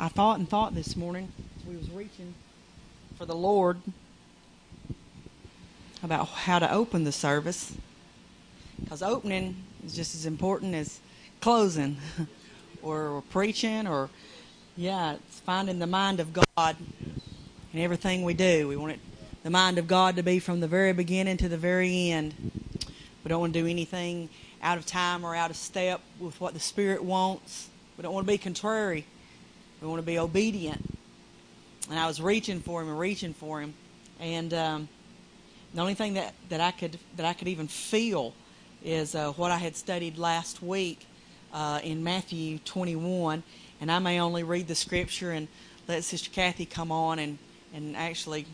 I thought and thought this morning we was reaching for the Lord about how to open the service. Because opening is just as important as closing or, or preaching or, yeah, it's finding the mind of God in everything we do. We want it, the mind of God to be from the very beginning to the very end. We don't want to do anything out of time or out of step with what the Spirit wants. We don't want to be contrary. We want to be obedient. And I was reaching for him and reaching for him, and um, the only thing that, that I could that I could even feel is uh, what I had studied last week uh, in Matthew 21. And I may only read the scripture and let Sister Kathy come on and, and actually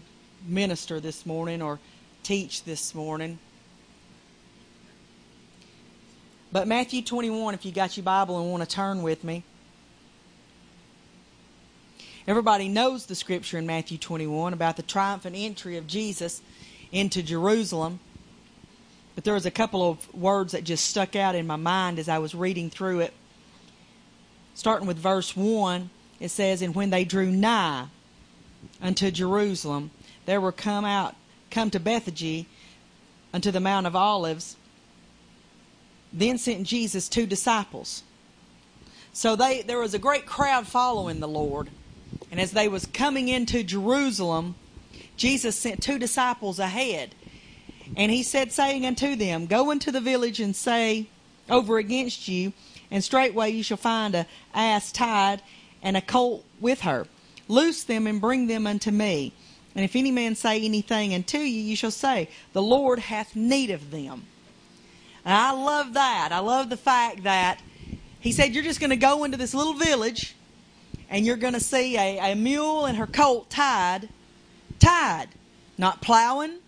minister this morning or teach this morning. But Matthew 21, if you got your Bible and want to turn with me. Everybody knows the scripture in Matthew 21 about the triumphant entry of Jesus into Jerusalem. But there was a couple of words that just stuck out in my mind as I was reading through it. Starting with verse 1, it says, And when they drew nigh unto Jerusalem, there were come out, come to Bethany unto the Mount of Olives. Then sent Jesus two disciples. So they there was a great crowd following the Lord. And as they was coming into Jerusalem, Jesus sent two disciples ahead. And he said, saying unto them, Go into the village and say over against you, and straightway you shall find a ass tied and a colt with her. Loose them and bring them unto me. And if any man say anything unto you, you shall say, The Lord hath need of them. And I love that. I love the fact that he said, You're just going to go into this little village and you're going to see a, a mule and her colt tied, tied, not plowing,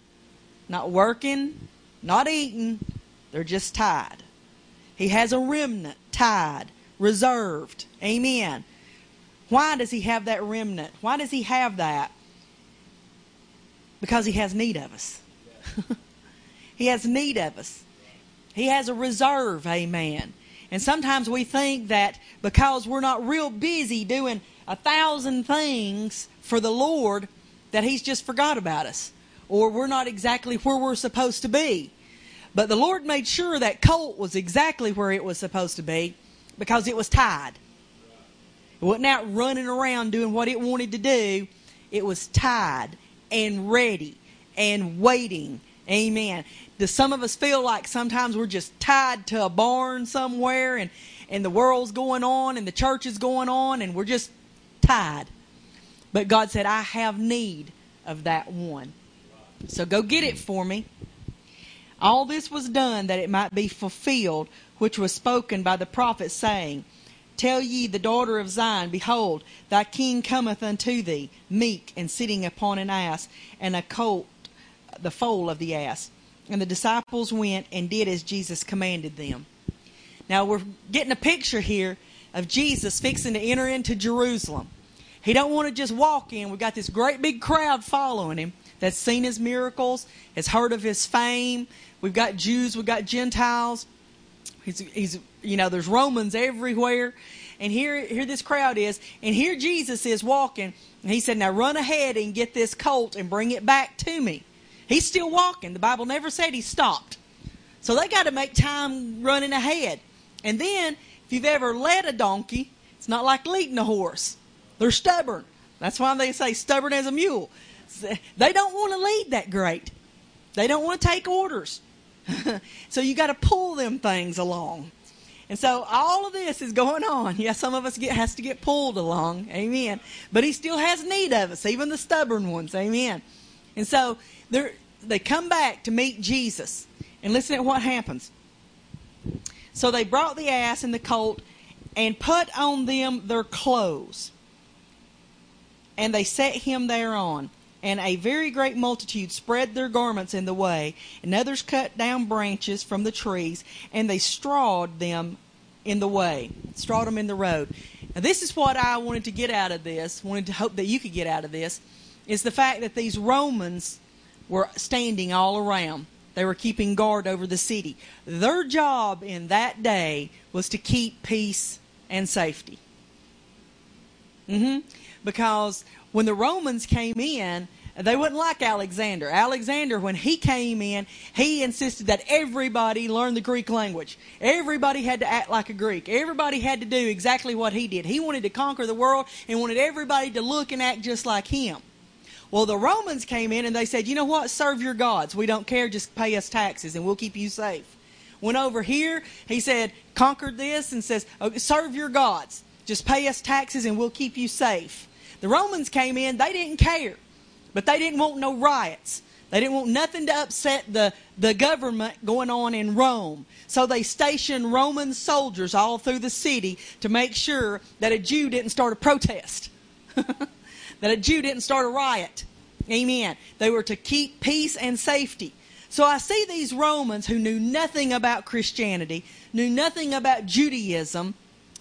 not working, not eating. They're just tied. He has a remnant tied, reserved. Amen. Why does he have that remnant? Why does he have that? Because he has need of us. he has need of us. He has a reserve. Amen. And sometimes we think that because we're not real busy doing a thousand things for the Lord, that He's just forgot about us. Or we're not exactly where we're supposed to be. But the Lord made sure that colt was exactly where it was supposed to be because it was tied. It wasn't out running around doing what it wanted to do. It was tied and ready and waiting. Amen does some of us feel like sometimes we're just tied to a barn somewhere and, and the world's going on and the church is going on and we're just tied? But God said, I have need of that one. So go get it for me. All this was done that it might be fulfilled, which was spoken by the prophet, saying, Tell ye the daughter of Zion, Behold, thy king cometh unto thee, meek and sitting upon an ass, and a colt, the foal of the ass. And the disciples went and did as Jesus commanded them. Now we're getting a picture here of Jesus fixing to enter into Jerusalem. He don't want to just walk in. We've got this great big crowd following him that's seen his miracles, has heard of his fame. We've got Jews, we've got Gentiles. He's, he's you know, there's Romans everywhere. And here, here this crowd is, and here Jesus is walking. And he said, Now run ahead and get this colt and bring it back to me. He's still walking. The Bible never said he stopped. So they got to make time running ahead. And then, if you've ever led a donkey, it's not like leading a horse. They're stubborn. That's why they say stubborn as a mule. They don't want to lead that great. They don't want to take orders. so you got to pull them things along. And so all of this is going on. Yeah, some of us get has to get pulled along. Amen. But he still has need of us, even the stubborn ones. Amen. And so they they come back to meet Jesus. And listen at what happens. So they brought the ass and the colt and put on them their clothes. And they set him thereon. And a very great multitude spread their garments in the way, and others cut down branches from the trees, and they strawed them in the way, strawed them in the road. Now, this is what I wanted to get out of this, wanted to hope that you could get out of this, is the fact that these Romans were standing all around. They were keeping guard over the city. Their job in that day was to keep peace and safety. Mm-hmm. Because when the Romans came in, they wouldn't like Alexander. Alexander, when he came in, he insisted that everybody learn the Greek language. Everybody had to act like a Greek. Everybody had to do exactly what he did. He wanted to conquer the world and wanted everybody to look and act just like him. Well, the Romans came in and they said, you know what? Serve your gods. We don't care. Just pay us taxes and we'll keep you safe. Went over here. He said, conquered this and says, oh, serve your gods. Just pay us taxes and we'll keep you safe. The Romans came in. They didn't care. But they didn't want no riots. They didn't want nothing to upset the, the government going on in Rome. So they stationed Roman soldiers all through the city to make sure that a Jew didn't start a protest, that a Jew didn't start a riot. Amen. They were to keep peace and safety. So I see these Romans who knew nothing about Christianity, knew nothing about Judaism,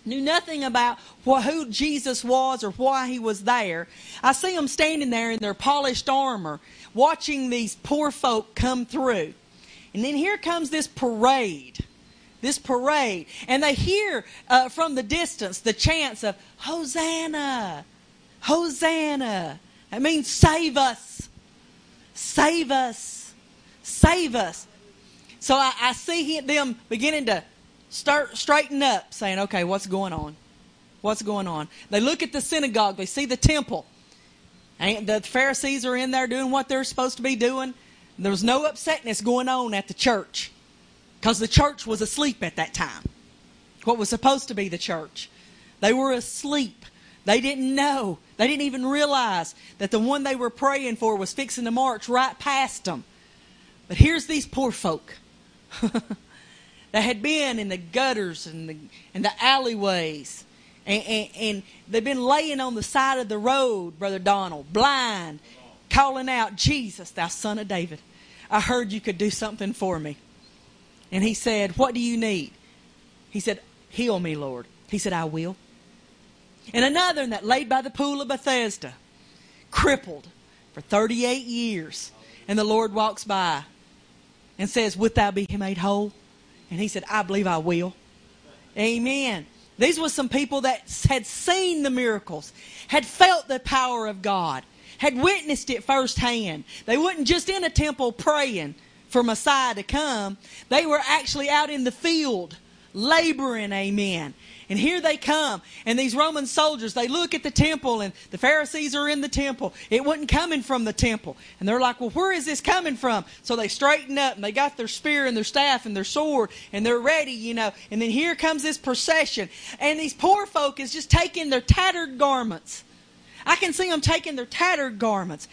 knew nothing about who Jesus was or why he was there. I see them standing there in their polished armor, watching these poor folk come through. And then here comes this parade. This parade. And they hear uh, from the distance the chants of, Hosanna! Hosanna! That means save us! Save us! Save us! So I, I see them beginning to start straighten up, saying, okay, what's going on? What's going on? They look at the synagogue, they see the temple. And the Pharisees are in there doing what they're supposed to be doing. There was no upsetness going on at the church because the church was asleep at that time. What was supposed to be the church. They were asleep. They didn't know. They didn't even realize that the one they were praying for was fixing to march right past them. But here's these poor folk. that had been in the gutters and the, and the alleyways. And, and, and they've been laying on the side of the road, Brother Donald, blind, calling out, Jesus, thou son of David. I heard you could do something for me. And he said, What do you need? He said, Heal me, Lord. He said, I will. And another that laid by the pool of Bethesda, crippled for 38 years. And the Lord walks by and says, Wilt thou be made whole? And he said, I believe I will. Amen. These were some people that had seen the miracles, had felt the power of God, had witnessed it firsthand. They weren't just in a temple praying for Messiah to come, they were actually out in the field laboring, amen. And here they come. And these Roman soldiers, they look at the temple, and the Pharisees are in the temple. It wasn't coming from the temple. And they're like, well, where is this coming from? So they straighten up, and they got their spear and their staff and their sword, and they're ready, you know. And then here comes this procession. And these poor folk is just taking their tattered garments. I can see them taking their tattered garments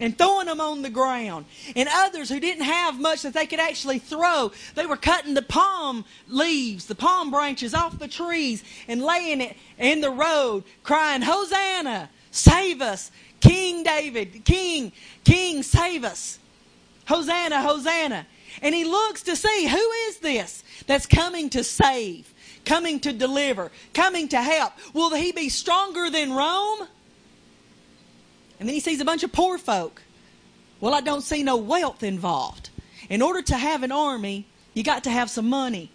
and throwing them on the ground. And others who didn't have much that they could actually throw, they were cutting the palm leaves, the palm branches off the trees and laying it in the road, crying, Hosanna, save us. King David, King, King, save us. Hosanna, Hosanna. And he looks to see who is this that's coming to save, coming to deliver, coming to help. Will he be stronger than Rome? And then he sees a bunch of poor folk. Well, I don't see no wealth involved. In order to have an army, you got to have some money.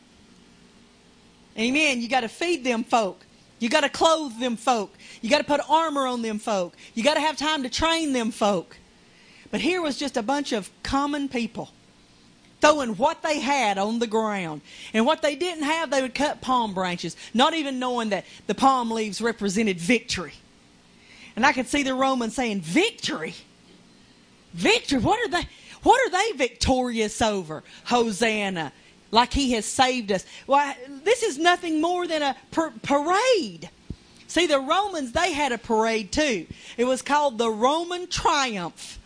Amen. You got to feed them folk. You got to clothe them folk. You got to put armor on them folk. You got to have time to train them folk. But here was just a bunch of common people throwing what they had on the ground. And what they didn't have, they would cut palm branches, not even knowing that the palm leaves represented victory. And I could see the Romans saying, Victory? Victory? What are they? What are they victorious over? Hosanna. Like he has saved us. Why, this is nothing more than a par- parade. See, the Romans, they had a parade too. It was called the Roman Triumph.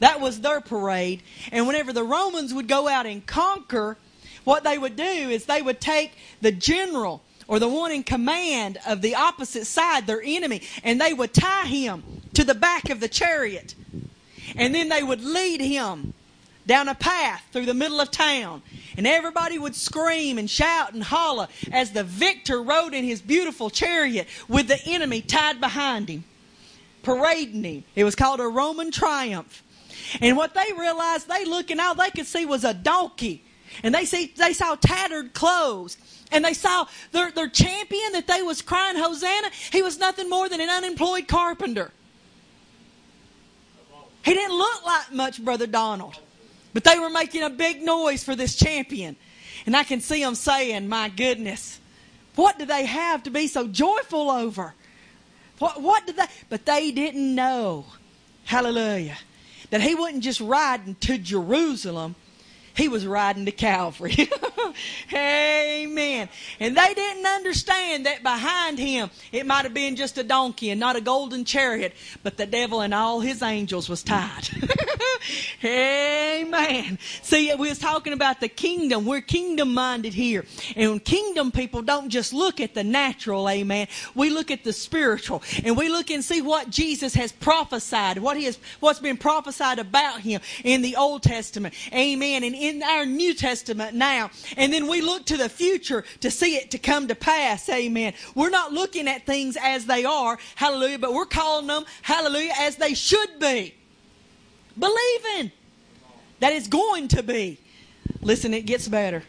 That was their parade. And whenever the Romans would go out and conquer, what they would do is they would take the general or the one in command of the opposite side, their enemy, and they would tie him to the back of the chariot. And then they would lead him down a path through the middle of town. And everybody would scream and shout and holler as the victor rode in his beautiful chariot with the enemy tied behind him, parading him. It was called a Roman triumph. And what they realized, they looked and all they could see was a donkey And they see they saw tattered clothes. And they saw their, their champion that they was crying Hosanna. He was nothing more than an unemployed carpenter. He didn't look like much, Brother Donald. But they were making a big noise for this champion. And I can see them saying, My goodness, what do they have to be so joyful over? What, what did they? But they didn't know, hallelujah, that he wasn't just riding to Jerusalem, he was riding to Calvary. Amen. And they didn't understand that behind him it might have been just a donkey and not a golden chariot, but the devil and all his angels was tied. Amen. See, we was talking about the kingdom. We're kingdom minded here. And kingdom people don't just look at the natural, amen. We look at the spiritual. And we look and see what Jesus has prophesied, what he has what's been prophesied about him in the Old Testament. Amen. And in our New Testament now. And then we look to the future to see it to come to pass. Amen. We're not looking at things as they are. Hallelujah. But we're calling them, hallelujah, as they should be. Believing that it's going to be. Listen, it gets better.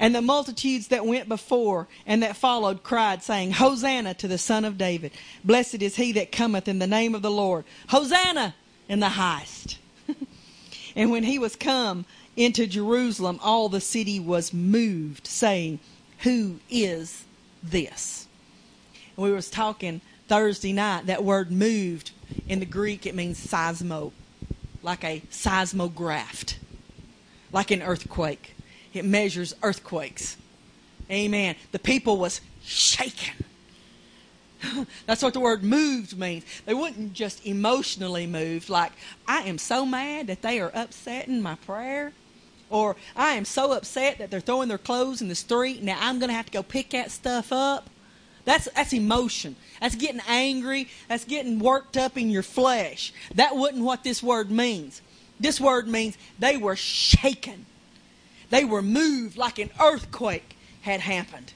And the multitudes that went before and that followed cried, saying, Hosanna to the Son of David. Blessed is he that cometh in the name of the Lord. Hosanna in the highest. And when he was come into Jerusalem, all the city was moved, saying, Who is this? And we was talking Thursday night, that word moved in the Greek, it means seismo, like a seismograph, like an earthquake. It measures earthquakes. Amen. The people was shaken. That's what the word moved means. They wouldn't just emotionally moved, like, I am so mad that they are upsetting my prayer. Or I am so upset that they're throwing their clothes in the street. Now I'm going to have to go pick that stuff up. That's, that's emotion. That's getting angry. That's getting worked up in your flesh. That wasn't what this word means. This word means they were shaken. They were moved like an earthquake had happened.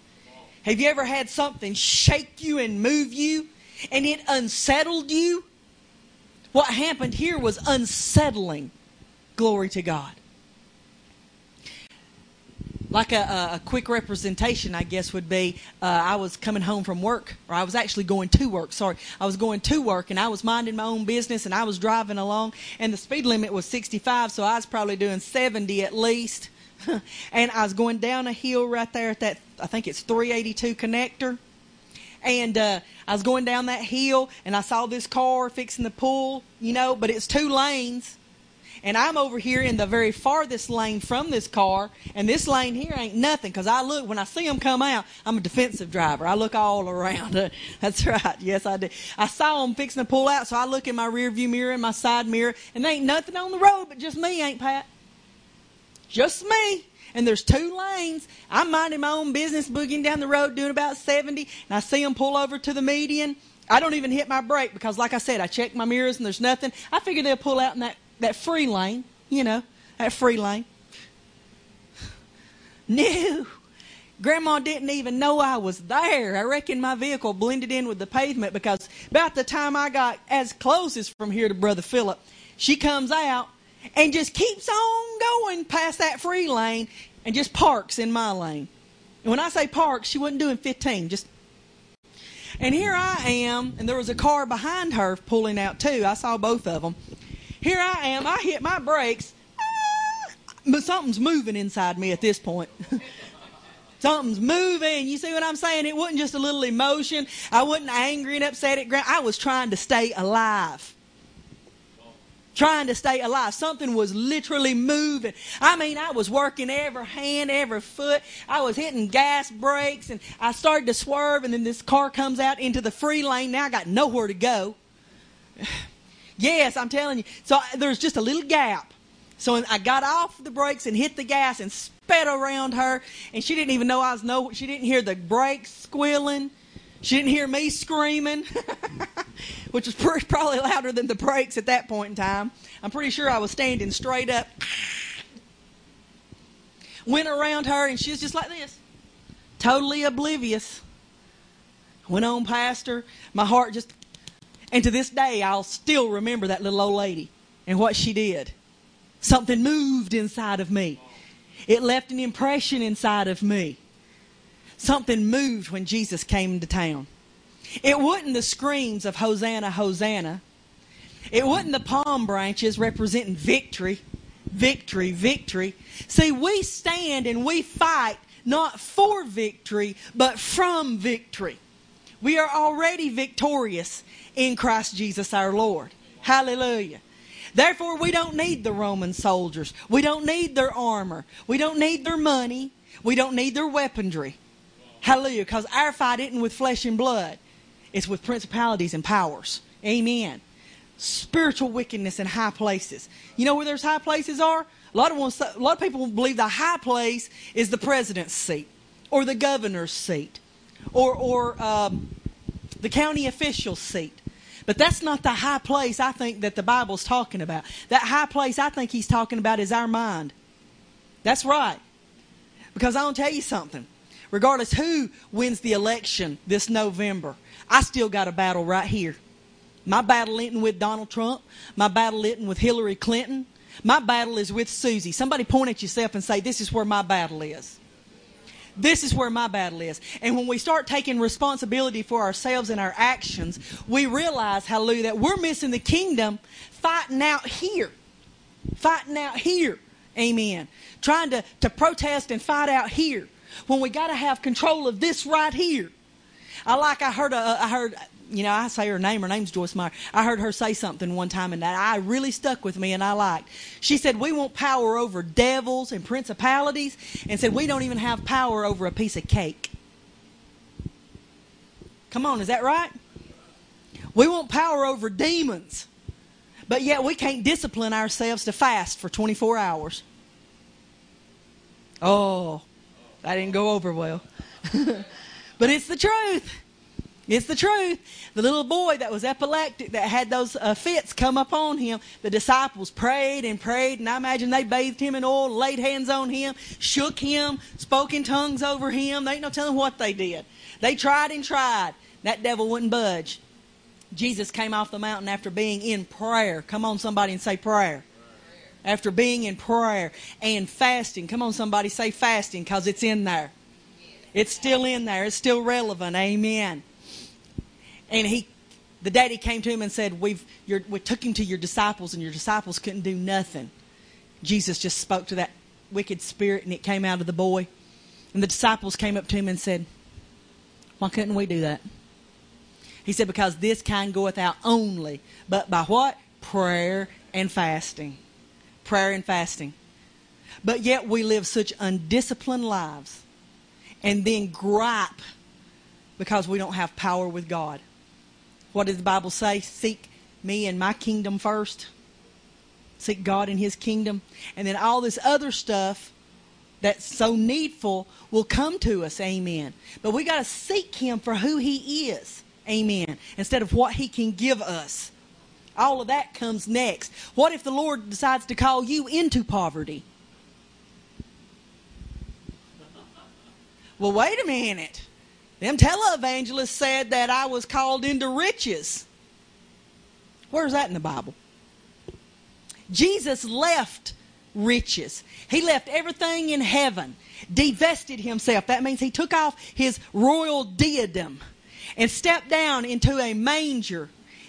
Have you ever had something shake you and move you and it unsettled you? What happened here was unsettling. Glory to God like a, a, quick representation, I guess, would be uh, I was coming home from work, or I was actually going to work. Sorry, I was going to work, and I was minding my own business, and I was driving along, and the speed limit was 65, so I was probably doing 70 at least. and I was going down a hill right there at that, I think it's 382 connector. And uh, I was going down that hill, and I saw this car fixing the pull, you know, but it's two lanes and I'm over here in the very farthest lane from this car, and this lane here ain't nothing because I look when I see them come out. I'm a defensive driver. I look all around. That's right. Yes, I do. I saw them fixing to pull out, so I look in my rear view mirror and my side mirror, and ain't nothing on the road but just me, ain't Pat? Just me. And there's two lanes. I'm minding my own business, boogieing down the road, doing about 70, and I see them pull over to the median. I don't even hit my brake because, like I said, I check my mirrors and there's nothing. I figure they'll pull out in that that free lane, you know, that free lane. No. Grandma didn't even know I was there. I reckon my vehicle blended in with the pavement because about the time I got as close as from here to Brother Philip, she comes out and just keeps on going past that free lane and just parks in my lane. And when I say park, she wasn't doing 15, just. And here I am, and there was a car behind her pulling out too. I saw both of them. Here I am. I hit my brakes. Ah, but something's moving inside me at this point. Something's moving. You see what I'm saying? It wasn't just a little emotion. I wasn't angry and upset at ground. I was trying to stay alive. Trying to stay alive. Something was literally moving. I mean, I was working every hand, every foot. I was hitting gas brakes and I started to swerve and then this car comes out into the free lane. Now I got nowhere to go. Yes, I'm telling you. So uh, there's just a little gap. So I got off the brakes and hit the gas and sped around her, and she didn't even know I was no. She didn't hear the brakes squealing. She didn't hear me screaming, which was pretty, probably louder than the brakes at that point in time. I'm pretty sure I was standing straight up. Went around her, and she was just like this, totally oblivious. Went on past her. My heart just and to this day, I'll still remember that little old lady and what she did. Something moved inside of me. It left an impression inside of me. Something moved when Jesus came to town. It wasn't the screams of Hosanna, Hosanna. It wasn't the palm branches representing victory, victory, victory. See, we stand and we fight not for victory, but from victory. We are already victorious in Christ Jesus our Lord. Hallelujah. Therefore, we don't need the Roman soldiers. We don't need their armor. We don't need their money. We don't need their weaponry. Hallelujah. Because our fight isn't with flesh and blood, it's with principalities and powers. Amen. Spiritual wickedness in high places. You know where those high places are? A lot of, ones, a lot of people believe the high place is the president's seat or the governor's seat or, or um, the county official's seat. But that's not the high place I think that the Bible's talking about. That high place I think he's talking about is our mind. That's right. Because I want to tell you something. Regardless who wins the election this November, I still got a battle right here. My battle isn't with Donald Trump. My battle isn't with Hillary Clinton. My battle is with Susie. Somebody point at yourself and say, This is where my battle is. This is where my battle is. And when we start taking responsibility for ourselves and our actions, we realize, hallelujah, that we're missing the kingdom fighting out here. Fighting out here. Amen. Trying to, to protest and fight out here. When we got to have control of this right here. I like, I heard, a, I heard, you know, I say her name. Her name's Joyce Meyer. I heard her say something one time, and that I really stuck with me, and I liked. She said, "We want power over devils and principalities," and said, "We don't even have power over a piece of cake." Come on, is that right? We want power over demons, but yet we can't discipline ourselves to fast for 24 hours. Oh, that didn't go over well. but it's the truth. It's the truth. The little boy that was epileptic, that had those uh, fits come upon him, the disciples prayed and prayed, and I imagine they bathed him in oil, laid hands on him, shook him, spoke in tongues over him. They ain't no telling what they did. They tried and tried. That devil wouldn't budge. Jesus came off the mountain after being in prayer. Come on, somebody, and say prayer. After being in prayer and fasting. Come on, somebody, say fasting, because it's in there. It's still in there. It's still relevant. Amen. And he, the daddy came to him and said, We've, we took him to your disciples, and your disciples couldn't do nothing. Jesus just spoke to that wicked spirit, and it came out of the boy. And the disciples came up to him and said, Why couldn't we do that? He said, Because this kind goeth out only, but by what? Prayer and fasting. Prayer and fasting. But yet we live such undisciplined lives and then gripe because we don't have power with God. What does the Bible say? Seek me and my kingdom first. Seek God and his kingdom. And then all this other stuff that's so needful will come to us. Amen. But we got to seek him for who he is. Amen. Instead of what he can give us. All of that comes next. What if the Lord decides to call you into poverty? Well, wait a minute. Them televangelists said that I was called into riches. Where's that in the Bible? Jesus left riches. He left everything in heaven, divested himself. That means he took off his royal diadem and stepped down into a manger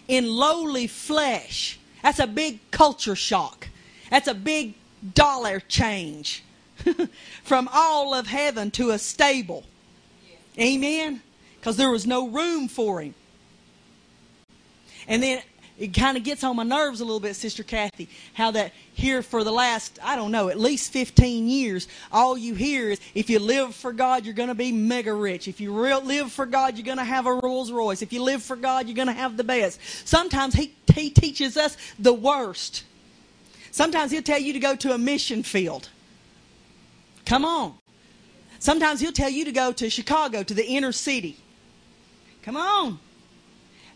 in lowly flesh. That's a big culture shock. That's a big dollar change from all of heaven to a stable. Amen? Because there was no room for him. And then it kind of gets on my nerves a little bit, Sister Kathy, how that here for the last, I don't know, at least 15 years, all you hear is if you live for God, you're going to be mega rich. If you live for God, you're going to have a Rolls Royce. If you live for God, you're going to have the best. Sometimes he, he teaches us the worst. Sometimes he'll tell you to go to a mission field. Come on. Sometimes he'll tell you to go to Chicago, to the inner city. Come on.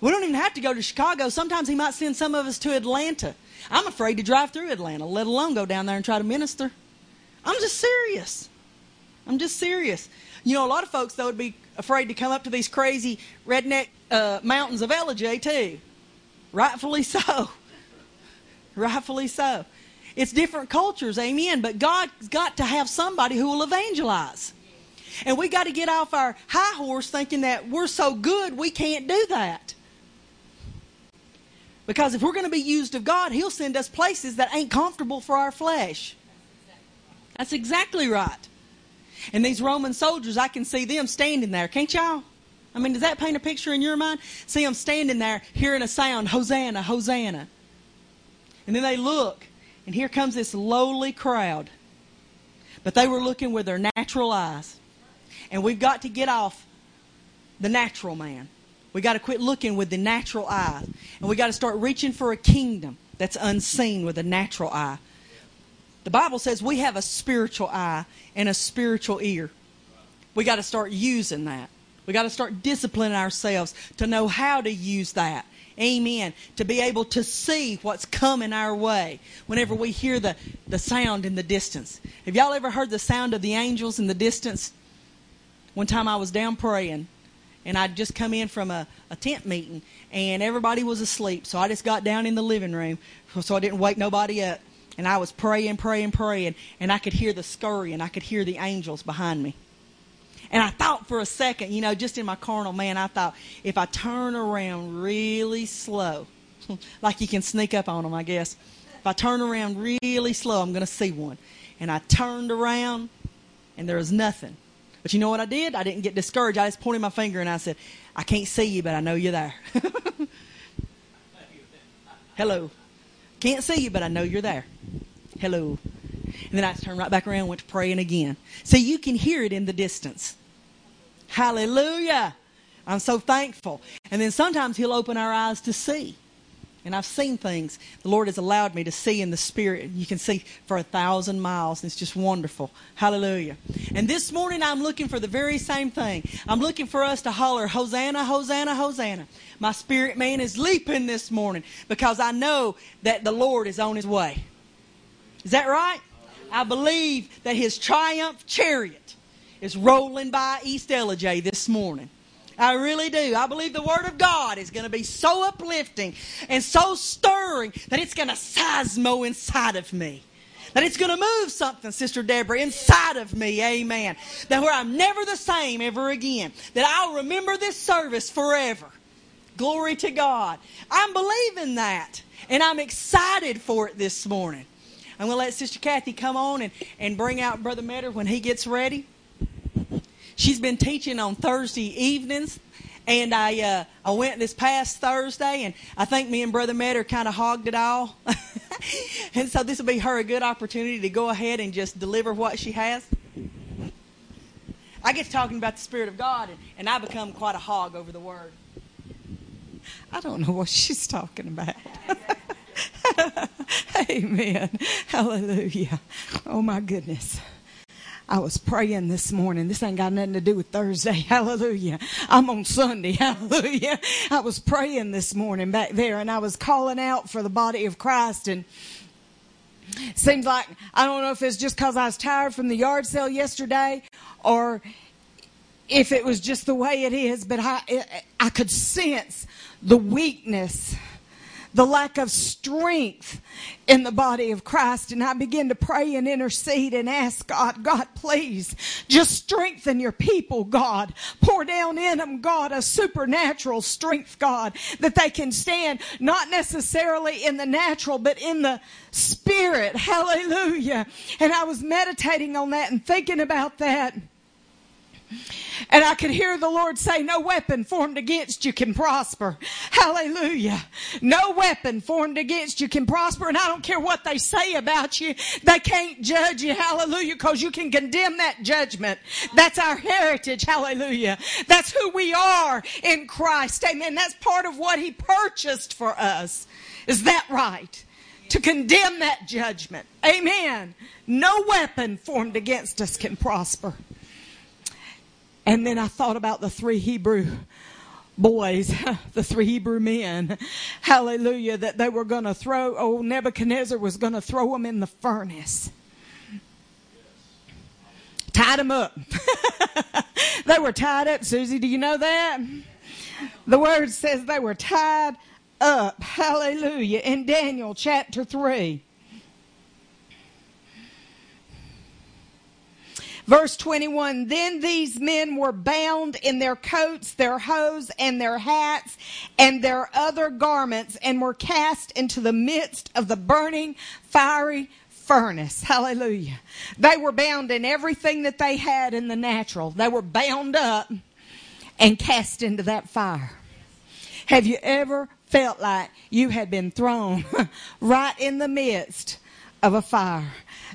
We don't even have to go to Chicago. Sometimes he might send some of us to Atlanta. I'm afraid to drive through Atlanta, let alone go down there and try to minister. I'm just serious. I'm just serious. You know, a lot of folks, though, would be afraid to come up to these crazy redneck uh, mountains of Ellijay, too. Rightfully so. Rightfully so. It's different cultures, amen. But God's got to have somebody who will evangelize. And we got to get off our high horse thinking that we're so good we can't do that. Because if we're going to be used of God, He'll send us places that ain't comfortable for our flesh. That's exactly right. And these Roman soldiers, I can see them standing there. Can't y'all? I mean, does that paint a picture in your mind? See them standing there, hearing a sound, Hosanna, Hosanna. And then they look, and here comes this lowly crowd. But they were looking with their natural eyes. And we've got to get off the natural man. We got to quit looking with the natural eye. And we got to start reaching for a kingdom that's unseen with a natural eye. The Bible says we have a spiritual eye and a spiritual ear. We got to start using that. We got to start disciplining ourselves to know how to use that. Amen. To be able to see what's coming our way whenever we hear the, the sound in the distance. Have y'all ever heard the sound of the angels in the distance? One time I was down praying and I'd just come in from a, a tent meeting and everybody was asleep. So I just got down in the living room so I didn't wake nobody up. And I was praying, praying, praying, and I could hear the scurry and I could hear the angels behind me. And I thought for a second, you know, just in my carnal man, I thought if I turn around really slow, like you can sneak up on them, I guess. If I turn around really slow, I'm going to see one. And I turned around, and there was nothing. But you know what I did? I didn't get discouraged. I just pointed my finger and I said, I can't see you, but I know you're there. Hello. Can't see you, but I know you're there. Hello. And then I turned right back around and went to praying again. See, you can hear it in the distance. Hallelujah. I'm so thankful. And then sometimes He'll open our eyes to see. And I've seen things the Lord has allowed me to see in the Spirit. You can see for a thousand miles. And it's just wonderful. Hallelujah. And this morning I'm looking for the very same thing. I'm looking for us to holler, Hosanna, Hosanna, Hosanna. My spirit man is leaping this morning because I know that the Lord is on his way. Is that right? I believe that his triumph chariot is rolling by East Ellijay this morning. I really do. I believe the Word of God is going to be so uplifting and so stirring that it's going to seismo inside of me. That it's going to move something, Sister Deborah, inside of me. Amen. That where I'm never the same ever again. That I'll remember this service forever. Glory to God. I'm believing that. And I'm excited for it this morning. I'm going to let Sister Kathy come on and, and bring out Brother Metter when he gets ready. She's been teaching on Thursday evenings. And I uh, I went this past Thursday, and I think me and Brother Metter kind of hogged it all. and so this will be her a good opportunity to go ahead and just deliver what she has. I get talking about the Spirit of God, and, and I become quite a hog over the Word. I don't know what she's talking about. Amen. Hallelujah. Oh, my goodness. I was praying this morning. This ain't got nothing to do with Thursday. Hallelujah. I'm on Sunday. Hallelujah. I was praying this morning back there and I was calling out for the body of Christ and seems like I don't know if it's just because I was tired from the yard sale yesterday or if it was just the way it is, but I I could sense the weakness the lack of strength in the body of Christ. And I begin to pray and intercede and ask God, God, please just strengthen your people, God. Pour down in them, God, a supernatural strength, God, that they can stand not necessarily in the natural, but in the spirit. Hallelujah. And I was meditating on that and thinking about that. And I could hear the Lord say, No weapon formed against you can prosper. Hallelujah. No weapon formed against you can prosper. And I don't care what they say about you. They can't judge you. Hallelujah. Because you can condemn that judgment. That's our heritage. Hallelujah. That's who we are in Christ. Amen. That's part of what He purchased for us. Is that right? To condemn that judgment. Amen. No weapon formed against us can prosper. And then I thought about the three Hebrew boys, the three Hebrew men, hallelujah, that they were going to throw, oh, Nebuchadnezzar was going to throw them in the furnace. Tied them up. they were tied up. Susie, do you know that? The word says they were tied up. Hallelujah. In Daniel chapter 3. Verse 21 Then these men were bound in their coats, their hose, and their hats, and their other garments, and were cast into the midst of the burning, fiery furnace. Hallelujah. They were bound in everything that they had in the natural. They were bound up and cast into that fire. Have you ever felt like you had been thrown right in the midst of a fire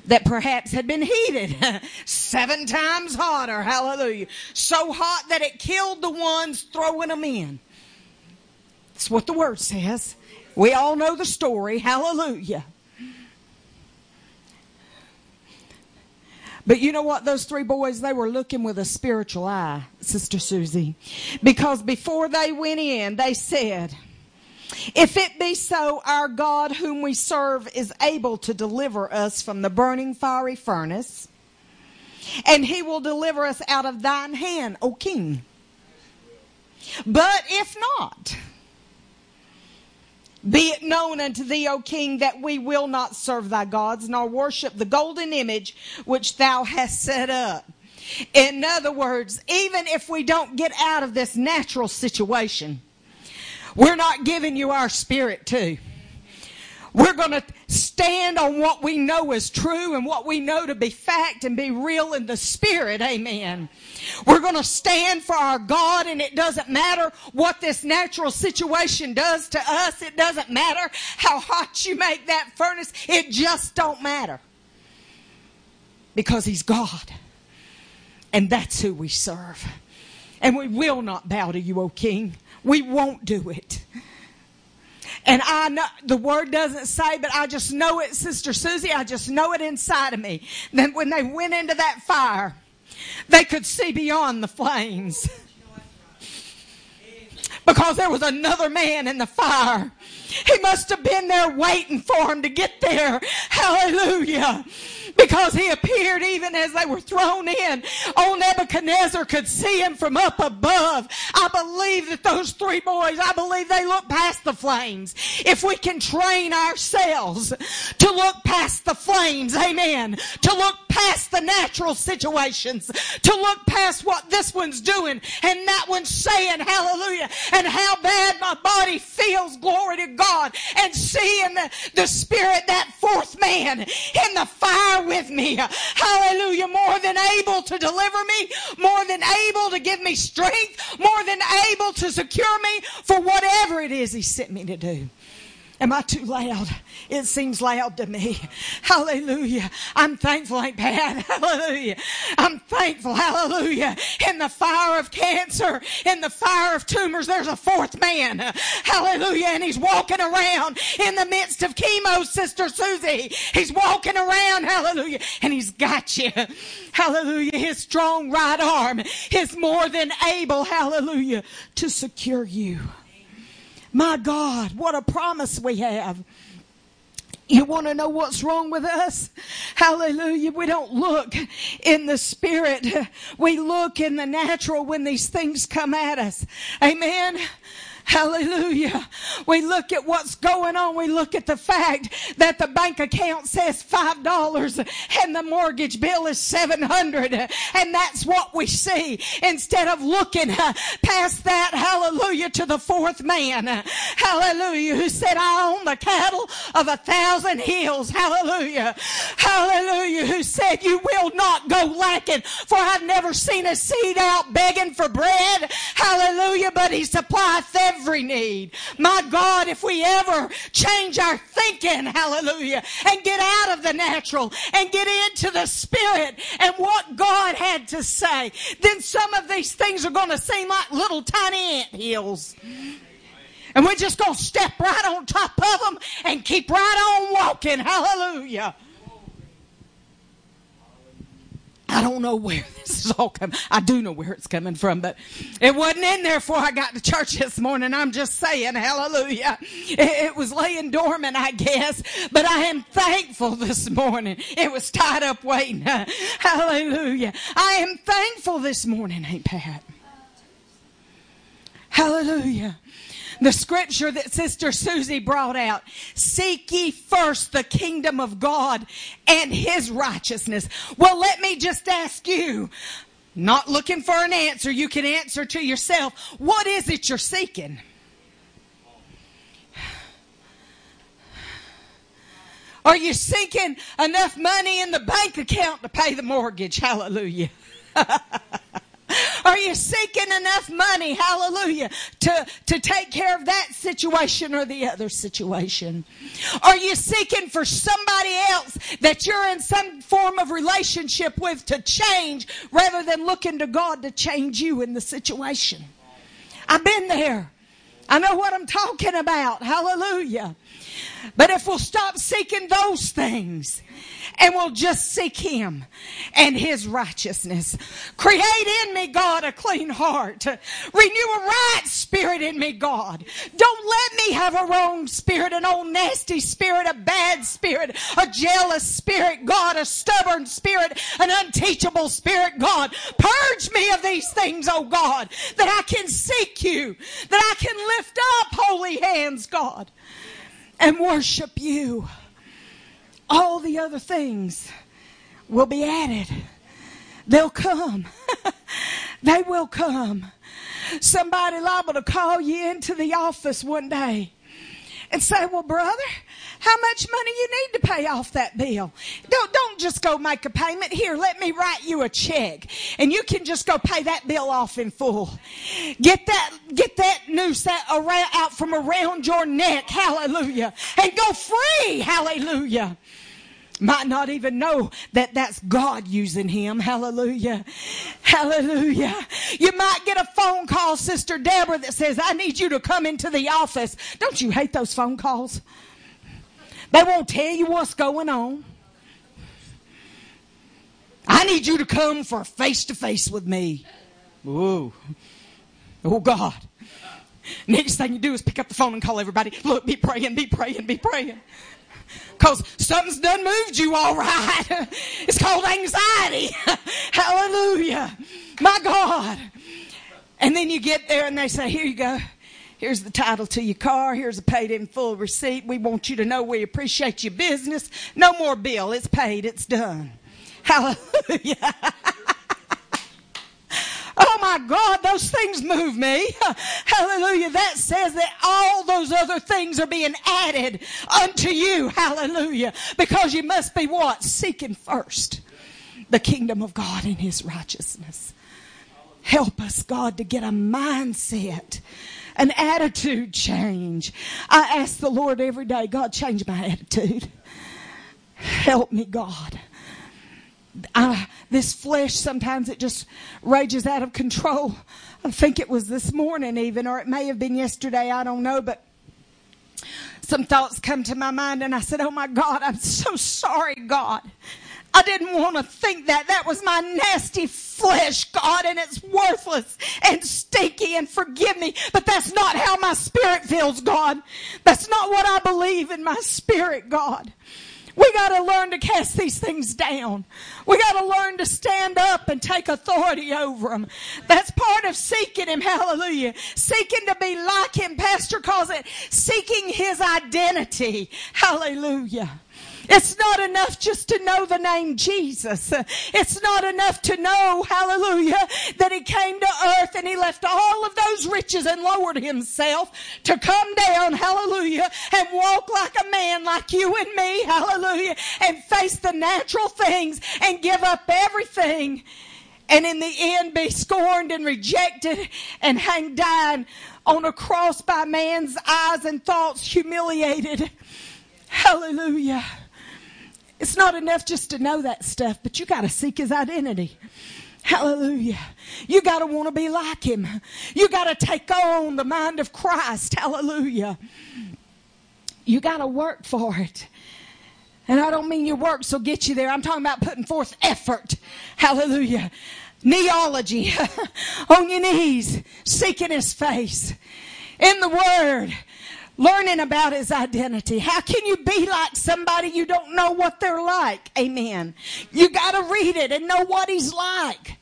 that perhaps had been heated seven times hotter? Hallelujah. So hot that it killed the ones throwing them in. That's what the word says. We all know the story. Hallelujah. But you know what? Those three boys, they were looking with a spiritual eye, Sister Susie. Because before they went in, they said, if it be so, our God whom we serve is able to deliver us from the burning fiery furnace, and he will deliver us out of thine hand, O king. But if not, be it known unto thee, O king, that we will not serve thy gods, nor worship the golden image which thou hast set up. In other words, even if we don't get out of this natural situation, we're not giving you our spirit too. We're going to stand on what we know is true and what we know to be fact and be real in the spirit. Amen. We're going to stand for our God and it doesn't matter what this natural situation does to us. It doesn't matter how hot you make that furnace. It just don't matter. Because he's God. And that's who we serve. And we will not bow to you, O King. We won't do it. And I know the word doesn't say, but I just know it, Sister Susie. I just know it inside of me. That when they went into that fire, they could see beyond the flames. Because there was another man in the fire. He must have been there waiting for him to get there. Hallelujah because he appeared even as they were thrown in. Old Nebuchadnezzar could see him from up above. I believe that those three boys, I believe they looked past the flames. If we can train ourselves to look past the flames, amen, to look past the natural situations, to look past what this one's doing and that one's saying, hallelujah, and how bad my body feels, glory to God, and seeing the, the spirit, that fourth man in the fire with me. Hallelujah. More than able to deliver me, more than able to give me strength, more than able to secure me for whatever it is He sent me to do. Am I too loud? It seems loud to me. Hallelujah. I'm thankful, ain't bad. Hallelujah. I'm thankful. Hallelujah. In the fire of cancer, in the fire of tumors, there's a fourth man. Hallelujah. And he's walking around in the midst of chemo, Sister Susie. He's walking around. Hallelujah. And he's got you. Hallelujah. His strong right arm is more than able. Hallelujah. To secure you. My God, what a promise we have. You want to know what's wrong with us? Hallelujah. We don't look in the spirit. We look in the natural when these things come at us. Amen. Hallelujah. We look at what's going on. We look at the fact that the bank account says $5 and the mortgage bill is 700 and that's what we see instead of looking uh, past that. Hallelujah to the fourth man. Hallelujah. Who said, I own the cattle of a thousand hills. Hallelujah. Hallelujah. Who said, you will not go lacking for I've never seen a seed out begging for bread. Hallelujah. But he supplieth every every need. My God, if we ever change our thinking, hallelujah, and get out of the natural and get into the spirit and what God had to say, then some of these things are going to seem like little tiny ant hills. And we're just going to step right on top of them and keep right on walking. Hallelujah. I don't know where this is all coming. I do know where it's coming from, but it wasn't in there before I got to church this morning. I'm just saying, hallelujah. It, it was laying dormant, I guess, but I am thankful this morning. It was tied up waiting. Hallelujah. I am thankful this morning, ain't Pat? Hallelujah The scripture that Sister Susie brought out. Seek ye first the kingdom of God and his righteousness. Well, let me just ask you, not looking for an answer, you can answer to yourself. What is it you're seeking? Are you seeking enough money in the bank account to pay the mortgage? Hallelujah. Are you seeking enough money, hallelujah, to, to take care of that situation or the other situation? Are you seeking for somebody else that you're in some form of relationship with to change rather than looking to God to change you in the situation? I've been there. I know what I'm talking about. Hallelujah. But if we'll stop seeking those things and we'll just seek Him and His righteousness, create in me, God, a clean heart. Renew a right spirit in me, God. Don't let me have a wrong spirit, an old nasty spirit, a bad spirit, a jealous spirit, God, a stubborn spirit, an unteachable spirit, God. Purge me of these things, oh God, that I can seek you, that I can lift up holy hands, God and worship you, all the other things will be added. They'll come. they will come. Somebody liable to call you into the office one day and say, well, brother, how much money you need to pay off that bill. Don't, don't just go make a payment. Here, let me write you a check and you can just go pay that bill off in full. Get that, get that noose that around, out from around your neck. Hallelujah. And go free. Hallelujah might not even know that that's God using him. Hallelujah. Hallelujah. You might get a phone call, Sister Deborah, that says, I need you to come into the office. Don't you hate those phone calls? They won't tell you what's going on. I need you to come for face to face with me. Whoa. Oh God. Next thing you do is pick up the phone and call everybody. Look, be praying, be praying, be praying. Because something's done moved you all right. It's called anxiety. Hallelujah. My God. And then you get there and they say, Here you go. Here's the title to your car. Here's a paid in full receipt. We want you to know we appreciate your business. No more bill. It's paid. It's done. Hallelujah. Oh my God, those things move me. Hallelujah. That says that all those other things are being added unto you. Hallelujah. Because you must be what? Seeking first the kingdom of God and his righteousness. Help us, God, to get a mindset an attitude change. I ask the Lord every day, God, change my attitude. Help me, God. I, this flesh sometimes it just rages out of control. I think it was this morning even, or it may have been yesterday. I don't know, but some thoughts come to my mind and I said, Oh my God, I'm so sorry, God. I didn't want to think that. That was my nasty flesh, God, and it's worthless and stinky and forgive me. But that's not how my spirit feels, God. That's not what I believe in my spirit, God. We got to learn to cast these things down. We got to learn to stand up and take authority over them. That's part of seeking Him. Hallelujah. Seeking to be like Him. Pastor calls it seeking His identity. Hallelujah. It's not enough just to know the name Jesus. It's not enough to know, hallelujah, that he came to earth and he left all of those riches and lowered himself to come down, hallelujah, and walk like a man like you and me, hallelujah, and face the natural things and give up everything and in the end be scorned and rejected and hang down on a cross by man's eyes and thoughts, humiliated. Hallelujah. It's not enough just to know that stuff, but you got to seek his identity. Hallelujah. You got to want to be like him. You got to take on the mind of Christ. Hallelujah. You got to work for it. And I don't mean your works will get you there. I'm talking about putting forth effort. Hallelujah. Neology. on your knees, seeking his face. In the word, learning about his identity. How can you be like somebody you don't know what they're like? Amen. You got to read it and know what he's like.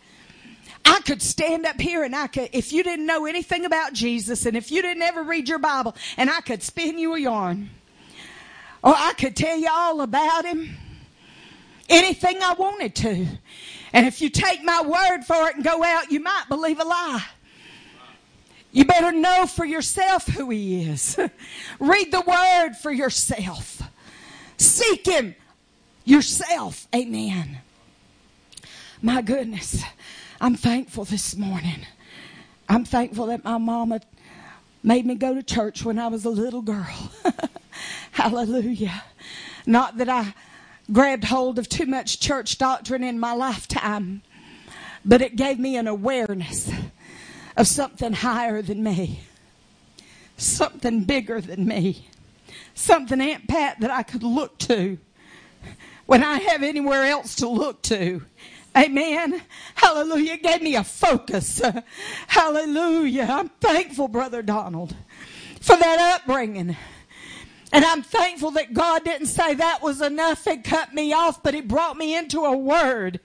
I could stand up here and I could, if you didn't know anything about Jesus and if you didn't ever read your Bible, and I could spin you a yarn. Or I could tell you all about him. Anything I wanted to. And if you take my word for it and go out, you might believe a lie. You better know for yourself who he is. Read the word for yourself. Seek him yourself. Amen. My goodness. I'm thankful this morning. I'm thankful that my mama made me go to church when I was a little girl. Hallelujah. Not that I grabbed hold of too much church doctrine in my lifetime, but it gave me an awareness of something higher than me, something bigger than me, something, Aunt Pat, that I could look to when I have anywhere else to look to. Amen. Hallelujah. It gave me a focus. Hallelujah. I'm thankful, Brother Donald, for that upbringing. And I'm thankful that God didn't say that was enough and cut me off, but He brought me into a word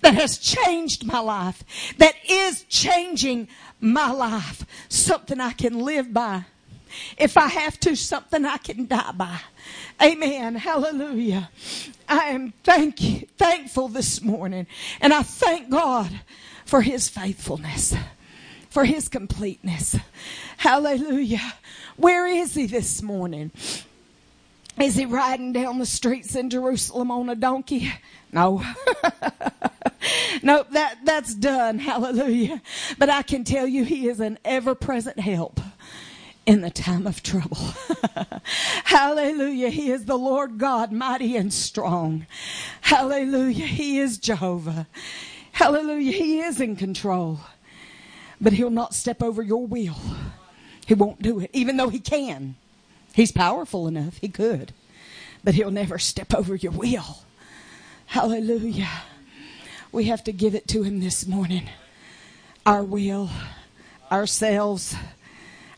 that has changed my life, that is changing my life. Something I can live by. If I have to, something I can die by. Amen. Hallelujah. I am thank thankful this morning. And I thank God for His faithfulness, for His completeness. Hallelujah. Where is He this morning? Is He riding down the streets in Jerusalem on a donkey? No. nope, that, that's done. Hallelujah. But I can tell you He is an ever present help in the time of trouble. Hallelujah. He is the Lord God, mighty and strong. Hallelujah. He is Jehovah. Hallelujah. He is in control. But he'll not step over your will. He won't do it, even though he can. He's powerful enough. He could. But he'll never step over your will. Hallelujah. We have to give it to him this morning. Our will, ourselves,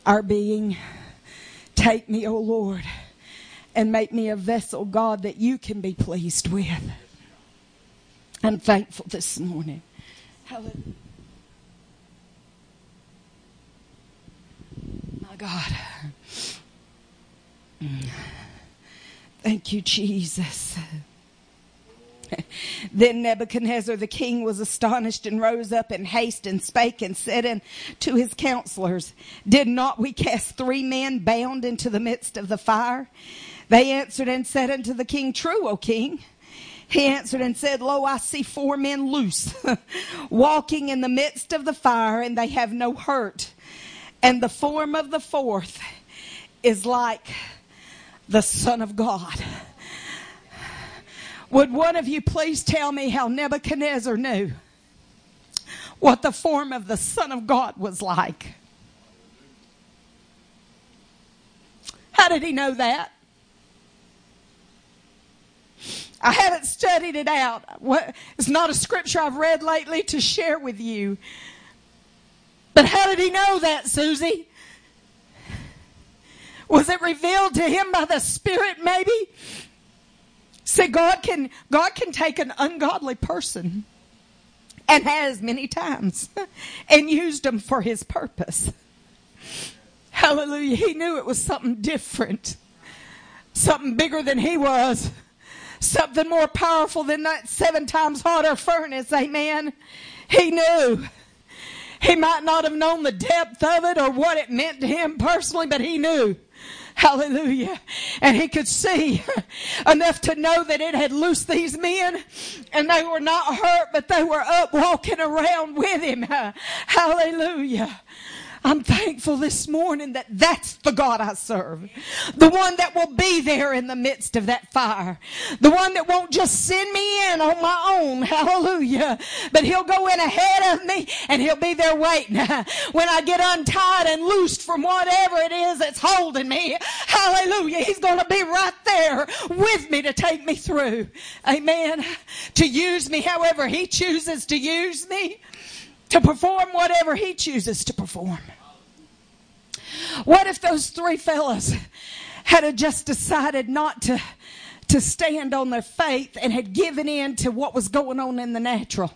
our being. Take me, O Lord, and make me a vessel, God, that you can be pleased with. I'm thankful this morning. Hallelujah. My God. Thank you, Jesus. then Nebuchadnezzar the king was astonished and rose up in haste and spake and said unto his counselors, Did not we cast three men bound into the midst of the fire? They answered and said unto the king, True, O king. He answered and said, Lo, I see four men loose, walking in the midst of the fire, and they have no hurt. And the form of the fourth is like the Son of God. Would one of you please tell me how Nebuchadnezzar knew what the form of the Son of God was like? How did he know that? I haven't studied it out. It's not a scripture I've read lately to share with you. But how did he know that, Susie? Was it revealed to him by the Spirit, maybe? See, God can, God can take an ungodly person and has many times and used them for his purpose. Hallelujah. He knew it was something different, something bigger than he was, something more powerful than that seven times hotter furnace. Amen. He knew. He might not have known the depth of it or what it meant to him personally, but he knew. Hallelujah. And he could see enough to know that it had loosed these men and they were not hurt, but they were up walking around with him. Hallelujah. I'm thankful this morning that that's the God I serve. The one that will be there in the midst of that fire. The one that won't just send me in on my own. Hallelujah. But he'll go in ahead of me and he'll be there waiting. When I get untied and loosed from whatever it is that's holding me. Hallelujah. He's going to be right there with me to take me through. Amen. To use me however he chooses to use me to perform whatever he chooses to perform. What if those three fellas had just decided not to, to stand on their faith and had given in to what was going on in the natural?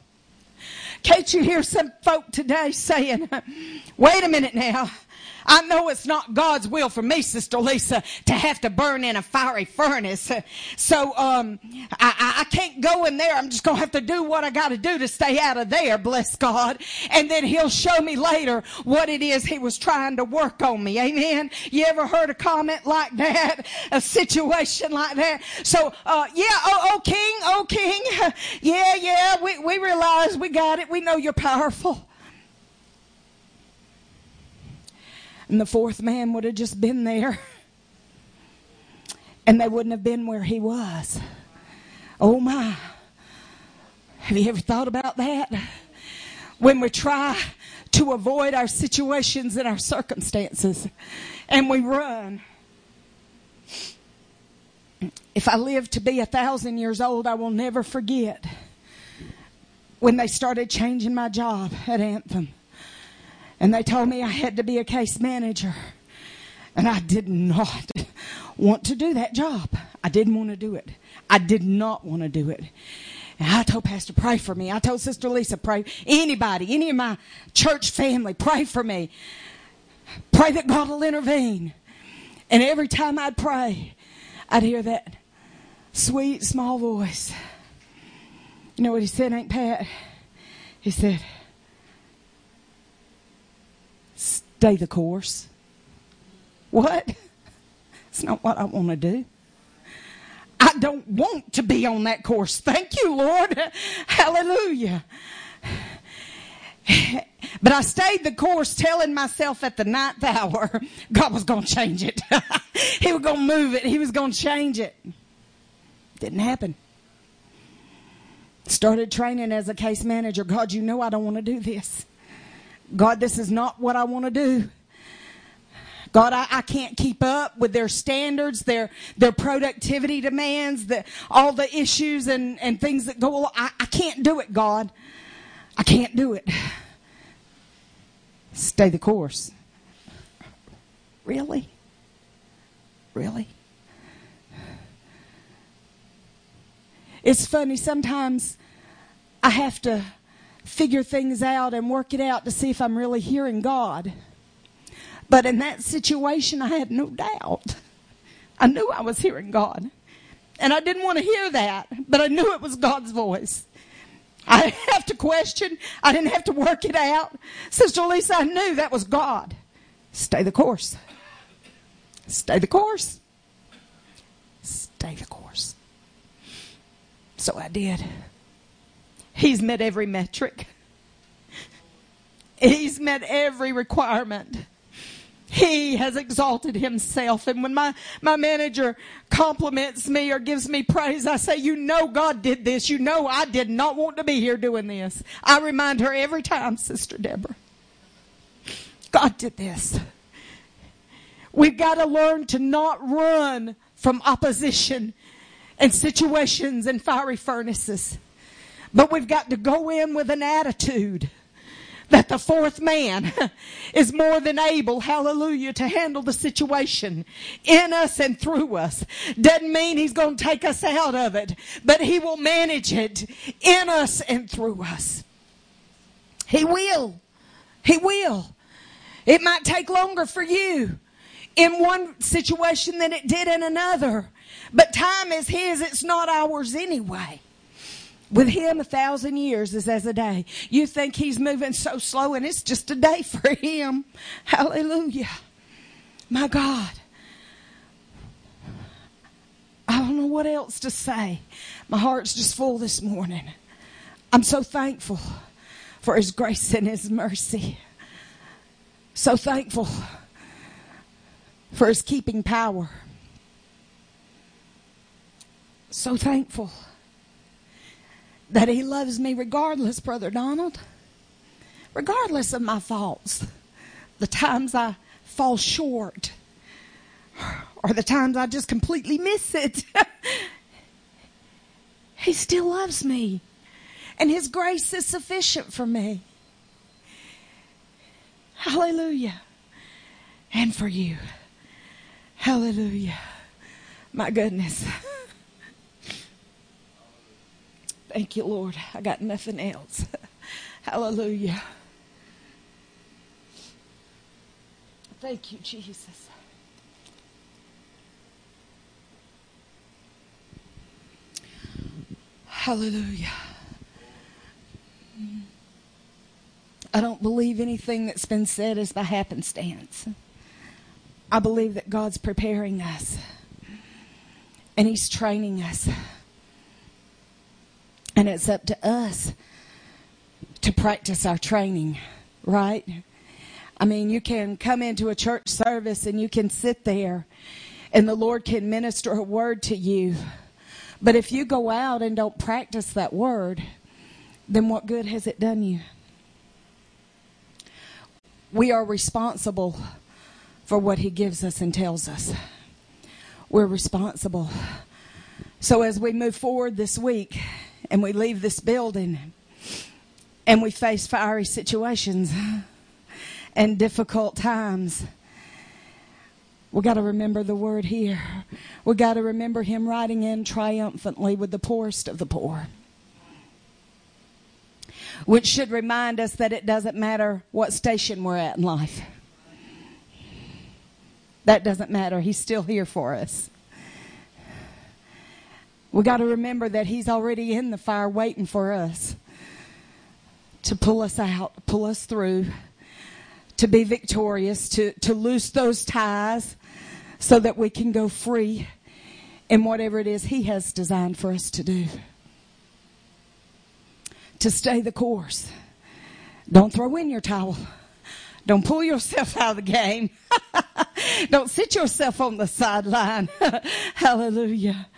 Can't you hear some folk today saying, wait a minute now. I know it's not God's will for me, Sister Lisa, to have to burn in a fiery furnace. So um, I, I can't go in there. I'm just going to have to do what I got to do to stay out of there, bless God. And then He'll show me later what it is He was trying to work on me. Amen. You ever heard a comment like that? A situation like that? So, uh, yeah, oh, oh, King, oh, King. Yeah, yeah, we, we realize we got it. We know you're powerful. And the fourth man would have just been there. And they wouldn't have been where he was. Oh my. Have you ever thought about that? When we try to avoid our situations and our circumstances and we run. If I live to be a thousand years old, I will never forget when they started changing my job at Anthem. And they told me I had to be a case manager. And I did not want to do that job. I didn't want to do it. I did not want to do it. And I told Pastor, pray for me. I told Sister Lisa, pray. Anybody, any of my church family, pray for me. Pray that God will intervene. And every time I'd pray, I'd hear that sweet, small voice. You know what he said, Aunt Pat? He said, stay the course. What? It's not what I want to do. I don't want to be on that course. Thank you, Lord. Hallelujah. But I stayed the course telling myself at the ninth hour God was going to change it. he was going to move it. He was going to change it. Didn't happen. Started training as a case manager. God, you know I don't want to do this. God, this is not what I want to do. God, I, I, can't keep up with their standards, their their productivity demands, the, all the issues and, and things that go along. I, I can't do it, God. I can't do it. Stay the course. Really? Really? It's funny, sometimes I have to figure things out and work it out to see if I'm really hearing God. But in that situation, I had no doubt. I knew I was hearing God. And I didn't want to hear that, but I knew it was God's voice. I didn't have to question. I didn't have to work it out. Sister Lisa, I knew that was God. Stay the course. Stay the course. Stay the course. So I did. He's met every metric. He's met every requirement. He has exalted himself. And when my, my manager compliments me or gives me praise, I say, you know God did this. You know I did not want to be here doing this. I remind her every time, Sister Deborah. God did this. We've got to learn to not run from opposition and situations and fiery furnaces. But we've got to go in with an attitude that the fourth man is more than able, hallelujah, to handle the situation in us and through us. Doesn't mean he's going to take us out of it, but he will manage it in us and through us. He will. He will. It might take longer for you in one situation than it did in another, but time is his, it's not ours anyway. With him, a thousand years is as a day. You think he's moving so slow, and it's just a day for him. Hallelujah. My God. I don't know what else to say. My heart's just full this morning. I'm so thankful for his grace and his mercy. So thankful for his keeping power. So thankful that He loves me regardless, Brother Donald, regardless of my faults, the times I fall short, or the times I just completely miss it. he still loves me, and His grace is sufficient for me. Hallelujah. And for you. Hallelujah. My goodness. Thank you, Lord. I got nothing else. Hallelujah. Thank you, Jesus. Hallelujah. I don't believe anything that's been said is by happenstance. I believe that God's preparing us and He's training us. And it's up to us to practice our training, right? I mean, you can come into a church service and you can sit there and the Lord can minister a word to you. But if you go out and don't practice that word, then what good has it done you? We are responsible for what He gives us and tells us. We're responsible. So as we move forward this week and we leave this building and we face fiery situations and difficult times, we got to remember the word here. We got to remember him riding in triumphantly with the poorest of the poor. Which should remind us that it doesn't matter what station we're at in life. That doesn't matter. He's still here for us. We got to remember that he's already in the fire waiting for us to pull us out, pull us through, to be victorious, to, to loose those ties so that we can go free in whatever it is He has designed for us to do. To stay the course. Don't throw in your towel. Don't pull yourself out of the game. Don't sit yourself on the sideline. Hallelujah.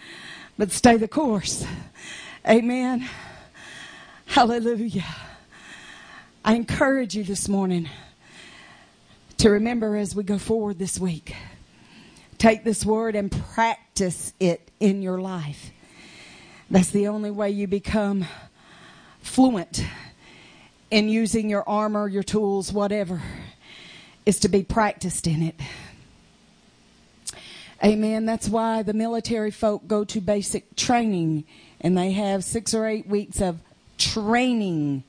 But stay the course. Amen. Hallelujah. I encourage you this morning to remember as we go forward this week Take this word and practice it in your life. That's the only way you become fluent in using your armor, your tools, whatever, is to be practiced in it. Amen. That's why the military folk go to basic training and they have six or eight weeks of training.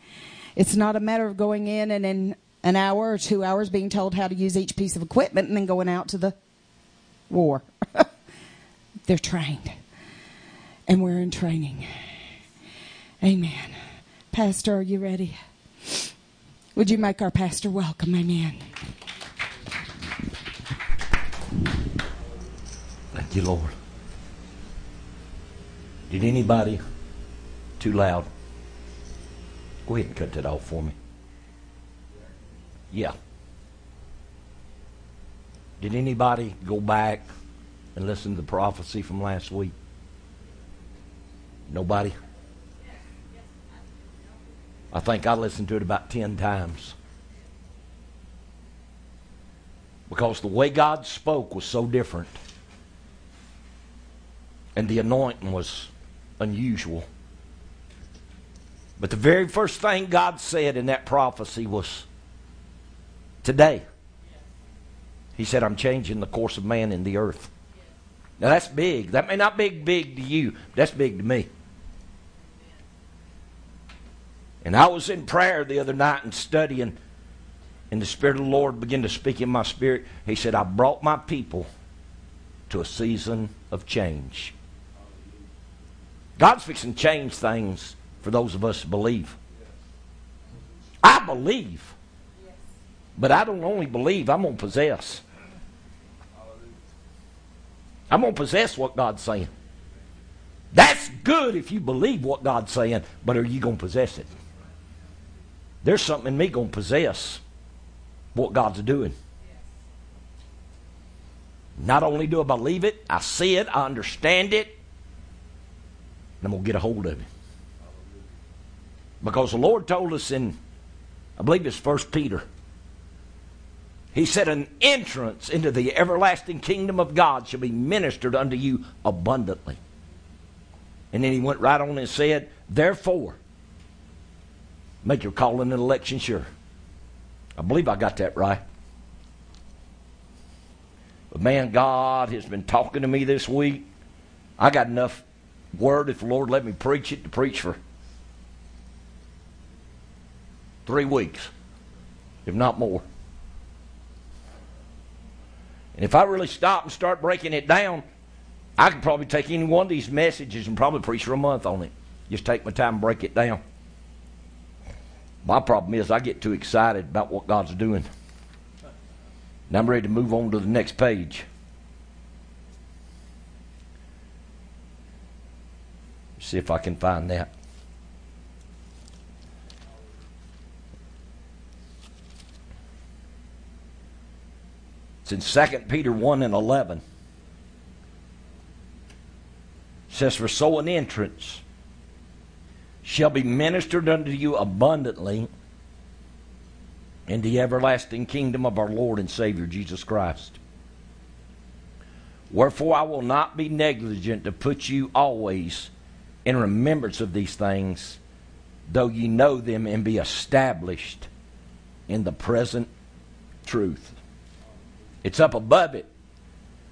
It's not a matter of going in and in an hour or two hours being told how to use each piece of equipment and then going out to the war. They're trained. And we're in training. Amen. Pastor, are you ready? Would you make our pastor welcome? Amen. You, Lord. Did anybody too loud? Go ahead and cut that off for me. Yeah. Did anybody go back and listen to the prophecy from last week? Nobody? I think I listened to it about 10 times. Because the way God spoke was so different. And the anointing was unusual. But the very first thing God said in that prophecy was today. He said, I'm changing the course of man in the earth. Now that's big. That may not be big to you, that's big to me. And I was in prayer the other night and studying, and the Spirit of the Lord began to speak in my spirit. He said, I brought my people to a season of change. God's fixing to change things for those of us who believe. I believe. But I don't only believe, I'm going to possess. I'm going to possess what God's saying. That's good if you believe what God's saying, but are you going to possess it? There's something in me going to possess what God's doing. Not only do I believe it, I see it, I understand it, I'm going to get a hold of it. Because the Lord told us in, I believe it's First Peter, he said, An entrance into the everlasting kingdom of God shall be ministered unto you abundantly. And then he went right on and said, Therefore, make your calling and election sure. I believe I got that right. But man, God has been talking to me this week. I got enough word, if the Lord let me preach it, to preach for three weeks, if not more. And if I really stop and start breaking it down, I could probably take any one of these messages and probably preach for a month on it. Just take my time and break it down. My problem is I get too excited about what God's doing. And I'm ready to move on to the next page. See if I can find that. It's in 2 Peter 1 and 11. It says, For so an entrance shall be ministered unto you abundantly in the everlasting kingdom of our Lord and Savior Jesus Christ. Wherefore I will not be negligent to put you always in remembrance of these things, though ye know them and be established in the present truth. It's up above it.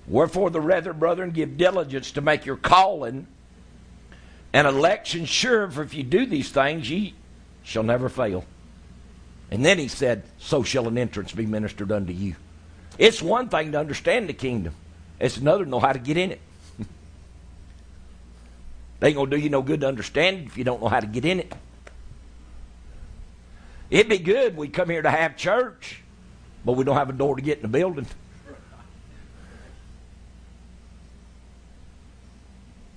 Wherefore the rather, brethren, give diligence to make your calling and election sure, for if you do these things, ye shall never fail. And then he said, So shall an entrance be ministered unto you. It's one thing to understand the kingdom, it's another to know how to get in it. They ain't gonna do you no good to understand it if you don't know how to get in it. It'd be good we come here to have church, but we don't have a door to get in the building.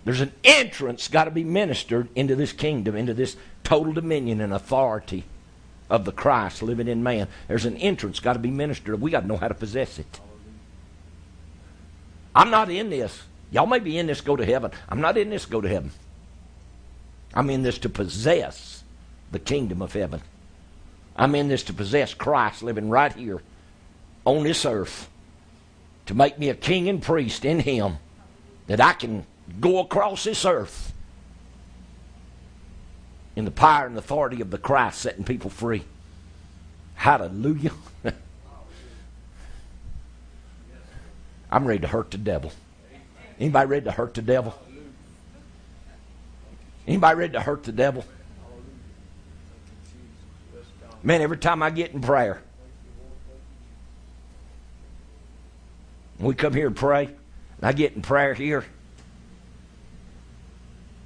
There's an entrance got to be ministered into this kingdom, into this total dominion and authority of the Christ living in man. There's an entrance got to be ministered. We got to know how to possess it. I'm not in this Y'all may be in this go to heaven. I'm not in this go to heaven. I'm in this to possess the kingdom of heaven. I'm in this to possess Christ living right here on this earth to make me a king and priest in Him that I can go across this earth in the power and authority of the Christ setting people free. Hallelujah. I'm ready to hurt the devil. Anybody ready to hurt the devil? Anybody ready to hurt the devil? Man, every time I get in prayer, we come here and pray, and I get in prayer here.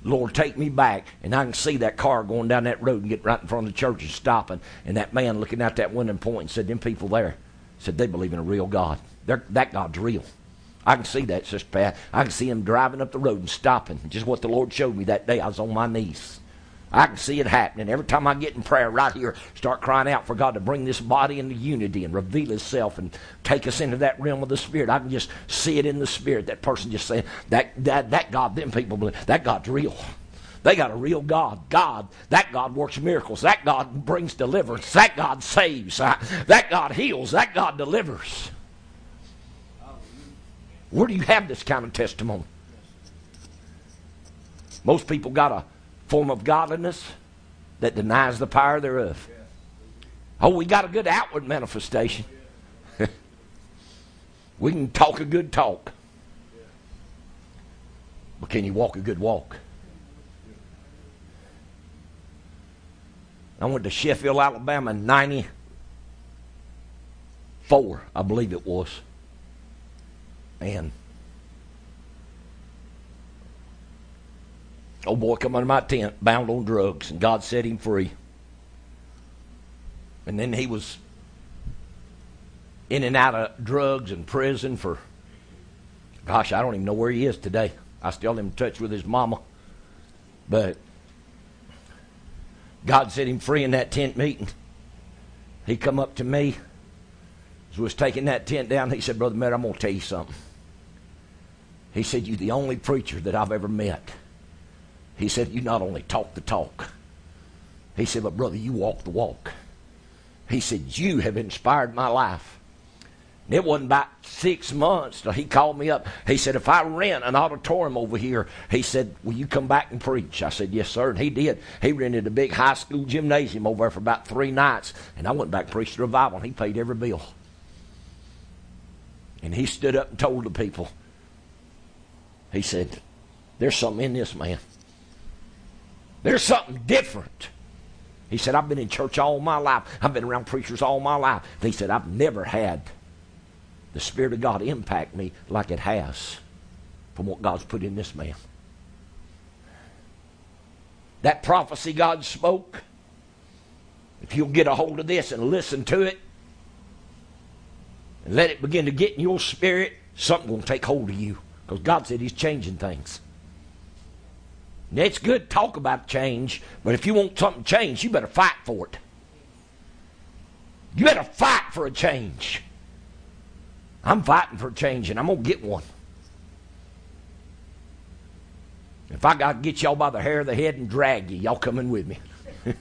Lord, take me back. And I can see that car going down that road and get right in front of the church and stopping. And that man looking out that window and pointing said, Them people there said they believe in a real God. They're, that God's real. I can see that, Sister Pat. I can see him driving up the road and stopping. Just what the Lord showed me that day. I was on my knees. I can see it happening. Every time I get in prayer right here, start crying out for God to bring this body into unity and reveal Himself and take us into that realm of the Spirit. I can just see it in the Spirit. That person just saying, that, that, that God, them people believe, that God's real. They got a real God. God, that God works miracles. That God brings deliverance. That God saves. That God heals. That God delivers. Where do you have this kind of testimony? Most people got a form of godliness that denies the power thereof. Oh, we got a good outward manifestation. we can talk a good talk. But can you walk a good walk? I went to Sheffield, Alabama in 94, I believe it was. Man. Old boy come under my tent, bound on drugs, and God set him free. And then he was in and out of drugs and prison for, gosh, I don't even know where he is today. I still am in touch with his mama. But God set him free in that tent meeting. He come up to me as we was taking that tent down. He said, Brother Matt, I'm going to tell you something. He said, You're the only preacher that I've ever met. He said, You not only talk the talk. He said, But brother, you walk the walk. He said, You have inspired my life. And it wasn't about six months till he called me up. He said, If I rent an auditorium over here, he said, Will you come back and preach? I said, Yes, sir. And he did. He rented a big high school gymnasium over there for about three nights. And I went back and preached the revival, and he paid every bill. And he stood up and told the people, he said, There's something in this man. There's something different. He said, I've been in church all my life. I've been around preachers all my life. He said, I've never had the Spirit of God impact me like it has from what God's put in this man. That prophecy God spoke, if you'll get a hold of this and listen to it, and let it begin to get in your spirit, something will take hold of you. Because God said He's changing things. Now, it's good to talk about change, but if you want something changed, you better fight for it. You better fight for a change. I'm fighting for a change, and I'm going to get one. If I got to get y'all by the hair of the head and drag you, y'all coming with me.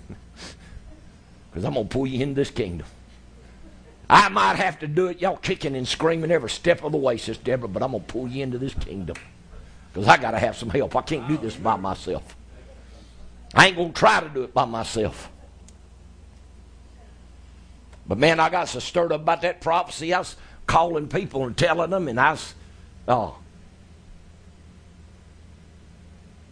Because I'm going to pull you into this kingdom. I might have to do it, y'all kicking and screaming every step of the way, Sister Deborah, but I'm going to pull you into this kingdom. Because I got to have some help. I can't do this by myself. I ain't going to try to do it by myself. But man, I got so stirred up about that prophecy. I was calling people and telling them, and I was uh,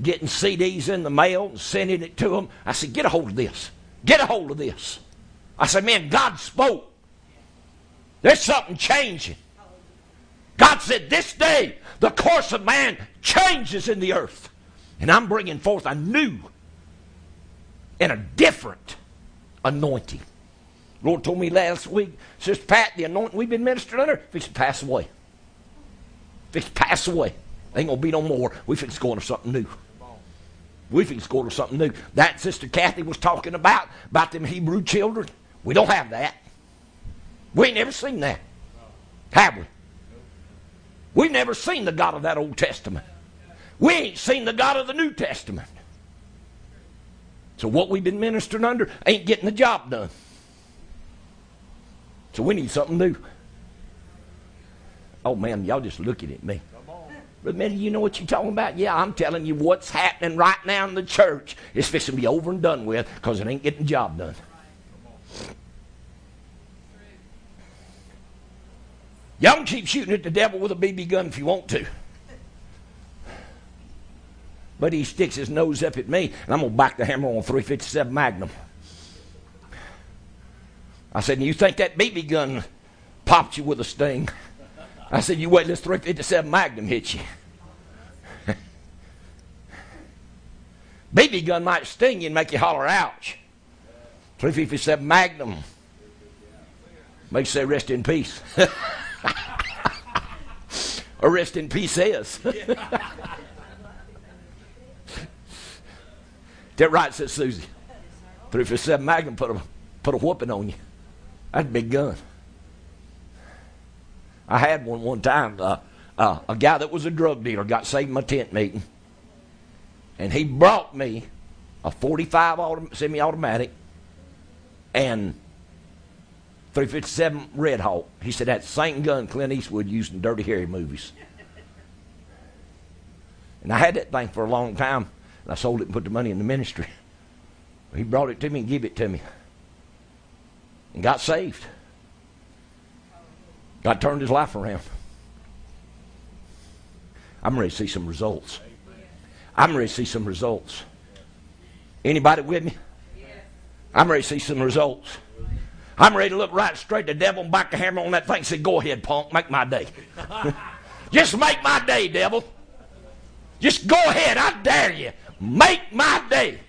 getting CDs in the mail and sending it to them. I said, Get a hold of this. Get a hold of this. I said, Man, God spoke. There's something changing. God said, This day the course of man changes in the earth. And I'm bringing forth a new and a different anointing. Lord told me last week, Sister Pat, the anointing we've been ministering under, fix to pass away. Fix to pass away. Ain't gonna be no more. We fix going to something new. We fix to something new. That Sister Kathy was talking about, about them Hebrew children. We don't have that. We ain't never seen that. Have we? We've never seen the God of that Old Testament. We ain't seen the God of the New Testament. So what we've been ministering under ain't getting the job done. So we need something new. Oh man, y'all just looking at me. But man, you know what you're talking about? Yeah, I'm telling you what's happening right now in the church is fixing to be over and done with because it ain't getting the job done. Y'all can keep shooting at the devil with a BB gun if you want to. But he sticks his nose up at me, and I'm going to back the hammer on 357 Magnum. I said, You think that BB gun popped you with a sting? I said, You wait, this 357 Magnum hit you. BB gun might sting you and make you holler, ouch. 357 Magnum makes you say, Rest in peace. or rest in peace is. that right, says Susie. Three for seven Magnum put a put a whooping on you. That's a big gun. I had one one time. Uh, uh, a guy that was a drug dealer got saved in my tent meeting, and he brought me a 45 autom- semi-automatic and 357 Redhawk. He said that's the same gun Clint Eastwood used in Dirty Harry movies. And I had that thing for a long time, and I sold it and put the money in the ministry. He brought it to me and gave it to me. And got saved. God turned his life around. I'm ready to see some results. I'm ready to see some results. Anybody with me? I'm ready to see some results. I'm ready to look right straight the devil and back the hammer on that thing and say, Go ahead, punk, make my day. Just make my day, devil. Just go ahead, I dare you. Make my day.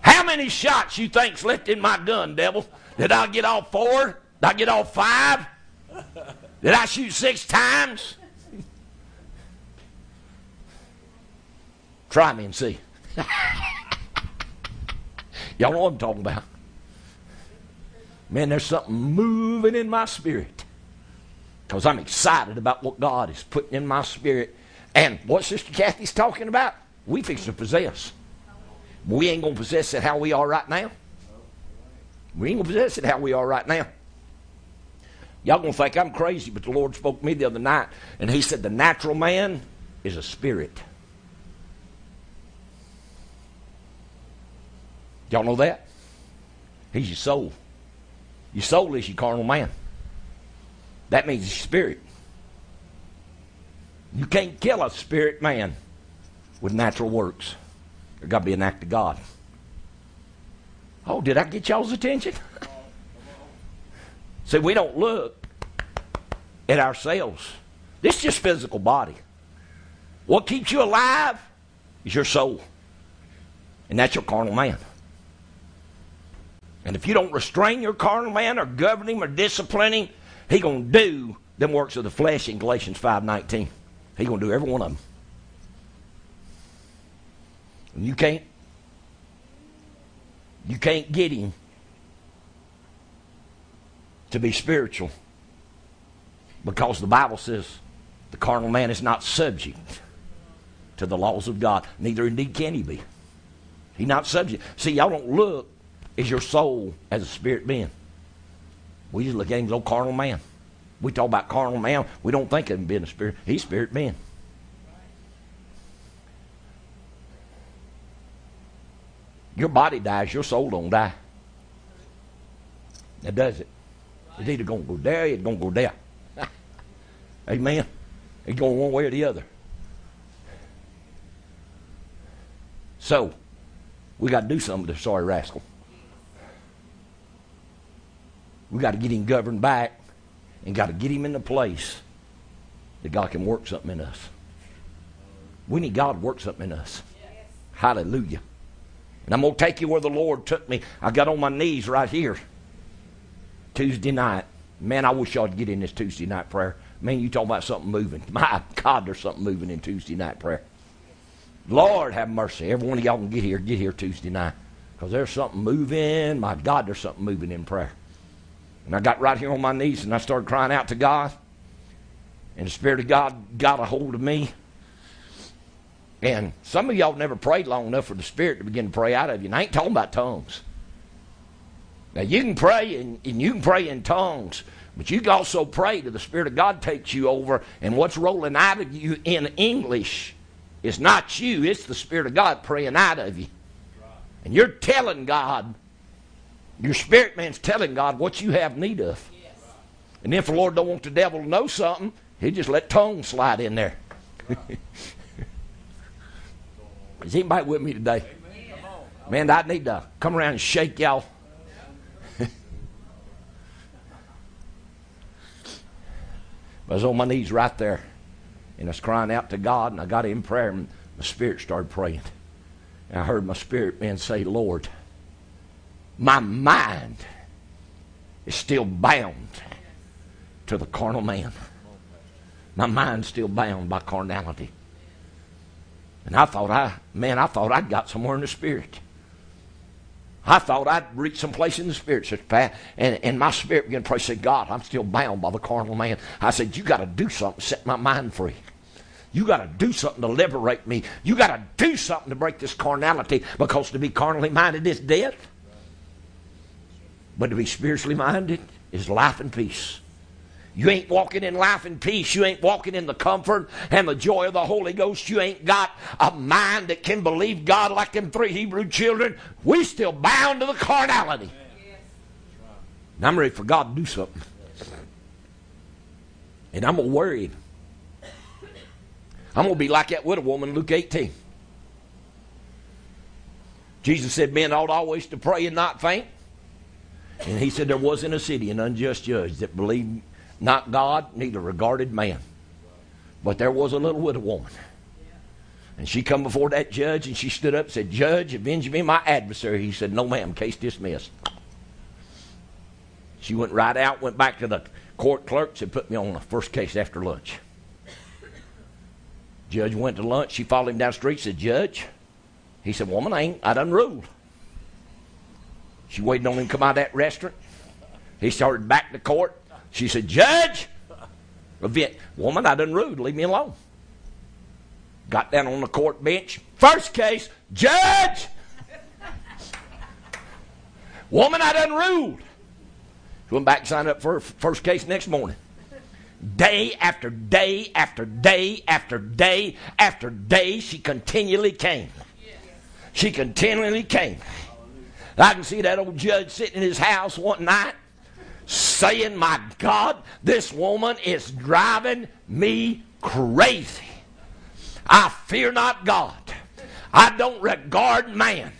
How many shots you think's left in my gun, devil? Did I get off four? Did I get off five? Did I shoot six times? Try me and see. Y'all know what I'm talking about. Man, there's something moving in my spirit. Because I'm excited about what God is putting in my spirit. And what Sister Kathy's talking about, we fix to possess. We ain't going to possess it how we are right now. We ain't going to possess it how we are right now. Y'all going to think I'm crazy, but the Lord spoke to me the other night, and He said, The natural man is a spirit. Y'all know that? He's your soul. Your soul is your carnal man. That means your spirit. You can't kill a spirit man with natural works. There's got to be an act of God. Oh, did I get y'all's attention? See, we don't look at ourselves. This is just physical body. What keeps you alive is your soul. And that's your carnal man. And if you don't restrain your carnal man or govern him or discipline him, he gonna do them works of the flesh in Galatians 5.19. He gonna do every one of them. And you can't you can't get him to be spiritual because the Bible says the carnal man is not subject to the laws of God. Neither indeed can he be. He's not subject. See, y'all don't look as your soul as a spirit being. We just look at him as a carnal man. We talk about carnal man, we don't think of him being a spirit. He's spirit being. Your body dies, your soul don't die. That does it. It's either going to go there or it's going to go there. Amen. It's going one way or the other. So, we got to do something to the sorry rascal. We got to get him governed back and got to get him in the place that God can work something in us. We need God to work something in us. Hallelujah. And I'm going to take you where the Lord took me. I got on my knees right here Tuesday night. Man, I wish y'all would get in this Tuesday night prayer. Man, you talking about something moving. My God, there's something moving in Tuesday night prayer. Lord have mercy. Every one of y'all can get here, get here Tuesday night. Because there's something moving. My God, there's something moving in prayer. And I got right here on my knees and I started crying out to God. And the Spirit of God got a hold of me. And some of y'all never prayed long enough for the Spirit to begin to pray out of you. And I ain't talking about tongues. Now you can pray and, and you can pray in tongues, but you can also pray till the Spirit of God takes you over, and what's rolling out of you in English is not you, it's the Spirit of God praying out of you. And you're telling God, your spirit man's telling God what you have need of. And if the Lord don't want the devil to know something, he just let tongues slide in there. Is anybody with me today? Man, I need to come around and shake y'all. I was on my knees right there, and I was crying out to God, and I got in prayer, and my spirit started praying. And I heard my spirit man say, Lord, my mind is still bound to the carnal man. My mind's still bound by carnality. And I thought I, man, I thought I'd got somewhere in the spirit. I thought I'd reach some place in the spirit, Sister Pat. And, and my spirit began to pray, say, God, I'm still bound by the carnal man. I said, You got to do something to set my mind free. You got to do something to liberate me. You got to do something to break this carnality because to be carnally minded is death. But to be spiritually minded is life and peace. You ain't walking in life and peace. You ain't walking in the comfort and the joy of the Holy Ghost. You ain't got a mind that can believe God like them three Hebrew children. We still bound to the carnality. And I'm ready for God to do something. And I'm worried. I'm going to be like that widow woman, Luke 18. Jesus said, Men ought always to pray and not faint. And he said, There was in a city an unjust judge that believed not God, neither regarded man. But there was a little widow woman. And she come before that judge and she stood up and said, Judge, avenge me my adversary. He said, No, ma'am, case dismissed. She went right out, went back to the court clerk, said, Put me on the first case after lunch. Judge went to lunch. She followed him down the street, said, Judge. He said, Woman, I ain't, I done ruled. She waited on him to come out of that restaurant. He started back to court. She said, Judge, event. Woman, I done rude. Leave me alone. Got down on the court bench. First case, Judge. Woman, I done ruled. She went back and signed up for first case next morning. Day after day after day after day after day, she continually came. She continually came. I can see that old judge sitting in his house one night saying, My God, this woman is driving me crazy. I fear not God. I don't regard man.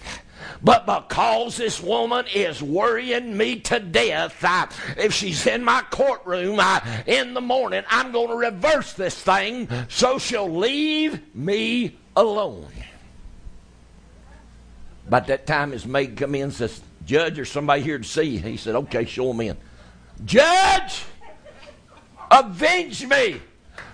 But because this woman is worrying me to death, I, if she's in my courtroom I, in the morning, I'm going to reverse this thing so she'll leave me alone. About that time, his maid come in and says, Judge, or somebody here to see you. He said, Okay, show him in. Judge, avenge me.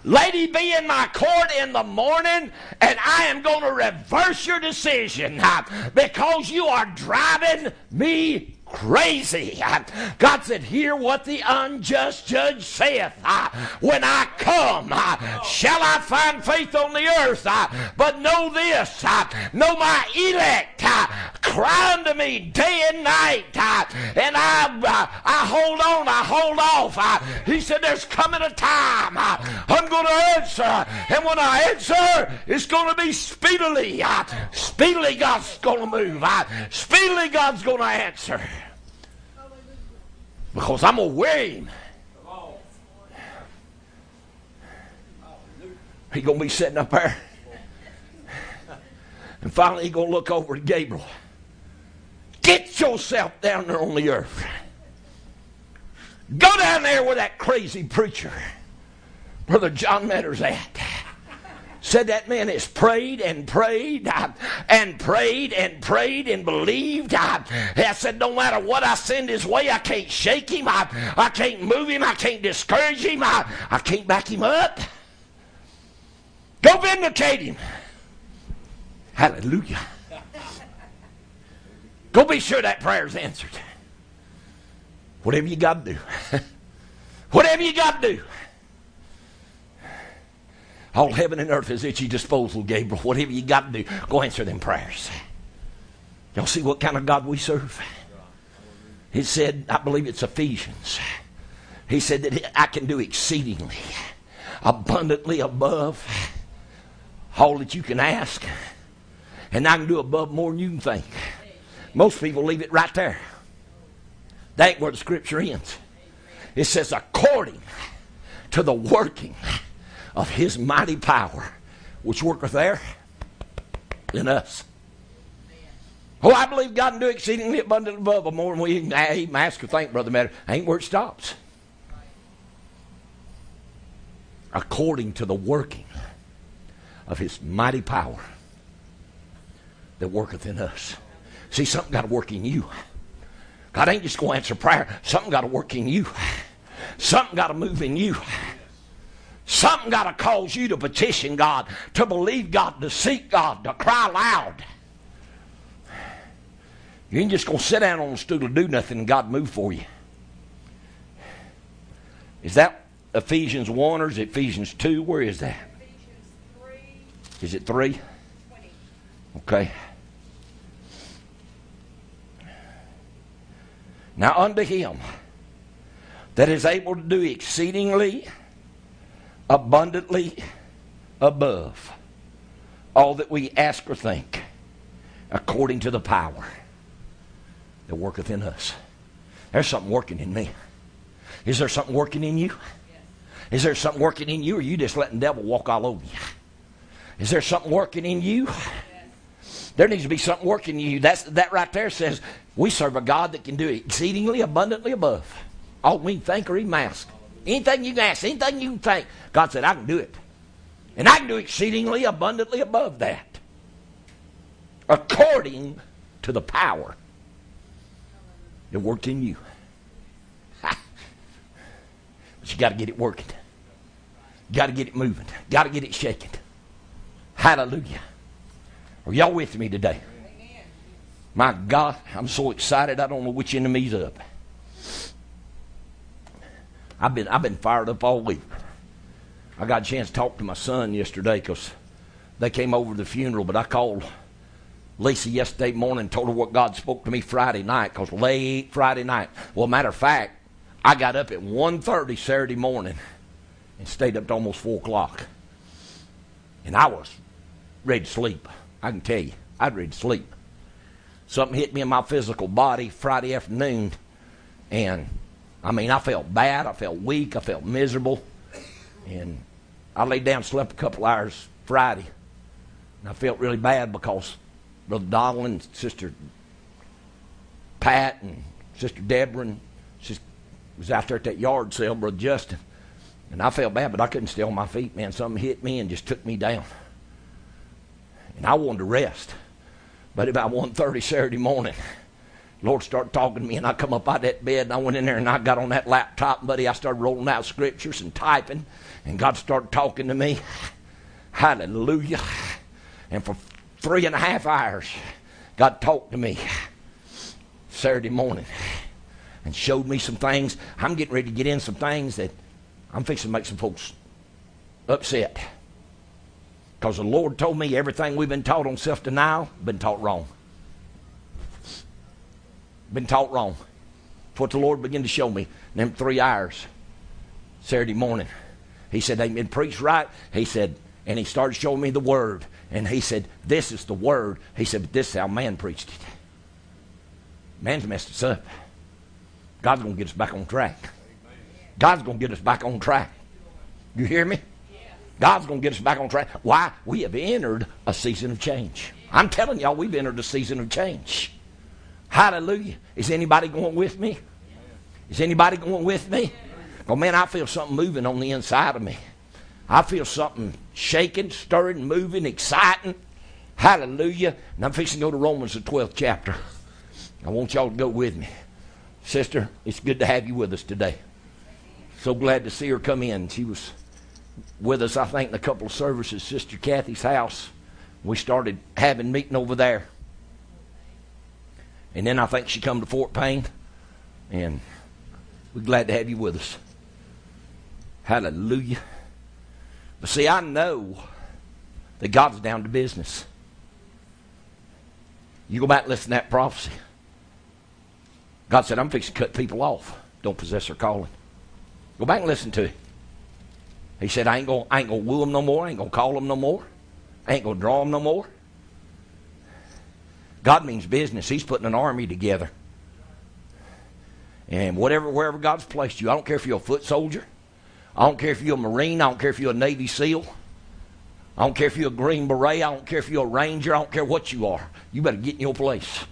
Lady, be in my court in the morning, and I am going to reverse your decision because you are driving me crazy. God said, Hear what the unjust judge saith. When I come, shall I find faith on the earth? But know this, know my elect cry unto me day and night, and I, I hold on, I hold off. He said, There's coming a time I'm going to answer, and when I answer, it's going to be speedily. Speedily, God's going to move. Speedily, God's going to answer. Because I'm going to. He's going to be sitting up there. And finally, he's going to look over at Gabriel. Get yourself down there on the earth. Go down there where that crazy preacher, Brother John Metter's at said that man has prayed and prayed uh, and prayed and prayed and believed. Uh, I said, no matter what I send his way, I can't shake him. I, I can't move him. I can't discourage him. I, I can't back him up. Go vindicate him. Hallelujah. Go be sure that prayer's answered. Whatever you got to do. Whatever you got to do. All heaven and earth is at your disposal, Gabriel. Whatever you got to do, go answer them prayers. Y'all see what kind of God we serve? He said, I believe it's Ephesians. He said that I can do exceedingly, abundantly above all that you can ask. And I can do above more than you can think. Most people leave it right there. That ain't where the scripture ends. It says, according to the working of his mighty power, which worketh there in us. Oh, I believe God can do exceedingly abundantly above more than we can ask or think, Brother Matter. Ain't where it stops. According to the working of his mighty power that worketh in us. See, something got to work in you. God ain't just going to answer prayer. Something got to work in you. Something got to move in you. Something got to cause you to petition God, to believe God, to seek God, to cry loud. You ain't just going to sit down on a stool and do nothing and God move for you. Is that Ephesians 1 or is it Ephesians 2? Where is that? Is it 3? Okay. Now unto him that is able to do exceedingly abundantly above all that we ask or think, according to the power that worketh in us. There's something working in me. Is there something working in you? Is there something working in you, or you just letting devil walk all over you? Is there something working in you? There needs to be something working in you. That's, that right there says we serve a God that can do exceedingly abundantly above all we think or even ask. Anything you can ask, anything you can think. God said, I can do it. And I can do exceedingly abundantly above that. According to the power that worked in you. but you got to get it working. Got to get it moving. Got to get it shaking. Hallelujah. Are y'all with me today? My God, I'm so excited. I don't know which enemy's up. I've been I've been fired up all week. I got a chance to talk to my son yesterday because they came over to the funeral, but I called Lisa yesterday morning and told her what God spoke to me Friday night because late Friday night. Well, matter of fact, I got up at 1.30 Saturday morning and stayed up to almost 4 o'clock. And I was ready to sleep. I can tell you, I'd ready to sleep. Something hit me in my physical body Friday afternoon, and I mean, I felt bad. I felt weak. I felt miserable. And I laid down, slept a couple hours Friday. And I felt really bad because Brother Donald Sister Pat and Sister Deborah and she was out there at that yard sale, Brother Justin. And I felt bad, but I couldn't stay on my feet, man. Something hit me and just took me down. And I wanted to rest. But about 1.30 Saturday morning, Lord started talking to me, and I come up out of that bed, and I went in there, and I got on that laptop, buddy. I started rolling out scriptures and typing, and God started talking to me. Hallelujah. And for three and a half hours, God talked to me Saturday morning and showed me some things. I'm getting ready to get in some things that I'm fixing to make some folks upset. Because the Lord told me everything we've been taught on self denial, been taught wrong. Been taught wrong. That's what the Lord began to show me them three hours Saturday morning. He said, They've been preached right. He said, and he started showing me the word. And he said, This is the word. He said, But this is how man preached it. Man's messed us up. God's going to get us back on track. God's going to get us back on track. You hear me? God's going to get us back on track. Why? We have entered a season of change. I'm telling y'all, we've entered a season of change. Hallelujah. Is anybody going with me? Is anybody going with me? Oh man, I feel something moving on the inside of me. I feel something shaking, stirring, moving, exciting. Hallelujah. And I'm fixing to go to Romans, the 12th chapter. I want y'all to go with me. Sister, it's good to have you with us today. So glad to see her come in. She was with us, I think, in a couple of services, Sister Kathy's house. We started having meeting over there. And then I think she come to Fort Payne. And we're glad to have you with us. Hallelujah. But see, I know that God's down to business. You go back and listen to that prophecy. God said, I'm fixing to cut people off. Don't possess their calling. Go back and listen to it. He said, I ain't ain't gonna woo them no more. I ain't gonna call them no more. I ain't gonna draw them no more. God means business. He's putting an army together. And whatever, wherever God's placed you, I don't care if you're a foot soldier. I don't care if you're a Marine. I don't care if you're a Navy SEAL. I don't care if you're a Green Beret. I don't care if you're a Ranger. I don't care what you are. You better get in your place.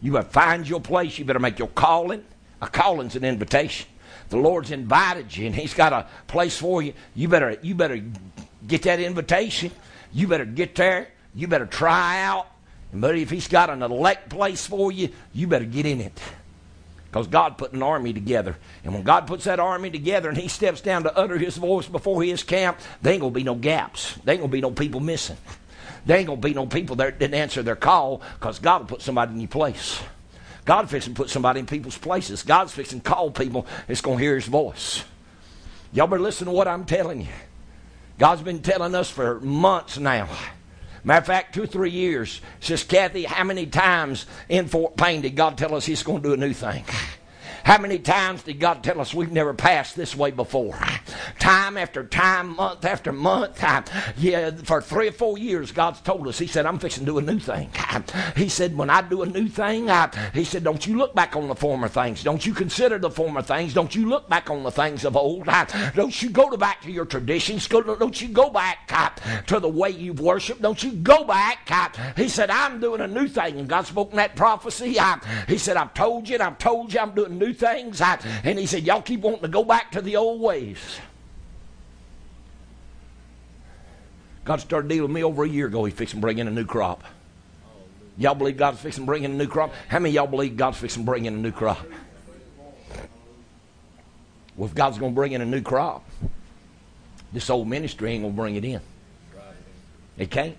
You better find your place. You better make your calling. A calling's an invitation. The Lord's invited you, and He's got a place for you. You better, you better get that invitation. You better get there. You better try out. But if He's got an elect place for you, you better get in it. Because God put an army together. And when God puts that army together and He steps down to utter His voice before His camp, there ain't going to be no gaps. There ain't going to be no people missing. There ain't going to be no people that didn't answer their call because God will put somebody in your place. God fixing put somebody in people's places. God's fixing call people that's going to hear His voice. Y'all better listen to what I'm telling you. God's been telling us for months now. Matter of fact, two three years. Says Kathy, how many times in Fort Payne did God tell us He's going to do a new thing? How many times did God tell us we've never passed this way before? Time after time, month after month. Time. Yeah, for three or four years, God's told us. He said, I'm fixing to do a new thing. He said, when I do a new thing, I, He said, don't you look back on the former things. Don't you consider the former things. Don't you look back on the things of old. Don't you go back to your traditions. Don't you go back to the way you've worshiped. Don't you go back. He said, I'm doing a new thing. And God spoke in that prophecy. He said, I've told you and I've told you I'm doing new things. I, and he said, Y'all keep wanting to go back to the old ways. God started dealing with me over a year ago. He fixing to bring in a new crop. Y'all believe God's fixing to bring in a new crop? How many y'all believe God's fixing to bring in a new crop? Well, if God's going to bring in a new crop, this old ministry ain't going to bring it in. It can't.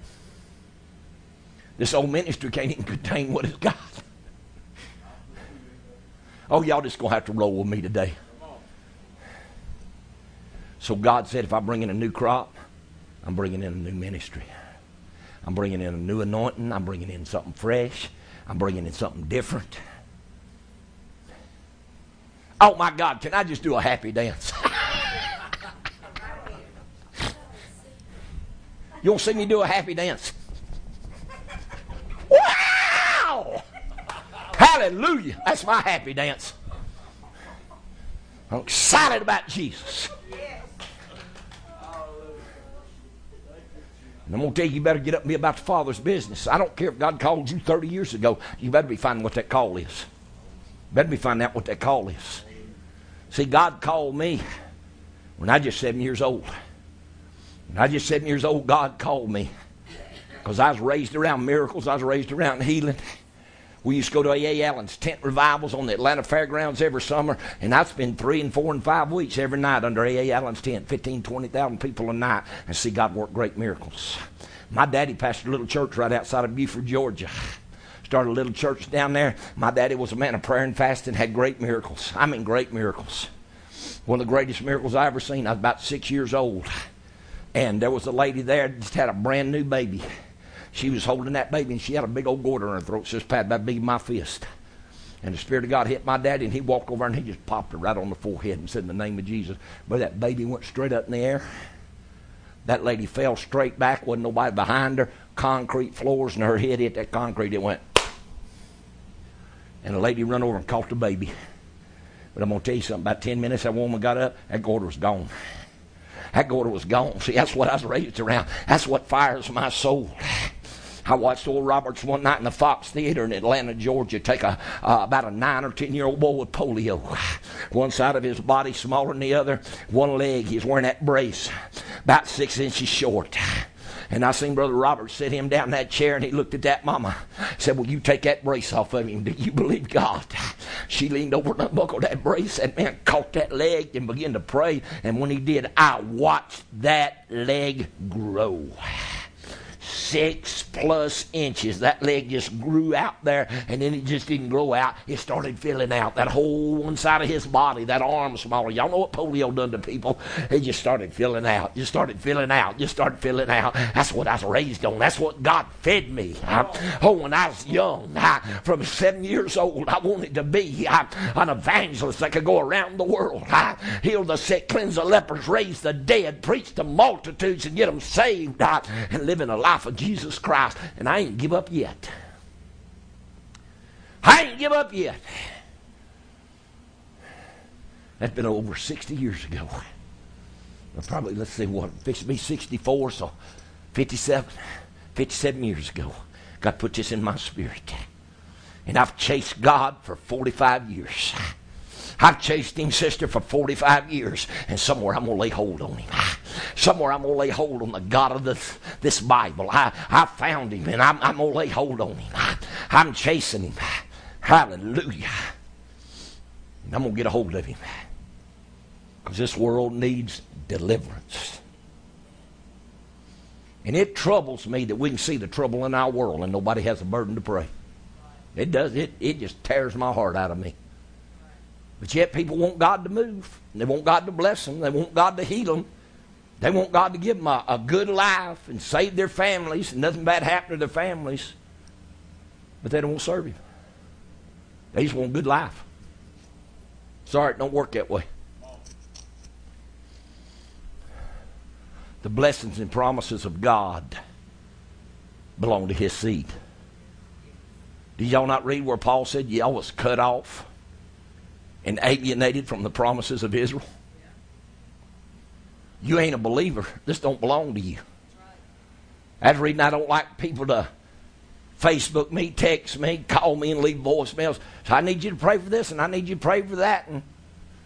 This old ministry can't even contain what it's got. Oh, y'all just going to have to roll with me today. So God said, if I bring in a new crop, I'm bringing in a new ministry. I'm bringing in a new anointing. I'm bringing in something fresh. I'm bringing in something different. Oh my God, can I just do a happy dance? you want to see me do a happy dance? Wow! Hallelujah. That's my happy dance. I'm excited about Jesus. And I'm going to tell you, you better get up and be about the Father's business. I don't care if God called you 30 years ago. You better be finding what that call is. Better be finding out what that call is. See, God called me when I was just seven years old. When I was just seven years old, God called me. Because I was raised around miracles. I was raised around healing. We used to go to A.A. Allen's tent revivals on the Atlanta Fairgrounds every summer, and I'd spend three and four and five weeks every night under A.A. Allen's tent, 15, 20,000 people a night, and see God work great miracles. My daddy pastored a little church right outside of Buford, Georgia. Started a little church down there. My daddy was a man of prayer and fasting, had great miracles. I mean, great miracles. One of the greatest miracles I ever seen. I was about six years old, and there was a lady there that just had a brand new baby she was holding that baby and she had a big old gourd in her throat, just pad big as my fist. And the Spirit of God hit my daddy, and he walked over and he just popped her right on the forehead and said, In the name of Jesus. But that baby went straight up in the air. That lady fell straight back, wasn't nobody behind her, concrete floors, and her head hit that concrete. It went. And the lady run over and caught the baby. But I'm going to tell you something. About 10 minutes, that woman got up, that gourd was gone. That gourd was gone. See, that's what I was raised around. That's what fires my soul. I watched Oral Roberts one night in the Fox Theater in Atlanta, Georgia, take a uh, about a nine or ten year old boy with polio. One side of his body smaller than the other. One leg, he's wearing that brace, about six inches short. And I seen Brother Robert sit him down in that chair and he looked at that mama. Said, Will you take that brace off of him? Do you believe God? She leaned over and unbuckled that brace. That man caught that leg and began to pray. And when he did, I watched that leg grow six plus inches. That leg just grew out there, and then it just didn't grow out. It started filling out. That whole one side of his body, that arm smaller. Y'all know what polio done to people? It just started filling out. Just started filling out. Just started filling out. That's what I was raised on. That's what God fed me. I, oh, when I was young, I, from seven years old, I wanted to be I, an evangelist that could go around the world, I, heal the sick, cleanse the lepers, raise the dead, preach to multitudes, and get them saved, and live in a life of Jesus Christ. And I ain't give up yet. I ain't give up yet. That's been over 60 years ago. Probably, let's see, what, fixed be 64, so 57, 57 years ago. God put this in my spirit. And I've chased God for 45 years. I've chased him, sister, for 45 years, and somewhere I'm going to lay hold on him. Somewhere I'm going to lay hold on the God of this, this Bible. I, I found him, and I'm, I'm going to lay hold on him. I, I'm chasing him. Hallelujah. And I'm going to get a hold of him. Because this world needs deliverance. And it troubles me that we can see the trouble in our world and nobody has a burden to pray. It does. It, it just tears my heart out of me. But yet people want God to move. They want God to bless them. They want God to heal them. They want God to give them a, a good life and save their families and nothing bad happen to their families. But they don't want to serve Him. They just want a good life. Sorry, it don't work that way. The blessings and promises of God belong to His seed. Did y'all not read where Paul said y'all was cut off? and alienated from the promises of Israel? You ain't a believer. This don't belong to you. That's the reason I don't like people to Facebook me, text me, call me, and leave voicemails. So I need you to pray for this, and I need you to pray for that. And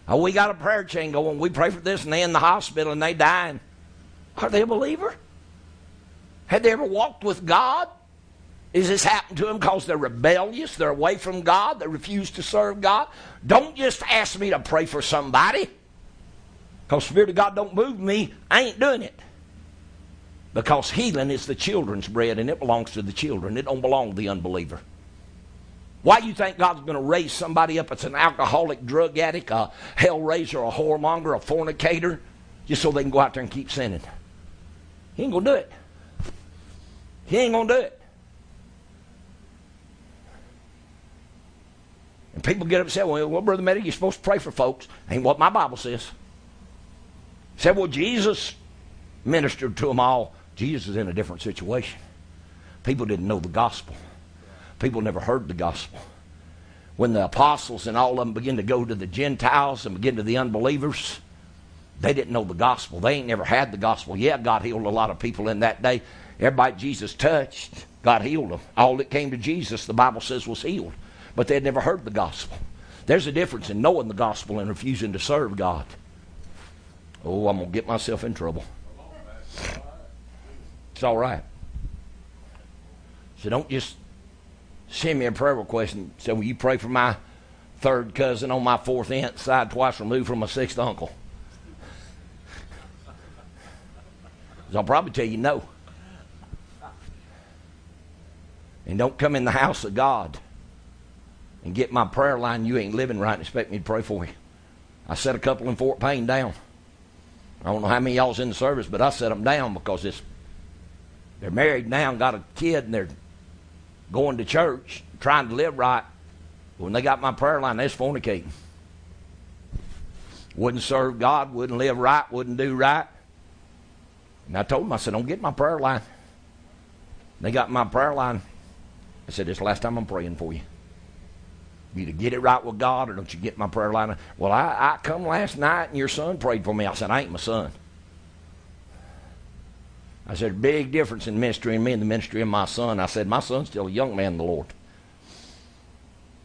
oh, we got a prayer chain going. We pray for this, and they in the hospital, and they dying. Are they a believer? Had they ever walked with God? Is this happened to them because they're rebellious? They're away from God? They refuse to serve God? Don't just ask me to pray for somebody. Because Spirit of God don't move me, I ain't doing it. Because healing is the children's bread and it belongs to the children. It don't belong to the unbeliever. Why you think God's going to raise somebody up that's an alcoholic, drug addict, a hell raiser, a whoremonger, a fornicator, just so they can go out there and keep sinning? He ain't going to do it. He ain't going to do it. And people get upset. Well, well, Brother Medic, you're supposed to pray for folks. Ain't what my Bible says. Said, well, Jesus ministered to them all. Jesus is in a different situation. People didn't know the gospel. People never heard the gospel. When the apostles and all of them began to go to the Gentiles and begin to the unbelievers, they didn't know the gospel. They ain't never had the gospel. Yeah, God healed a lot of people in that day. Everybody Jesus touched, God healed them. All that came to Jesus, the Bible says, was healed. But they had never heard the gospel. There's a difference in knowing the gospel and refusing to serve God. Oh, I'm going to get myself in trouble. It's all right. So don't just send me a prayer request and say, Will you pray for my third cousin on my fourth aunt side, twice removed from my sixth uncle? I'll probably tell you no. And don't come in the house of God and get my prayer line you ain't living right and expect me to pray for you. I set a couple in Fort Payne down. I don't know how many y'all's in the service, but I set them down because it's, they're married now and got a kid and they're going to church, trying to live right. When they got my prayer line, they're fornicating. Wouldn't serve God, wouldn't live right, wouldn't do right. And I told them, I said, don't get my prayer line. They got my prayer line. I said, this last time I'm praying for you. You either get it right with God or don't you get my prayer line. Well, I, I come last night and your son prayed for me. I said, I ain't my son. I said, big difference in ministry and me and the ministry of my son. I said, my son's still a young man in the Lord.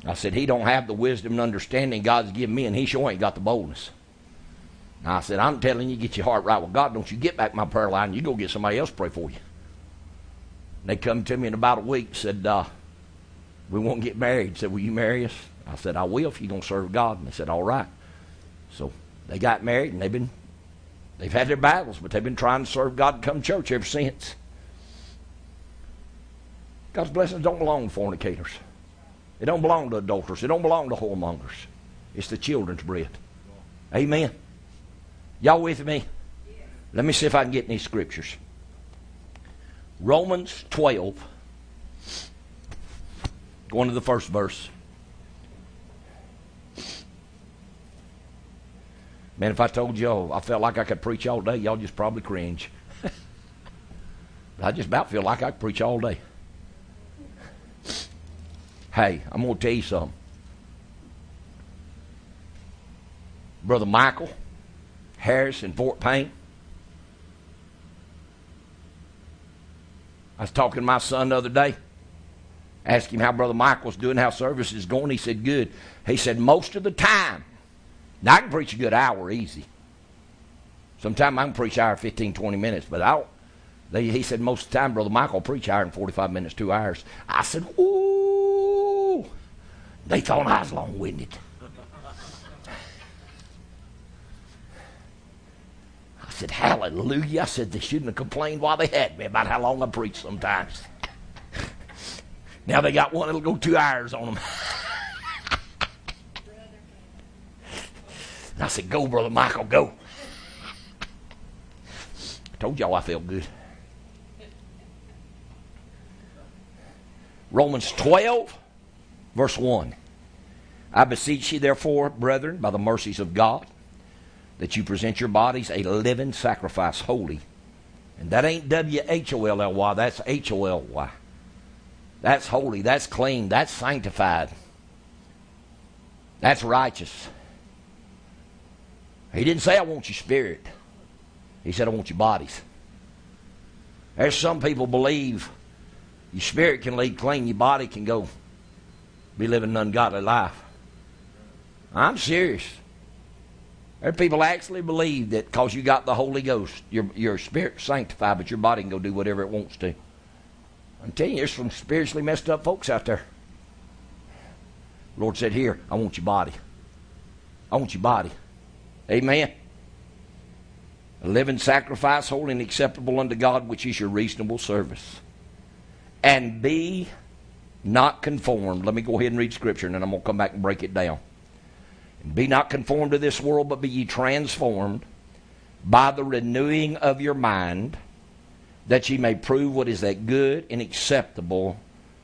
I said, he don't have the wisdom and understanding God's given me, and he sure ain't got the boldness. I said, I'm telling you, get your heart right with God. Don't you get back my prayer line. You go get somebody else to pray for you. And they come to me in about a week, said, uh, we won't get married. He said, will you marry us? I said, I will if you're going to serve God. And they said, all right. So they got married, and they've been, they've had their battles, but they've been trying to serve God and come to church ever since. God's blessings don't belong to fornicators. It don't belong to adulterers. It don't belong to whoremongers. It's the children's bread. Amen. Y'all with me? Let me see if I can get any scriptures. Romans 12. Going to the first verse. Man, if I told y'all I felt like I could preach all day, y'all just probably cringe. I just about feel like I could preach all day. Hey, I'm going to tell you something. Brother Michael Harris in Fort Payne. I was talking to my son the other day. Asked him how Brother Michael was doing, how service is going. He said, good. He said, most of the time. Now, I can preach a good hour easy. Sometimes I can preach hour, 15, 20 minutes, but I. They, he said, most of the time, Brother Michael preach hour and 45 minutes, two hours. I said, ooh. They thought I was long winded. I said, hallelujah. I said, they shouldn't have complained while they had me about how long I preach sometimes. Now they got one that'll go two hours on them. I said, go, Brother Michael, go. I told y'all I felt good. Romans 12, verse 1. I beseech you, therefore, brethren, by the mercies of God, that you present your bodies a living sacrifice, holy. And that ain't W H O L L Y, that's H O L Y. That's holy, that's clean, that's sanctified, that's righteous. He didn't say, I want your spirit. He said, I want your bodies. There's some people believe your spirit can lead clean, your body can go be living an ungodly life. I'm serious. There are people actually believe that because you got the Holy Ghost, your, your spirit sanctified, but your body can go do whatever it wants to. I'm telling you, there's some spiritually messed up folks out there. Lord said, Here, I want your body. I want your body. Amen. A living sacrifice, holy and acceptable unto God, which is your reasonable service. And be not conformed. Let me go ahead and read Scripture, and then I'm going to come back and break it down. Be not conformed to this world, but be ye transformed by the renewing of your mind, that ye may prove what is that good and acceptable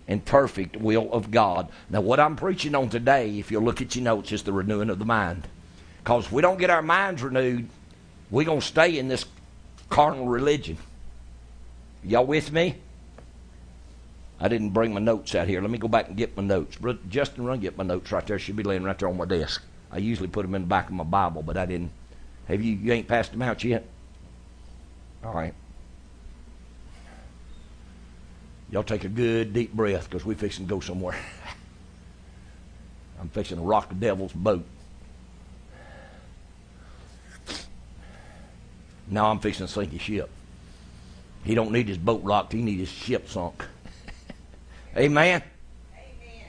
and perfect will of God. Now, what I'm preaching on today, if you'll look at your notes, is the renewing of the mind. Because if we don't get our minds renewed, we're going to stay in this carnal religion. Y'all with me? I didn't bring my notes out here. Let me go back and get my notes. Justin, run get my notes right there. Should be laying right there on my desk. I usually put them in the back of my Bible, but I didn't. Have you? You ain't passed them out yet. All right. Y'all take a good deep breath because we're fixing to go somewhere. I'm fixing to rock the devil's boat. Now I'm fixing to sink his ship. He don't need his boat rocked, he need his ship sunk. Amen? Amen.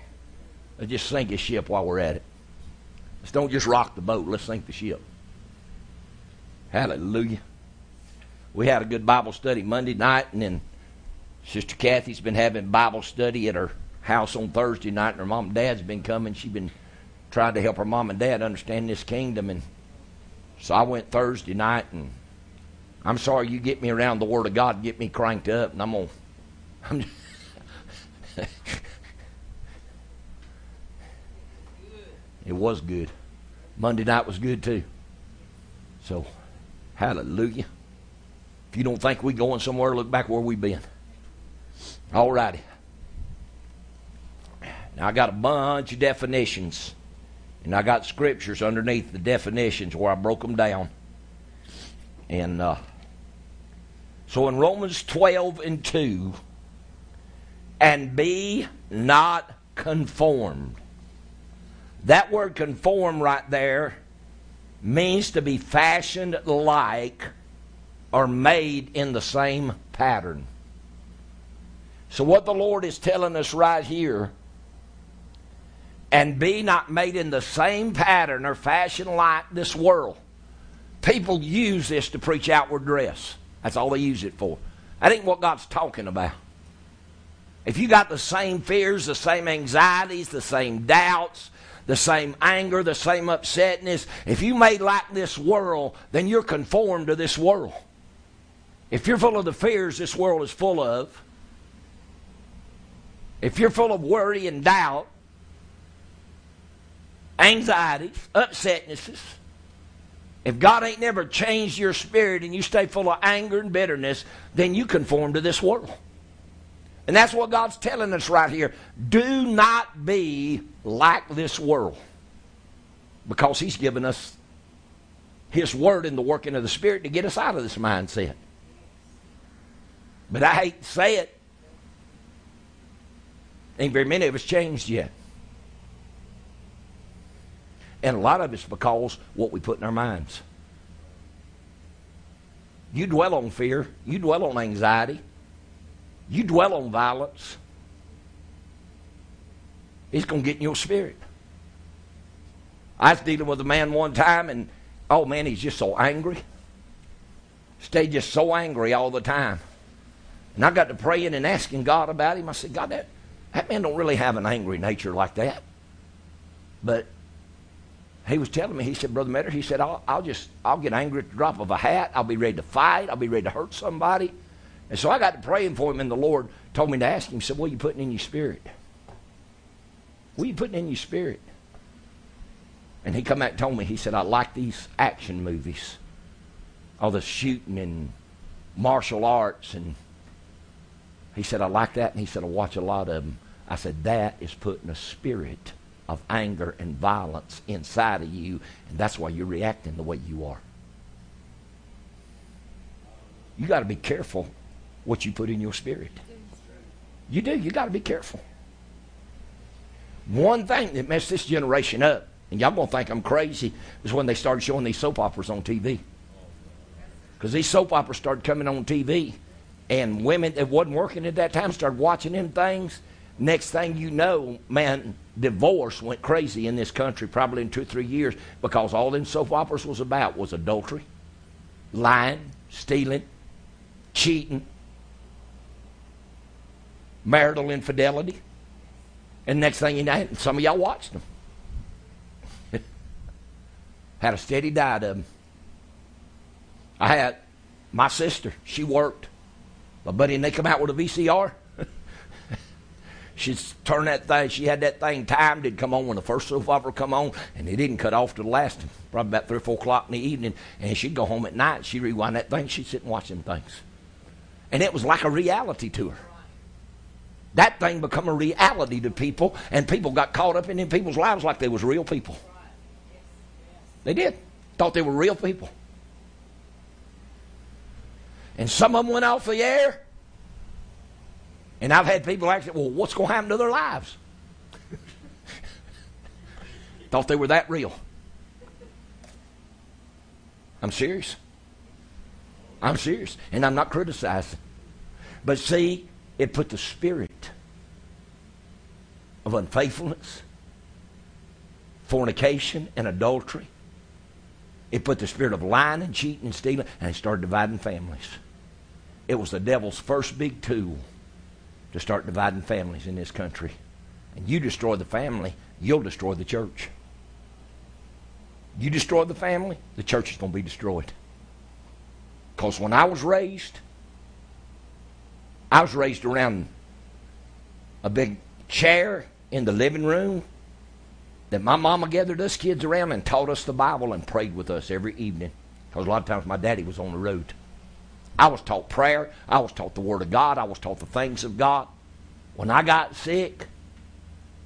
Let's just sink his ship while we're at it. Let's don't just rock the boat, let's sink the ship. Hallelujah. We had a good Bible study Monday night, and then Sister Kathy's been having Bible study at her house on Thursday night, and her mom and dad's been coming. She's been trying to help her mom and dad understand this kingdom, and so I went Thursday night, and I'm sorry you get me around the Word of God, and get me cranked up, and I'm. I'm just, it was good. Monday night was good too. So, hallelujah. If you don't think we're going somewhere, look back where we've been. All righty. Now, I got a bunch of definitions, and I got scriptures underneath the definitions where I broke them down. And uh, so in Romans 12 and 2, and be not conformed. That word conform right there means to be fashioned like or made in the same pattern. So, what the Lord is telling us right here, and be not made in the same pattern or fashion like this world. People use this to preach outward dress. That's all they use it for. That ain't what God's talking about. If you got the same fears, the same anxieties, the same doubts, the same anger, the same upsetness, if you made like this world, then you're conformed to this world. If you're full of the fears this world is full of, if you're full of worry and doubt, anxieties, upsetnesses, if God ain't never changed your spirit and you stay full of anger and bitterness, then you conform to this world. And that's what God's telling us right here. Do not be like this world. Because He's given us His Word in the working of the Spirit to get us out of this mindset. But I hate to say it. Ain't very many of us changed yet. And a lot of it's because what we put in our minds. You dwell on fear, you dwell on anxiety, you dwell on violence. It's going to get in your spirit. I was dealing with a man one time, and oh man, he's just so angry. Stayed just so angry all the time. And I got to praying and asking God about him. I said, God, that, that man don't really have an angry nature like that. But he was telling me, he said, Brother Metter, he said, I'll, I'll just, I'll get angry at the drop of a hat. I'll be ready to fight. I'll be ready to hurt somebody. And so I got to praying for him, and the Lord told me to ask him, he said, What are you putting in your spirit? What are you putting in your spirit? And he come back and told me, he said, I like these action movies. All the shooting and martial arts and he said, I like that. And he said, I watch a lot of them. I said, that is putting a spirit of anger and violence inside of you, and that's why you're reacting the way you are. You got to be careful what you put in your spirit. You do. You got to be careful. One thing that messed this generation up, and y'all gonna think I'm crazy, is when they started showing these soap operas on TV. Because these soap operas started coming on TV, and women that wasn't working at that time started watching them things. Next thing you know, man, divorce went crazy in this country probably in two or three years because all them soap operas was about was adultery, lying, stealing, cheating, marital infidelity. And next thing you know, some of y'all watched them. had a steady diet of them. I had my sister, she worked. My buddy and they come out with a VCR. She'd turn that thing, she had that thing timed, it'd come on when the first soap come on, and it didn't cut off to the last, probably about 3 or 4 o'clock in the evening, and she'd go home at night, she'd rewind that thing, she'd sit and watch them things. And it was like a reality to her. That thing become a reality to people, and people got caught up in in people's lives like they was real people. They did. Thought they were real people. And some of them went off the air. And I've had people ask, well, what's going to happen to their lives? Thought they were that real. I'm serious. I'm serious. And I'm not criticizing. But see, it put the spirit of unfaithfulness, fornication, and adultery. It put the spirit of lying and cheating and stealing, and it started dividing families. It was the devil's first big tool to start dividing families in this country. And you destroy the family, you'll destroy the church. You destroy the family, the church is going to be destroyed. Because when I was raised, I was raised around a big chair in the living room that my mama gathered us kids around and taught us the Bible and prayed with us every evening. Because a lot of times my daddy was on the road. I was taught prayer. I was taught the Word of God. I was taught the things of God. When I got sick,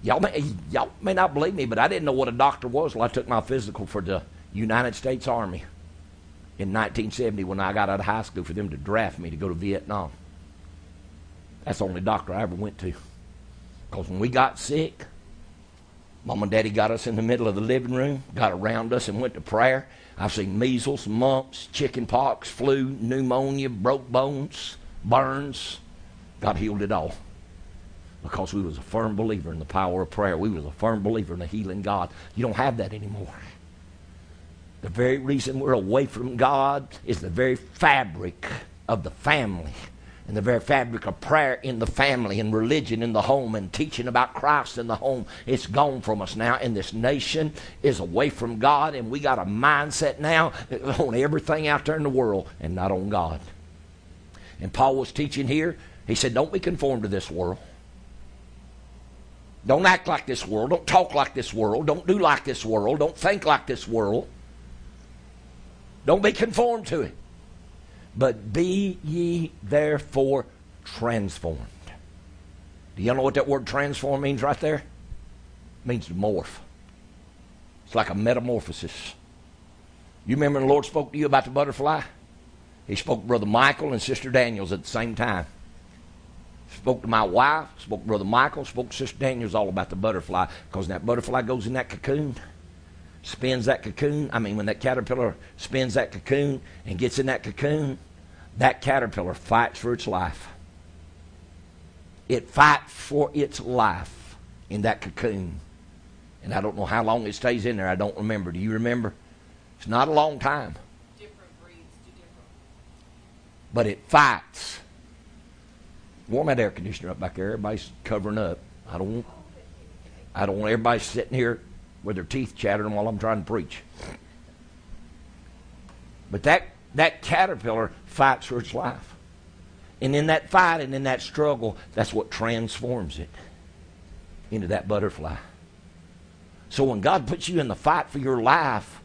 y'all may, y'all may not believe me, but I didn't know what a doctor was until I took my physical for the United States Army in 1970 when I got out of high school for them to draft me to go to Vietnam. That's the only doctor I ever went to. Because when we got sick, Mom and Daddy got us in the middle of the living room, got around us, and went to prayer. I've seen measles, mumps, chicken pox, flu, pneumonia, broke bones, burns. God healed it all because we was a firm believer in the power of prayer. We was a firm believer in the healing God. You don't have that anymore. The very reason we're away from God is the very fabric of the family and the very fabric of prayer in the family and religion in the home and teaching about Christ in the home. It's gone from us now, and this nation is away from God, and we got a mindset now on everything out there in the world and not on God. And Paul was teaching here. He said, Don't be conformed to this world. Don't act like this world. Don't talk like this world. Don't do like this world. Don't think like this world. Don't be conformed to it. But be ye therefore transformed. Do you know what that word transform means right there? It means to morph. It's like a metamorphosis. You remember the Lord spoke to you about the butterfly? He spoke to Brother Michael and Sister Daniels at the same time. Spoke to my wife, spoke to Brother Michael, spoke to Sister Daniels all about the butterfly. Because that butterfly goes in that cocoon, spins that cocoon. I mean, when that caterpillar spins that cocoon and gets in that cocoon, that caterpillar fights for its life. It fights for its life in that cocoon. And I don't know how long it stays in there. I don't remember. Do you remember? It's not a long time. Different breeds different. But it fights. Warm that air conditioner up back there. Everybody's covering up. I don't I don't want everybody sitting here with their teeth chattering while I'm trying to preach. But that, that caterpillar fights for its life. And in that fight and in that struggle, that's what transforms it into that butterfly. So when God puts you in the fight for your life,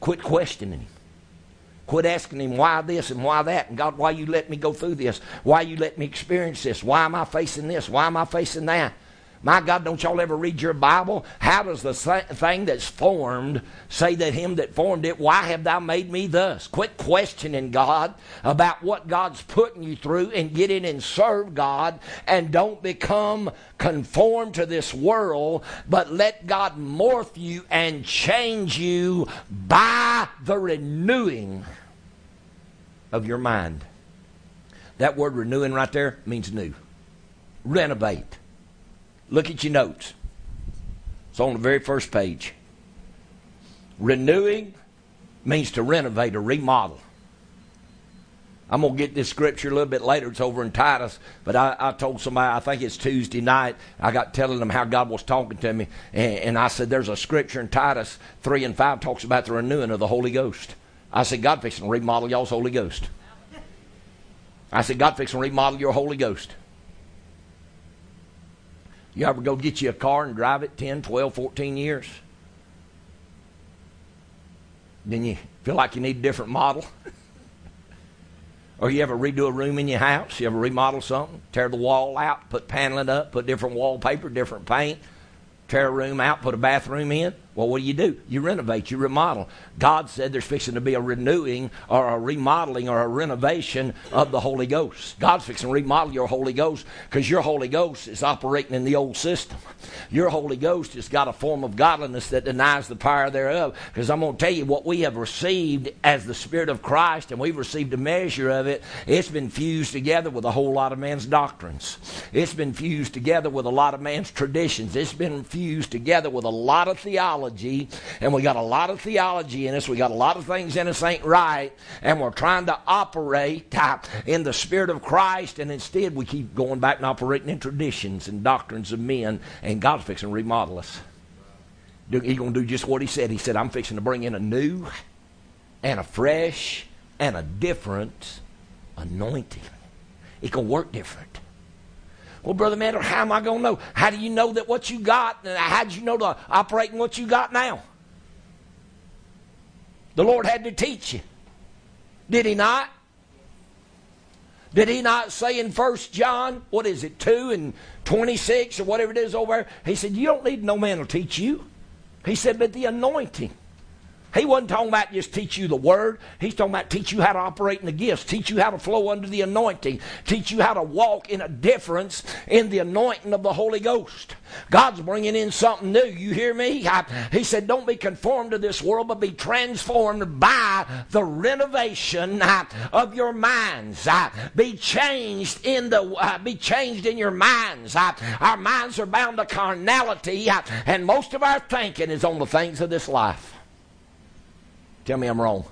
quit questioning Him. Quit asking him why this and why that, and God, why you let me go through this? Why you let me experience this? Why am I facing this? Why am I facing that? My God, don't y'all ever read your Bible? How does the thing that's formed say that him that formed it, why have thou made me thus? Quit questioning God about what God's putting you through and get in and serve God and don't become conformed to this world, but let God morph you and change you by the renewing of your mind. That word renewing right there means new. Renovate. Look at your notes. It's on the very first page. Renewing means to renovate or remodel. I'm going to get this scripture a little bit later. It's over in Titus. But I, I, told somebody, I think it's Tuesday night, I got telling them how God was talking to me. And, and, I said, there's a scripture in Titus 3 and 5 talks about the renewing of the Holy Ghost. I said, God fixing to remodel y'all's Holy Ghost. I said, God fixing to remodel your Holy Ghost. You ever go get you a car and drive it 10, 12, 14 years? Then you feel like you need a different model? or you ever redo a room in your house? You ever remodel something? Tear the wall out, put paneling up, put different wallpaper, different paint, tear a room out, put a bathroom in? Well, what do you do? You renovate, you remodel. God said there's fixing to be a renewing or a remodeling or a renovation of the Holy Ghost. God's fixing to remodel your Holy Ghost because your Holy Ghost is operating in the old system. Your Holy Ghost has got a form of godliness that denies the power thereof. Because I'm going to tell you what we have received as the Spirit of Christ, and we've received a measure of it. It's been fused together with a whole lot of man's doctrines. It's been fused together with a lot of man's traditions. It's been fused together with a lot of theology theology, and we got a lot of theology in us. We got a lot of things in us ain't right, and we're trying to operate uh, in the Spirit of Christ, and instead we keep going back and operating in traditions and doctrines of men, and God's fixing to remodel us. He's going to do just what He said. He said, I'm fixing to bring in a new and a fresh and a different anointing. It can work different. Well, Brother Matter, how am I going to know? How do you know that what you got, how did you know to operate in what you got now? The Lord had to teach you. Did He not? Did He not say in First John, what is it, 2 and 26 or whatever it is over there? He said, You don't need no man to teach you. He said, But the anointing. He wasn't talking about just teach you the word. He's talking about teach you how to operate in the gifts, teach you how to flow under the anointing, teach you how to walk in a difference in the anointing of the Holy Ghost. God's bringing in something new. You hear me? I, he said, Don't be conformed to this world, but be transformed by the renovation of your minds. Be changed in the uh, be changed in your minds. Our minds are bound to carnality, and most of our thinking is on the things of this life. Tell me I'm wrong.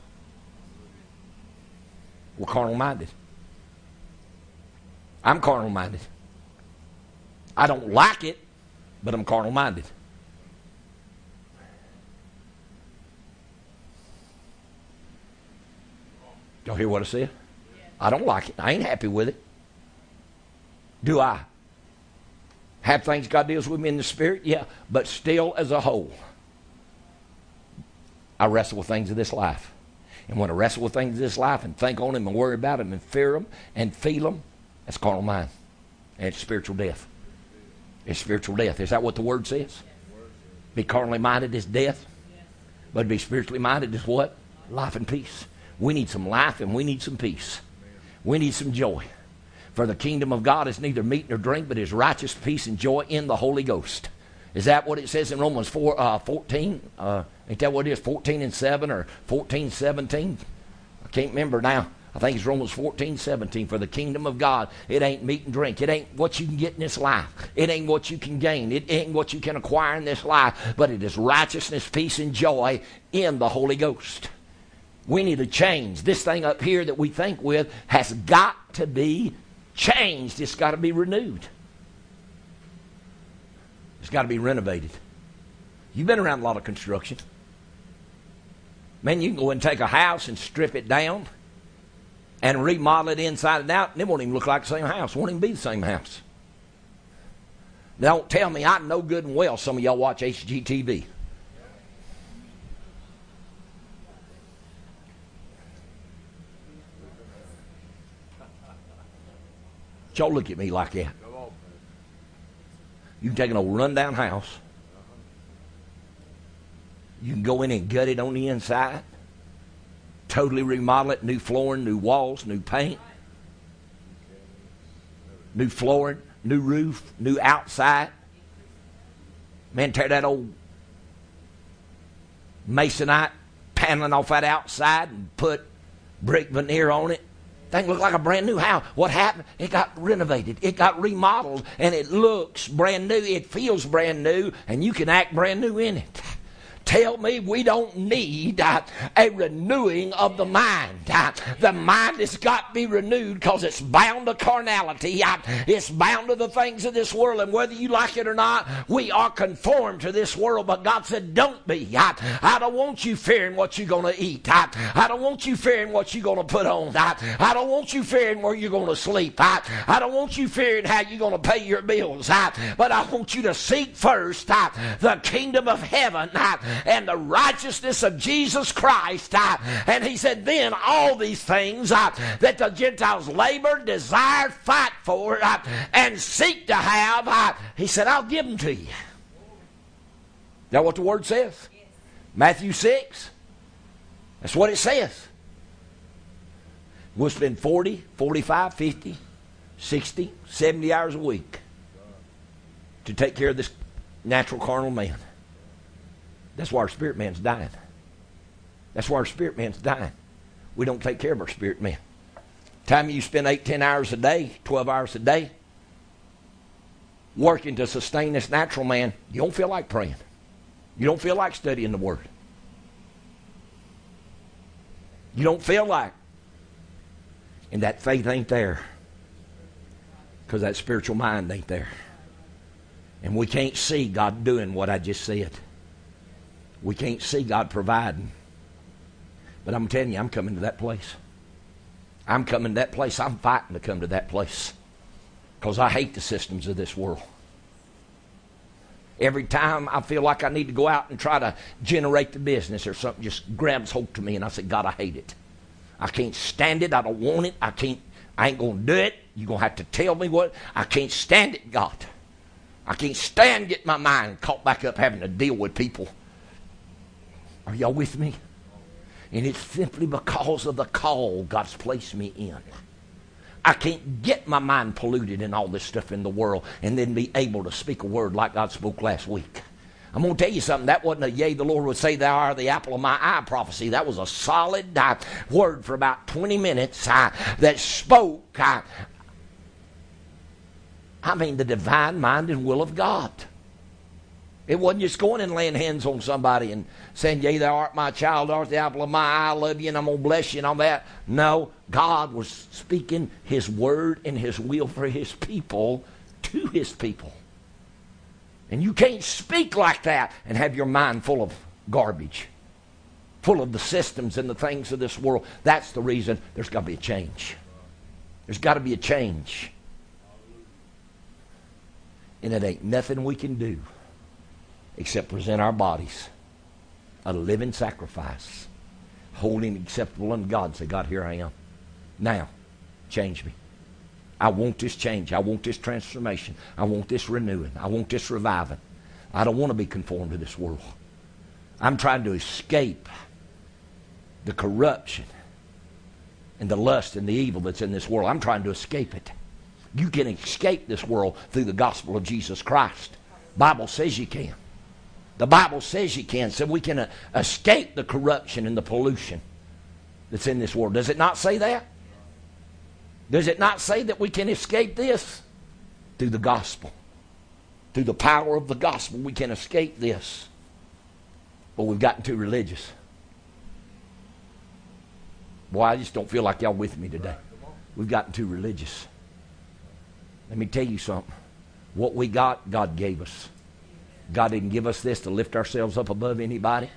We're carnal minded. I'm carnal minded. I don't like it, but I'm carnal minded. Y'all hear what I said? I don't like it. I ain't happy with it. Do I? Have things God deals with me in the spirit? Yeah. But still as a whole. I wrestle with things of this life. And when I wrestle with things of this life and think on them and worry about them and fear them and feel them, that's carnal mind. And it's spiritual death. It's spiritual death. Is that what the word says? Be carnally minded is death. But be spiritually minded is what? Life and peace. We need some life and we need some peace. We need some joy. For the kingdom of God is neither meat nor drink, but is righteous peace and joy in the Holy Ghost. Is that what it says in Romans 4, uh, 14? Uh, ain't that what it is? 14 and 7 or 14, 17? I can't remember now. I think it's Romans 14, 17. For the kingdom of God, it ain't meat and drink. It ain't what you can get in this life. It ain't what you can gain. It ain't what you can acquire in this life. But it is righteousness, peace, and joy in the Holy Ghost. We need to change. This thing up here that we think with has got to be changed. It's got to be renewed. It's got to be renovated. You've been around a lot of construction. Man, you can go and take a house and strip it down and remodel it inside and out, and it won't even look like the same house. It won't even be the same house. Don't tell me I know good and well some of y'all watch HGTV. Y'all look at me like that. You can take an old rundown house. You can go in and gut it on the inside. Totally remodel it. New flooring, new walls, new paint. New flooring, new roof, new outside. Man, tear that old masonite paneling off that outside and put brick veneer on it thing looked like a brand new house. What happened? It got renovated. It got remodeled, and it looks brand new. It feels brand new, and you can act brand new in it tell me we don't need uh, a renewing of the mind. Uh, the mind has got to be renewed because it's bound to carnality. Uh, it's bound to the things of this world. And whether you like it or not, we are conformed to this world. But God said, don't be. I, I don't want you fearing what you're going to eat. I, I don't want you fearing what you're going to put on. I, I don't want you fearing where you're going to sleep. I, I don't want you fearing how you're going to pay your bills. I, but I want you to seek first I, the kingdom of heaven. I, and the righteousness of Jesus Christ. And he said, then all these things that the Gentiles labor, desire, fight for, and seek to have, he said, I'll give them to you. Is that what the word says? Matthew 6. That's what it says. We'll spend 40, 45, 50, 60, 70 hours a week to take care of this natural carnal man. That's why our spirit man's dying. That's why our spirit man's dying. We don't take care of our spirit man. Time you spend eight, ten hours a day, 12 hours a day, working to sustain this natural man, you don't feel like praying. You don't feel like studying the Word. You don't feel like. And that faith ain't there because that spiritual mind ain't there. And we can't see God doing what I just said. We can't see God providing. But I'm telling you, I'm coming to that place. I'm coming to that place. I'm fighting to come to that place because I hate the systems of this world. Every time I feel like I need to go out and try to generate the business or something just grabs hold to me and I say, God, I hate it. I can't stand it. I don't want it. I can't, I ain't gonna do it. You're gonna have to tell me what I can't stand it, God. I can't stand getting my mind caught back up having to deal with people. Are y'all with me? And it's simply because of the call God's placed me in. I can't get my mind polluted in all this stuff in the world and then be able to speak a word like God spoke last week. I'm going to tell you something. That wasn't a yea, the Lord would say, Thou art the apple of my eye prophecy. That was a solid uh, word for about 20 minutes uh, that spoke, uh, I mean, the divine mind and will of God. It wasn't just going and laying hands on somebody and saying, Yea, thou art my child, art the apple of my eye, I love you, and I'm going to bless you and all that. No, God was speaking His word and His will for His people to His people. And you can't speak like that and have your mind full of garbage, full of the systems and the things of this world. That's the reason there's got to be a change. There's got to be a change. And it ain't nothing we can do except present our bodies a living sacrifice, holy and acceptable unto God. Say, God, here I am. Now, change me. I want this change. I want this transformation. I want this renewing. I want this reviving. I don't want to be conformed to this world. I'm trying to escape the corruption and the lust and the evil that's in this world. I'm trying to escape it. You can escape this world through the gospel of Jesus Christ. Bible says you can. The Bible says you can, so we can uh, escape the corruption and the pollution that's in this world. Does it not say that? Does it not say that we can escape this? Through the gospel. Through the power of the gospel, we can escape this. But we've gotten too religious. Boy, I just don't feel like y'all with me today. We've gotten too religious. Let me tell you something. What we got, God gave us. God didn't give us this to lift ourselves up above anybody.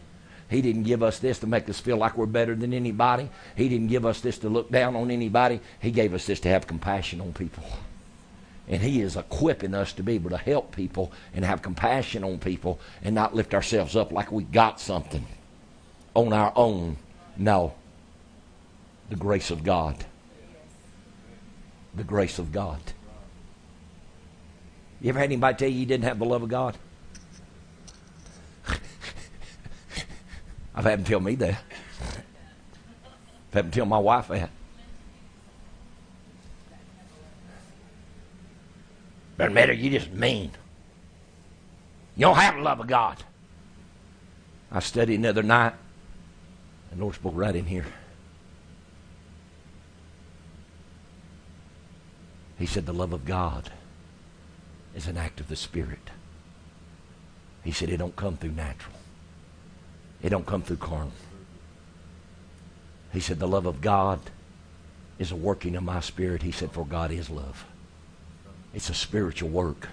He didn't give us this to make us feel like we're better than anybody. He didn't give us this to look down on anybody. He gave us this to have compassion on people. And He is equipping us to be able to help people and have compassion on people and not lift ourselves up like we got something on our own. No. The grace of God. The grace of God. You ever had anybody tell you you didn't have the love of God? I've had them tell me that. I've had them tell my wife that. Doesn't matter, you just mean. You don't have the love of God. I studied another night, and Lord spoke right in here. He said, The love of God is an act of the Spirit. He said, It don't come through natural. It don't come through carnal. He said, The love of God is a working of my spirit. He said, For God is love. It's a spiritual work.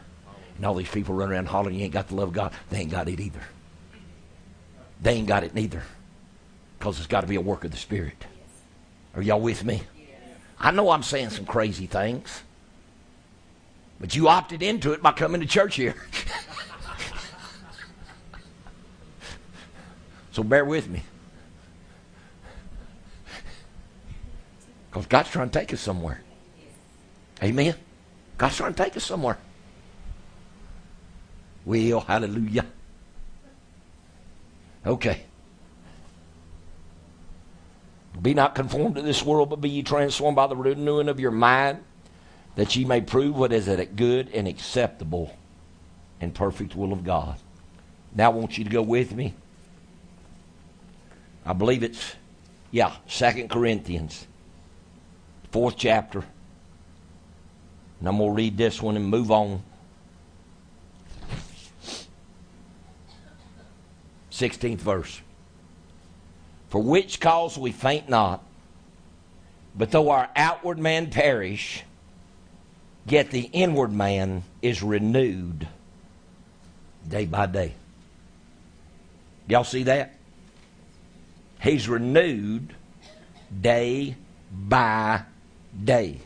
And all these people run around hollering, You ain't got the love of God. They ain't got it either. They ain't got it neither. Because it's got to be a work of the Spirit. Are y'all with me? I know I'm saying some crazy things. But you opted into it by coming to church here. So bear with me. Because God's trying to take us somewhere. Amen. God's trying to take us somewhere. Well, hallelujah. Okay. Be not conformed to this world, but be ye transformed by the renewing of your mind, that ye may prove what is that good and acceptable and perfect will of God. Now I want you to go with me. I believe it's, yeah, Second Corinthians, fourth chapter. And I'm going to read this one and move on. 16th verse. For which cause we faint not, but though our outward man perish, yet the inward man is renewed day by day. Y'all see that? He's renewed day by day.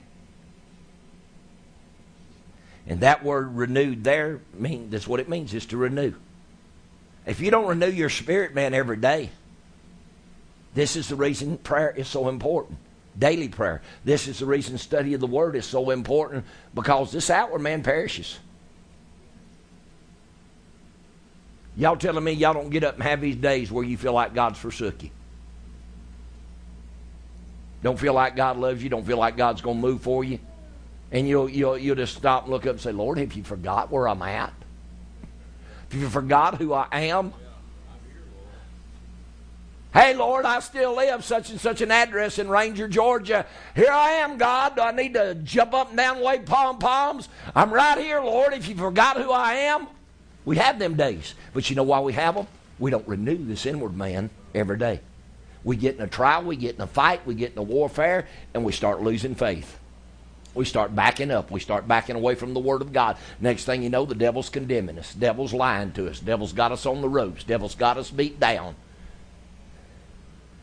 And that word renewed there mean that's what it means, is to renew. If you don't renew your spirit, man, every day, this is the reason prayer is so important. Daily prayer. This is the reason study of the Word is so important because this outward man perishes. Y'all telling me y'all don't get up and have these days where you feel like God's forsook you? Don't feel like God loves you? Don't feel like God's going to move for you? And you'll, you'll, you'll just stop and look up and say, Lord, have you forgot where I'm at? Have you forgot who I am? Hey, Lord, I still live such and such an address in Ranger, Georgia. Here I am, God. Do I need to jump up and down and wave pom poms? I'm right here, Lord. If you forgot who I am, we have them days. But you know why we have them? We don't renew this inward man every day. We get in a trial, we get in a fight, we get in a warfare, and we start losing faith. We start backing up. We start backing away from the Word of God. Next thing you know, the devil's condemning us. Devil's lying to us. Devil's got us on the ropes. Devil's got us beat down.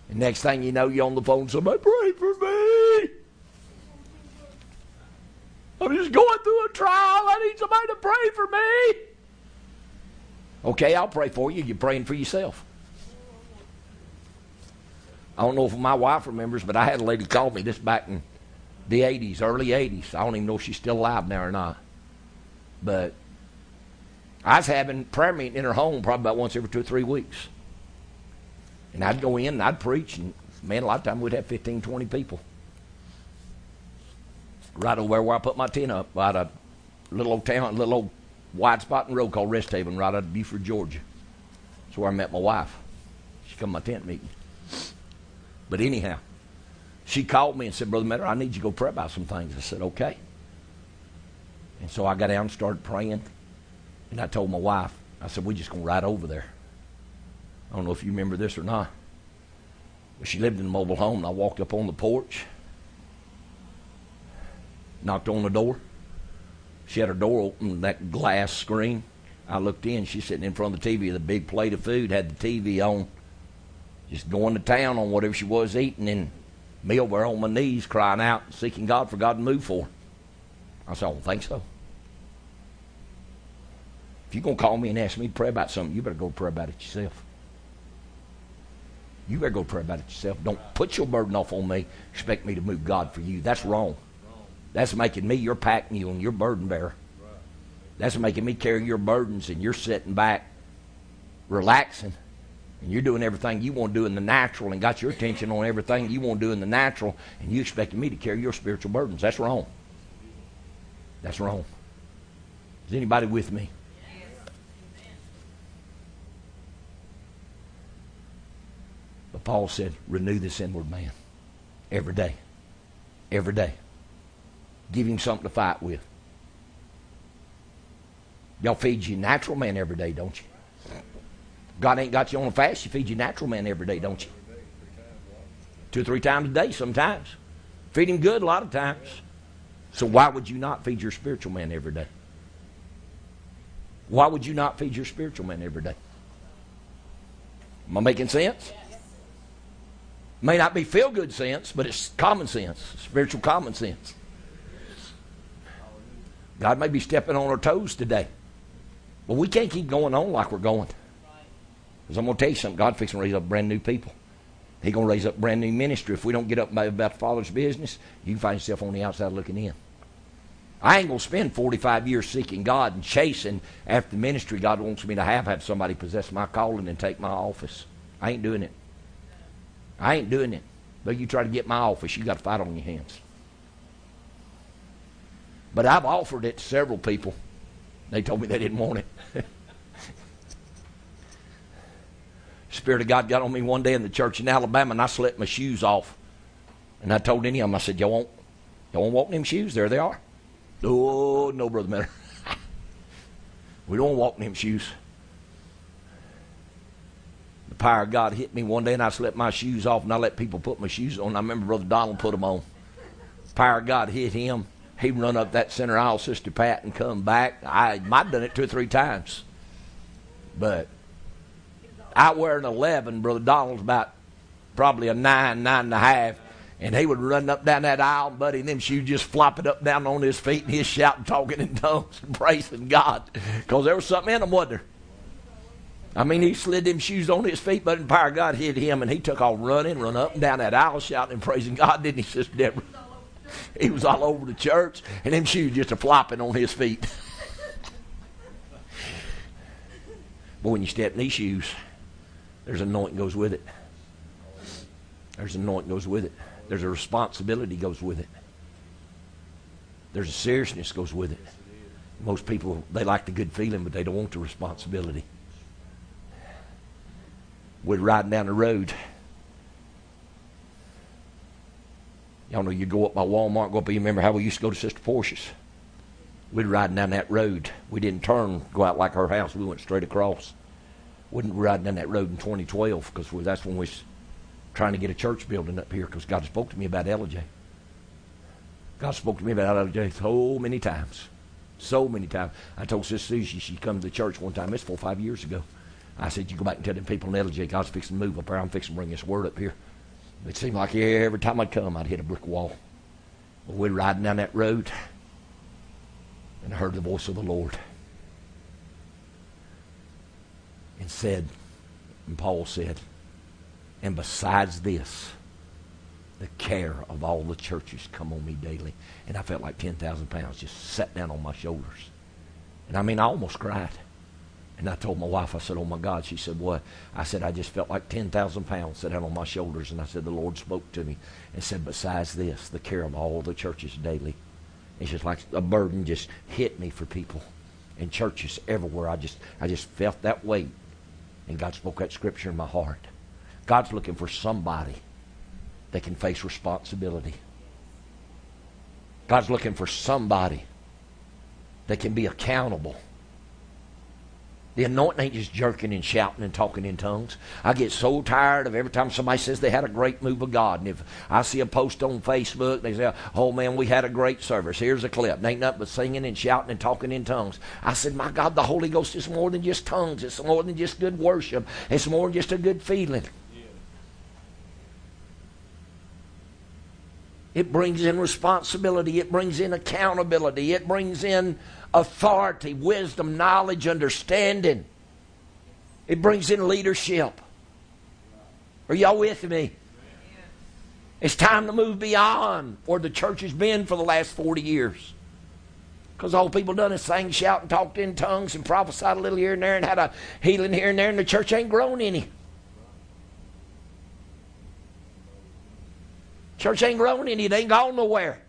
And next thing you know, you're on the phone, somebody pray for me. I'm just going through a trial. I need somebody to pray for me. Okay, I'll pray for you. You're praying for yourself. I don't know if my wife remembers, but I had a lady call me this back in the 80s, early 80s. I don't even know if she's still alive now or not. But I was having prayer meeting in her home probably about once every two or three weeks. And I'd go in and I'd preach, and man, a lot of times we'd have 15, 20 people. Right over where I put my tent up, out a little old town, little old wide spot in the road called Rest Haven, right out of Buford, Georgia. That's where I met my wife. She come to my tent meeting. But anyhow, she called me and said, Brother Metter, I need you to go pray about some things. I said, okay. And so I got down and started praying. And I told my wife, I said, we're just going to ride over there. I don't know if you remember this or not. But she lived in a mobile home, and I walked up on the porch, knocked on the door. She had her door open, that glass screen. I looked in. She's sitting in front of the TV with a big plate of food, had the TV on, just going to town on whatever she was eating, and me over there on my knees crying out, seeking God for God to move for. I said, I don't think so. If you're going to call me and ask me to pray about something, you better go pray about it yourself. You better go pray about it yourself. Don't put your burden off on me. Expect me to move God for you. That's wrong. That's making me your pack mule and your burden bearer. That's making me carry your burdens and you're sitting back, relaxing, and you're doing everything you want to do in the natural and got your attention on everything you want to do in the natural, and you expecting me to carry your spiritual burdens. That's wrong. That's wrong. Is anybody with me? But Paul said, renew this inward man every day. Every day. Give him something to fight with. Y'all feed your natural man every day, don't you? God ain't got you on a fast. You feed your natural man every day, don't you? Two or three times a day sometimes. Feed him good a lot of times. So why would you not feed your spiritual man every day? Why would you not feed your spiritual man every day? Am I making sense? May not be feel good sense, but it's common sense, spiritual common sense. God may be stepping on our toes today. But we can't keep going on like we're going. Because I'm going to tell you something. God fixing to raise up brand new people. He's going to raise up brand new ministry. If we don't get up about the Father's business, you can find yourself on the outside looking in. I ain't going to spend 45 years seeking God and chasing after the ministry God wants me to have, have somebody possess my calling and take my office. I ain't doing it. I ain't doing it. But you try to get my office, you got to fight on your hands. But I've offered it to several people. They told me they didn't want it. Spirit of God got on me one day in the church in Alabama, and I slipped my shoes off. And I told any of them, I said, "Y'all won't, y'all won't walk in them shoes? There they are." Oh no, brother Miller. we don't walk in them shoes. The power of God hit me one day, and I slipped my shoes off, and I let people put my shoes on. I remember Brother Donald put them on. The power of God hit him. He run up that center aisle, Sister Pat, and come back. I might have done it two or three times, but I wear an 11. Brother Donald's about probably a nine, nine and a half. And he would run up down that aisle, buddy, and them shoes just flopping up down on his feet, and he's shouting, talking in tongues, and praising God. Because there was something in him, wasn't there? I mean, he slid them shoes on his feet, but the power of God hit him, and he took off running, run up and down that aisle, shouting and praising God, didn't he, Sister Deborah? He was all over the church, and them shoes just a flopping on his feet. Boy, when you step in these shoes, there's anointing goes with it. There's anointing goes with it. There's a responsibility goes with it. There's a seriousness goes with it. Most people they like the good feeling, but they don't want the responsibility. We're riding down the road. Y'all know you go up by Walmart, go up. You remember how we used to go to Sister Portia's? We'd riding down that road. We didn't turn, go out like her house. We went straight across. Wouldn't riding down that road in 2012 because that's when we was trying to get a church building up here because God spoke to me about LJ. God spoke to me about LJ so many times. So many times. I told Sister Susie she come to the church one time. It's four or five years ago. I said, you go back and tell them people in LJ, God's fixing to move up there. I'm fixing to bring this word up here. It seemed like every time I'd come, I'd hit a brick wall. Well, we're riding down that road and I heard the voice of the Lord. And said, and Paul said, and besides this, the care of all the churches come on me daily. And I felt like 10,000 pounds just sat down on my shoulders. And I mean, I almost cried. And I told my wife, I said, Oh my God. She said, What? I said, I just felt like 10,000 pounds sat down on my shoulders. And I said, The Lord spoke to me and said, Besides this, the care of all the churches daily. It's just like a burden just hit me for people and churches everywhere. I just, I just felt that weight. And God spoke that scripture in my heart. God's looking for somebody that can face responsibility. God's looking for somebody that can be accountable. The anointing ain't just jerking and shouting and talking in tongues. I get so tired of every time somebody says they had a great move of God. And if I see a post on Facebook, they say, Oh man, we had a great service. Here's a clip. It ain't nothing but singing and shouting and talking in tongues. I said, My God, the Holy Ghost is more than just tongues. It's more than just good worship. It's more than just a good feeling. It brings in responsibility. It brings in accountability. It brings in authority, wisdom, knowledge, understanding. It brings in leadership. Are y'all with me? It's time to move beyond where the church has been for the last 40 years. Because all people done is sing, shout, and talked in tongues and prophesied a little here and there and had a healing here and there, and the church ain't grown any. Church ain't grown any. It ain't gone nowhere.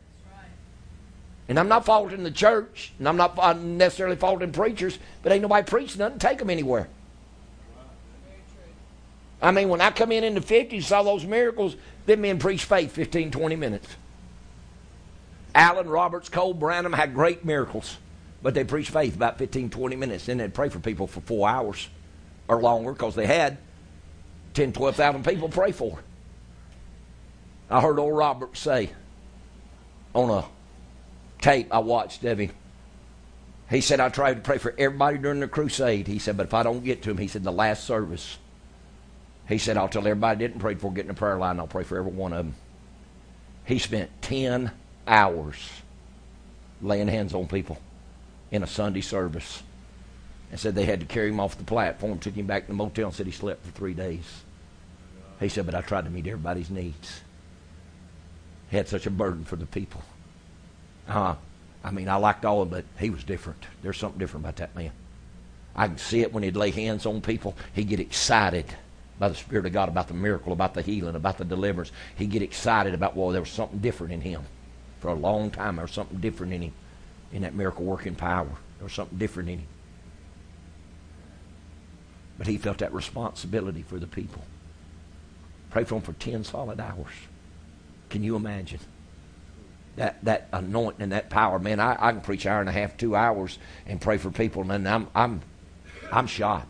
And I'm not faulting the church, and I'm not uh, necessarily faulting preachers, but ain't nobody preaching nothing take them anywhere. I mean, when I come in in the 50s, saw those miracles, them men preached faith 15, 20 minutes. Allen, Roberts, Coe, Branham had great miracles, but they preached faith about 15, 20 minutes. Then they'd pray for people for four hours or longer because they had 10, 12,000 people pray for. I heard old Roberts say on a tape I watched of him. He said, I tried to pray for everybody during the crusade. He said, but if I don't get to him, he said, the last service, he said, I'll tell everybody I didn't pray for getting a prayer line. I'll pray for every one of them. He spent 10 hours laying hands on people in a Sunday service and said they had to carry him off the platform, took him back to the motel and said he slept for three days. He said, but I tried to meet everybody's needs. He had such a burden for the people. Uh, I mean, I liked all of it, but he was different. There's something different about that man. I can see it when he'd lay hands on people. He'd get excited. by the Spirit of God about the miracle, about the healing, about the deliverance. He'd get excited about, well, there was something different in him. For a long time, there was something different in him, in that miracle working power. There was something different in him. But he felt that responsibility for the people. Pray for them for 10 solid hours. Can you imagine? That, that anointing and that power, man, I, I can preach an hour and a half, two hours, and pray for people, and I'm, I'm, I'm shot.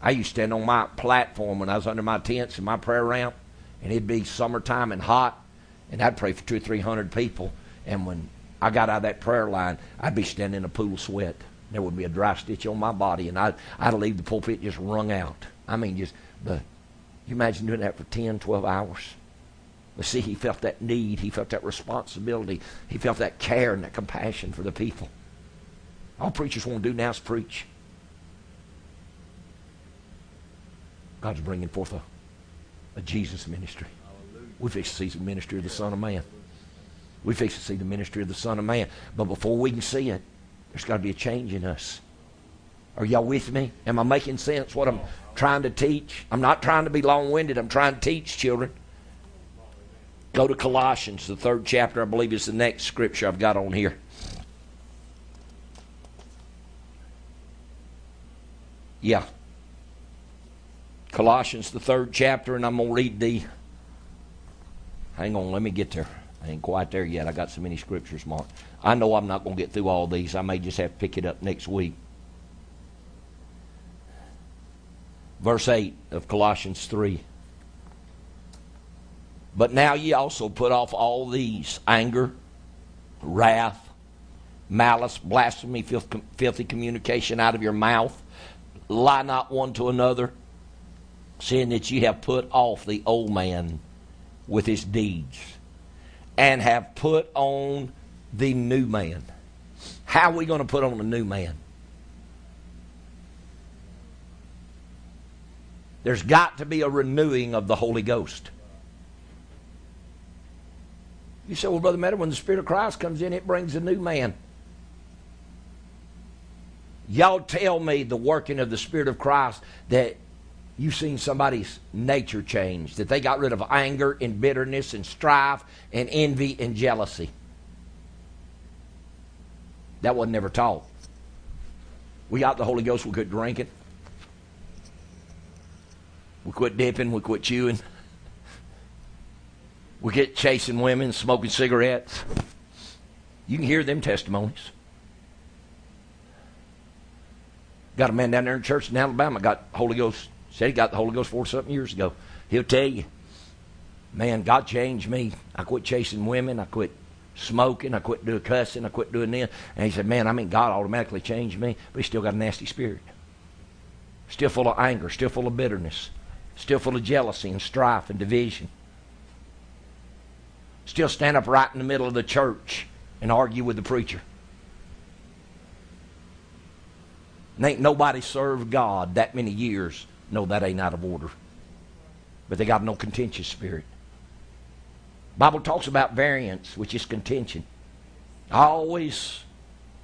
I used to stand on my platform when I was under my tents in my prayer ramp, and it'd be summertime and hot, and I'd pray for two or three hundred people. And when I got out of that prayer line, I'd be standing in a pool of sweat. There would be a dry stitch on my body, and I'd, I'd leave the pulpit just wrung out. I mean, just the. You imagine doing that for 10, 12 hours? But see, he felt that need. He felt that responsibility. He felt that care and that compassion for the people. All preachers want to do now is preach. God's bringing forth a, a Jesus ministry. We fix to see the ministry of the Son of Man. We fix to see the ministry of the Son of Man. But before we can see it, there's got to be a change in us. Are y'all with me? Am I making sense what I'm trying to teach? I'm not trying to be long winded. I'm trying to teach children. Go to Colossians, the third chapter. I believe is the next scripture I've got on here. Yeah. Colossians, the third chapter, and I'm going to read the. Hang on, let me get there. I ain't quite there yet. I got so many scriptures marked. I know I'm not going to get through all these. I may just have to pick it up next week. Verse 8 of Colossians 3. But now ye also put off all these anger, wrath, malice, blasphemy, filthy communication out of your mouth. Lie not one to another seeing that ye have put off the old man with his deeds, and have put on the new man. How are we going to put on the new man? There's got to be a renewing of the Holy Ghost. You say, well, Brother Matter, when the Spirit of Christ comes in, it brings a new man. Y'all tell me the working of the Spirit of Christ that you've seen somebody's nature change, that they got rid of anger and bitterness and strife and envy and jealousy. That wasn't ever taught. We got the Holy Ghost, we quit drinking. We quit dipping, we quit chewing. We get chasing women, smoking cigarettes. You can hear them testimonies. Got a man down there in church in Alabama got Holy Ghost Said he got the Holy Ghost four something years ago. He'll tell you, man, God changed me. I quit chasing women. I quit smoking. I quit doing cussing. I quit doing this. And he said, man, I mean, God automatically changed me, but he still got a nasty spirit. Still full of anger, still full of bitterness, still full of jealousy and strife and division. Still stand up right in the middle of the church and argue with the preacher. And ain't nobody served God that many years no, that ain't out of order. But they got no contentious spirit. Bible talks about variance, which is contention. I always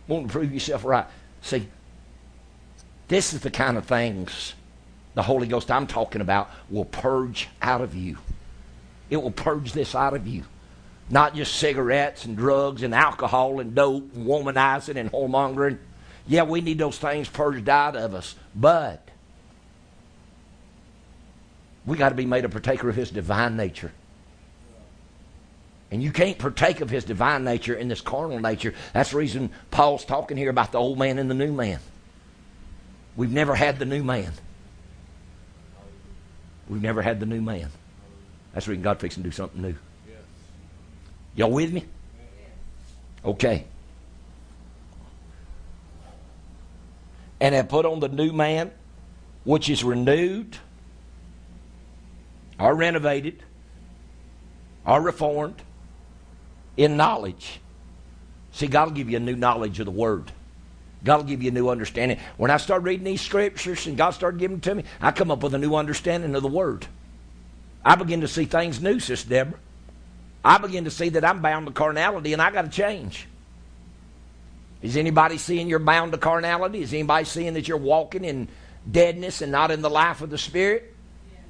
want to prove yourself right. See, this is the kind of things the Holy Ghost I'm talking about will purge out of you. It will purge this out of you. Not just cigarettes and drugs and alcohol and dope and womanizing and whoremongering. Yeah, we need those things purged out of us. But we got to be made a partaker of his divine nature. And you can't partake of his divine nature in this carnal nature. That's the reason Paul's talking here about the old man and the new man. We've never had the new man. We've never had the new man. That's the reason God fixing to do something new. Y'all with me? Okay. And have put on the new man, which is renewed are renovated, are reformed in knowledge. See, God will give you a new knowledge of the Word. God will give you a new understanding. When I started reading these scriptures and God started giving them to me, I come up with a new understanding of the Word. I begin to see things new, Sister Deborah. I begin to see that I'm bound to carnality and I got to change. Is anybody seeing you're bound to carnality? Is anybody seeing that you're walking in deadness and not in the life of the Spirit?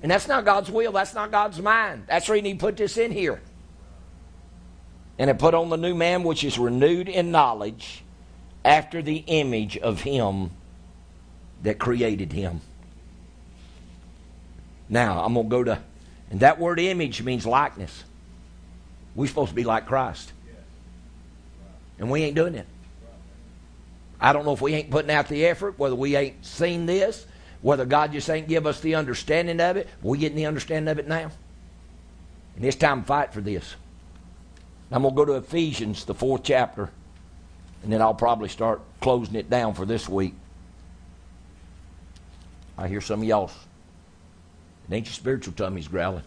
And that's not God's will. That's not God's mind. That's the reason He put this in here. And it put on the new man which is renewed in knowledge after the image of Him that created him. Now, I'm going to go to, and that word image means likeness. We're supposed to be like Christ. And we ain't doing it. I don't know if we ain't putting out the effort, whether we ain't seen this, whether God just ain't give us the understanding of it. We getting the understanding of it now. And it's time to fight for this. I'm going to go to Ephesians, the fourth chapter, and then I'll probably start closing it down for this week. I hear some of y'all. It ain't your spiritual tummies growling.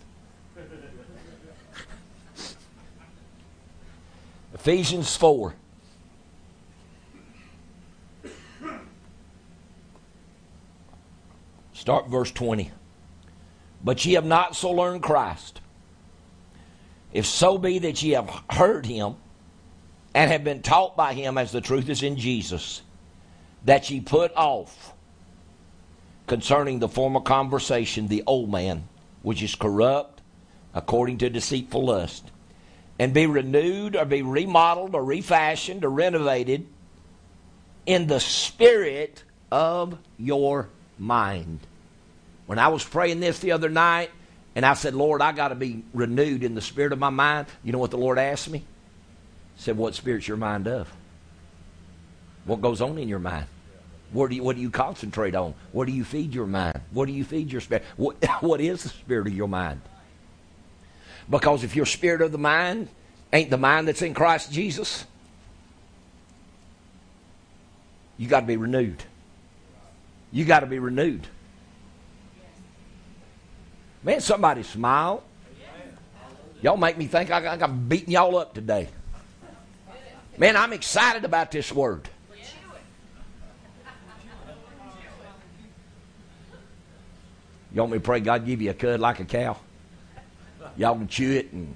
Ephesians 4. Start verse 20. But ye have not so learned Christ. If so be that ye have heard him and have been taught by him as the truth is in Jesus, that ye put off concerning the former conversation the old man, which is corrupt according to deceitful lust, and be renewed or be remodeled or refashioned or renovated in the spirit of your mind. When I was praying this the other night, and I said, Lord, I got to be renewed in the spirit of my mind. You know what the Lord asked me? He said, What spirit's your mind of? What goes on in your mind? What do you, what do you concentrate on? What do you feed your mind? What do you feed your spirit? What, what is the spirit of your mind? Because if your spirit of the mind ain't the mind that's in Christ Jesus, you got to be renewed. You got to be renewed. Man, somebody smile. Y'all make me think I, I'm beating y'all up today. Man, I'm excited about this word. You want me to pray God give you a cud like a cow? Y'all can chew it and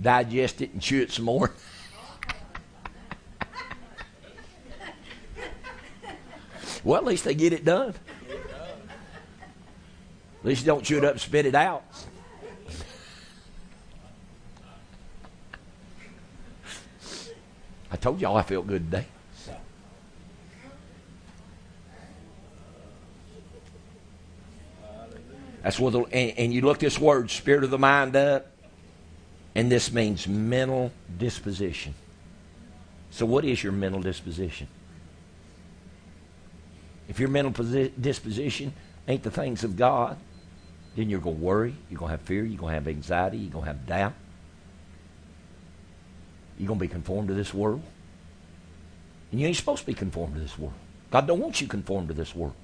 digest it and chew it some more. well, at least they get it done. At least you don't chew it up and spit it out. I told y'all I felt good today. That's what the, and, and you look this word, spirit of the mind up, and this means mental disposition. So, what is your mental disposition? If your mental posi- disposition ain't the things of God, then you're going to worry, you're going to have fear, you're going to have anxiety, you're going to have doubt. You're going to be conformed to this world. And you ain't supposed to be conformed to this world. God don't want you conformed to this world.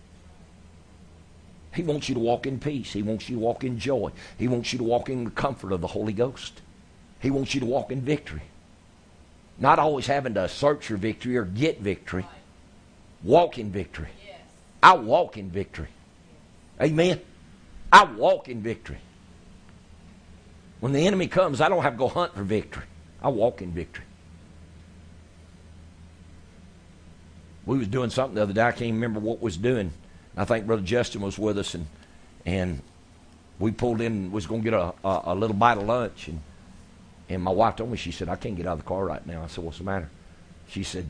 He wants you to walk in peace. He wants you to walk in joy. He wants you to walk in the comfort of the Holy Ghost. He wants you to walk in victory. Not always having to search for victory or get victory. Walk in victory. I walk in victory. Amen. I walk in victory. When the enemy comes, I don't have to go hunt for victory. I walk in victory. We was doing something the other day. I can't remember what was doing. I think Brother Justin was with us, and and we pulled in, was going to get a, a, a little bite of lunch, and and my wife told me, she said, I can't get out of the car right now. I said, What's the matter? She said,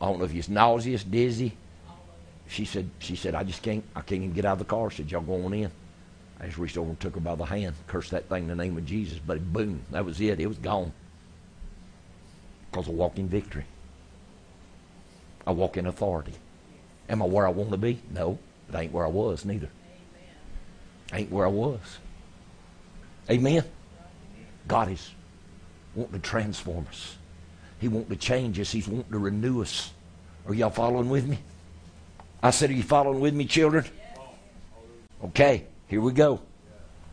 I don't know if you're nauseous, dizzy. She said, she said, I just can't, I can't even get out of the car. She said, Y'all go on in. I just reached over and took her by the hand, cursed that thing in the name of Jesus, but boom, that was it. It was gone. Because I walk in victory. I walk in authority. Am I where I want to be? No. It ain't where I was neither. Amen. Ain't where I was. Amen. God is wanting to transform us. He wanting to change us. He's wanting to renew us. Are y'all following with me? I said, Are you following with me, children? Okay, here we go.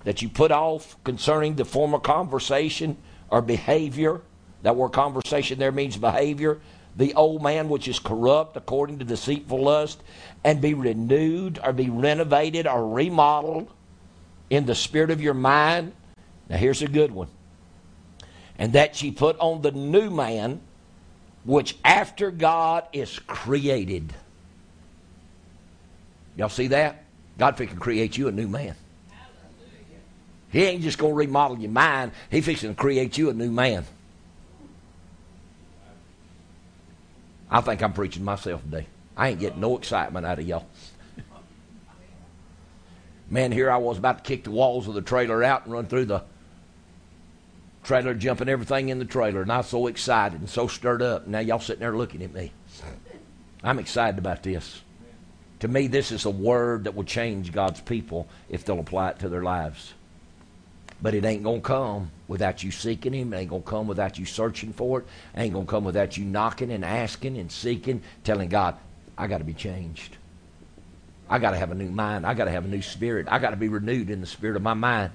That you put off concerning the former conversation or behavior. That word conversation there means behavior the old man which is corrupt according to deceitful lust, and be renewed or be renovated or remodeled in the spirit of your mind. Now, here's a good one. And that ye put on the new man, which after God is created. Y'all see that? God can create you a new man. He ain't just going to remodel your mind. He fixing to create you a new man. I think I'm preaching myself today. I ain't getting no excitement out of y'all. Man, here I was about to kick the walls of the trailer out and run through the trailer, jumping everything in the trailer, and I was so excited and so stirred up. Now y'all sitting there looking at me. I'm excited about this. To me, this is a word that will change God's people if they'll apply it to their lives. But it ain't going to come without you seeking Him. It ain't going to come without you searching for it. It ain't going to come without you knocking and asking and seeking, telling God, I got to be changed. I got to have a new mind. I got to have a new spirit. I got to be renewed in the spirit of my mind.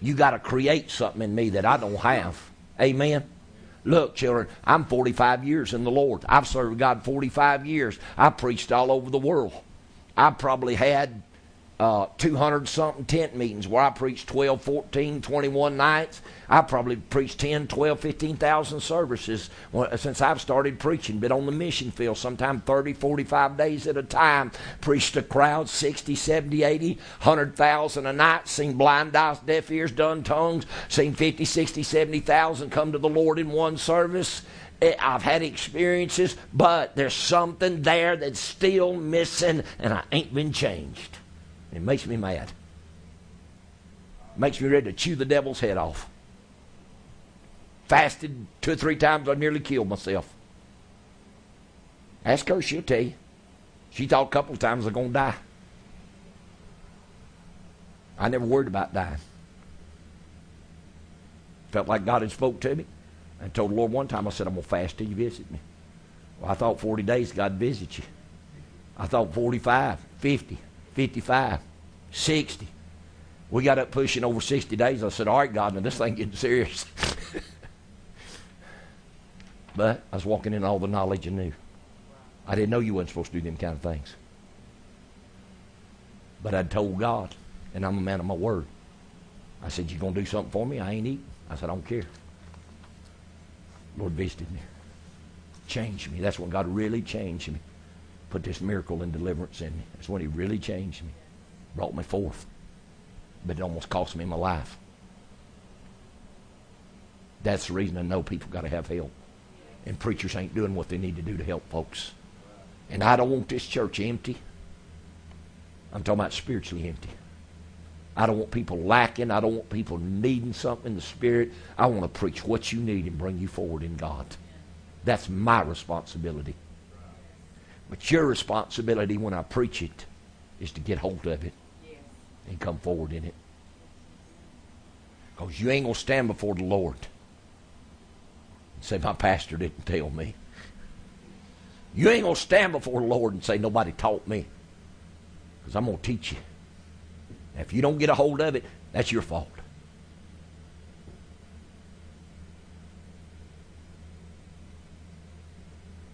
You got to create something in me that I don't have. Amen. Look, children, I'm 45 years in the Lord. I've served God 45 years. I preached all over the world. I probably had uh, 200 something tent meetings where I preached 12, 14, 21 nights. I probably preached 10, 12, 15,000 services since I've started preaching. Been on the mission field sometime 30, 45 days at a time. Preached to crowds 60, 70, 80, 100,000 a night. Seen blind eyes, deaf ears, dumb tongues. Seen 50, 60, 70,000 come to the Lord in one service. Eh, I've had experiences, but there's something there that's still missing, and I ain't been changed. It makes me mad. It makes me ready to chew the devil's head off. Fasted two or three times, I nearly killed myself. Ask her, she'll tell you. She thought a couple of times I was going to die. I never worried about dying. Felt like God had spoke to me. I told the Lord one time, I said, I'm going to fast till you visit me. Well, I thought 40 days God visit you. I thought 45, 50. 55, 60. We got up pushing over 60 days. I said, All right, God, now this thing getting serious. but I was walking in all the knowledge and knew. I didn't know you wasn't supposed to do them kind of things. But I'd told God, and I'm a man of my word. I said, You going to do something for me? I ain't eating. I said, I don't care. Lord visited me. Changed me. That's when God really changed me put this miracle and deliverance in me. That's when he really changed me, brought me forth. But it almost cost me my life. That's the reason I know people got to have help. And preachers ain't doing what they need to do to help folks. And I don't want this church empty. I'm talking about spiritually empty. I don't want people lacking. I don't want people needing something in the spirit. I want to preach what you need and bring you forward in God. That's my responsibility. But your responsibility when I preach it is to get hold of it and come forward in it. Because you ain't going to stand before the Lord and say, My pastor didn't tell me. You ain't going to stand before the Lord and say, Nobody taught me. Because I'm going to teach you. if you don't get a hold of it, that's your fault.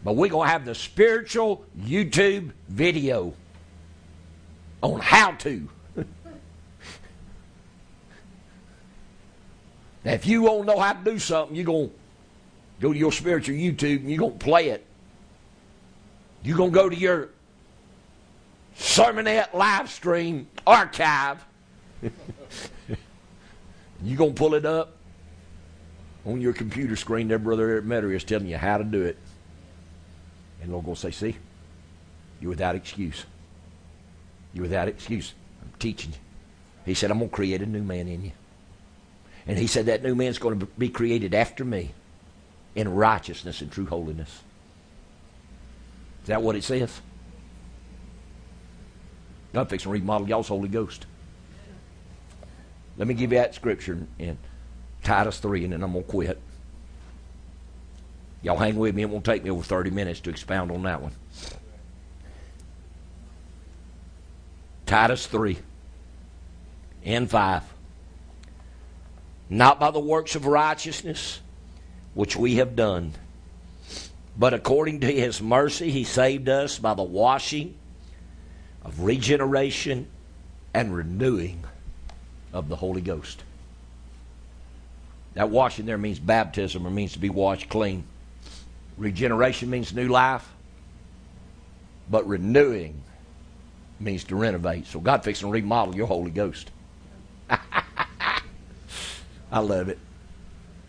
But we're going to have the spiritual YouTube video on how to. now, if you won't know how to do something, you're going to go to your spiritual YouTube and you're going to play it. You're going to go to your sermonette live stream archive. you're going to pull it up on your computer screen there, Brother Eric Metter is telling you how to do it. And Lord will say, See, you're without excuse. You're without excuse. I'm teaching you. He said, I'm going to create a new man in you. And he said that new man's going to be created after me in righteousness and true holiness. Is that what it says? I'm fixing to remodel y'all's Holy Ghost. Let me give you that scripture in Titus 3, and then I'm going to quit. Y'all hang with me. It won't take me over 30 minutes to expound on that one. Titus 3 and 5. Not by the works of righteousness which we have done, but according to his mercy, he saved us by the washing of regeneration and renewing of the Holy Ghost. That washing there means baptism or means to be washed clean. Regeneration means new life, but renewing means to renovate. So God fixing to remodel your Holy Ghost. I love it.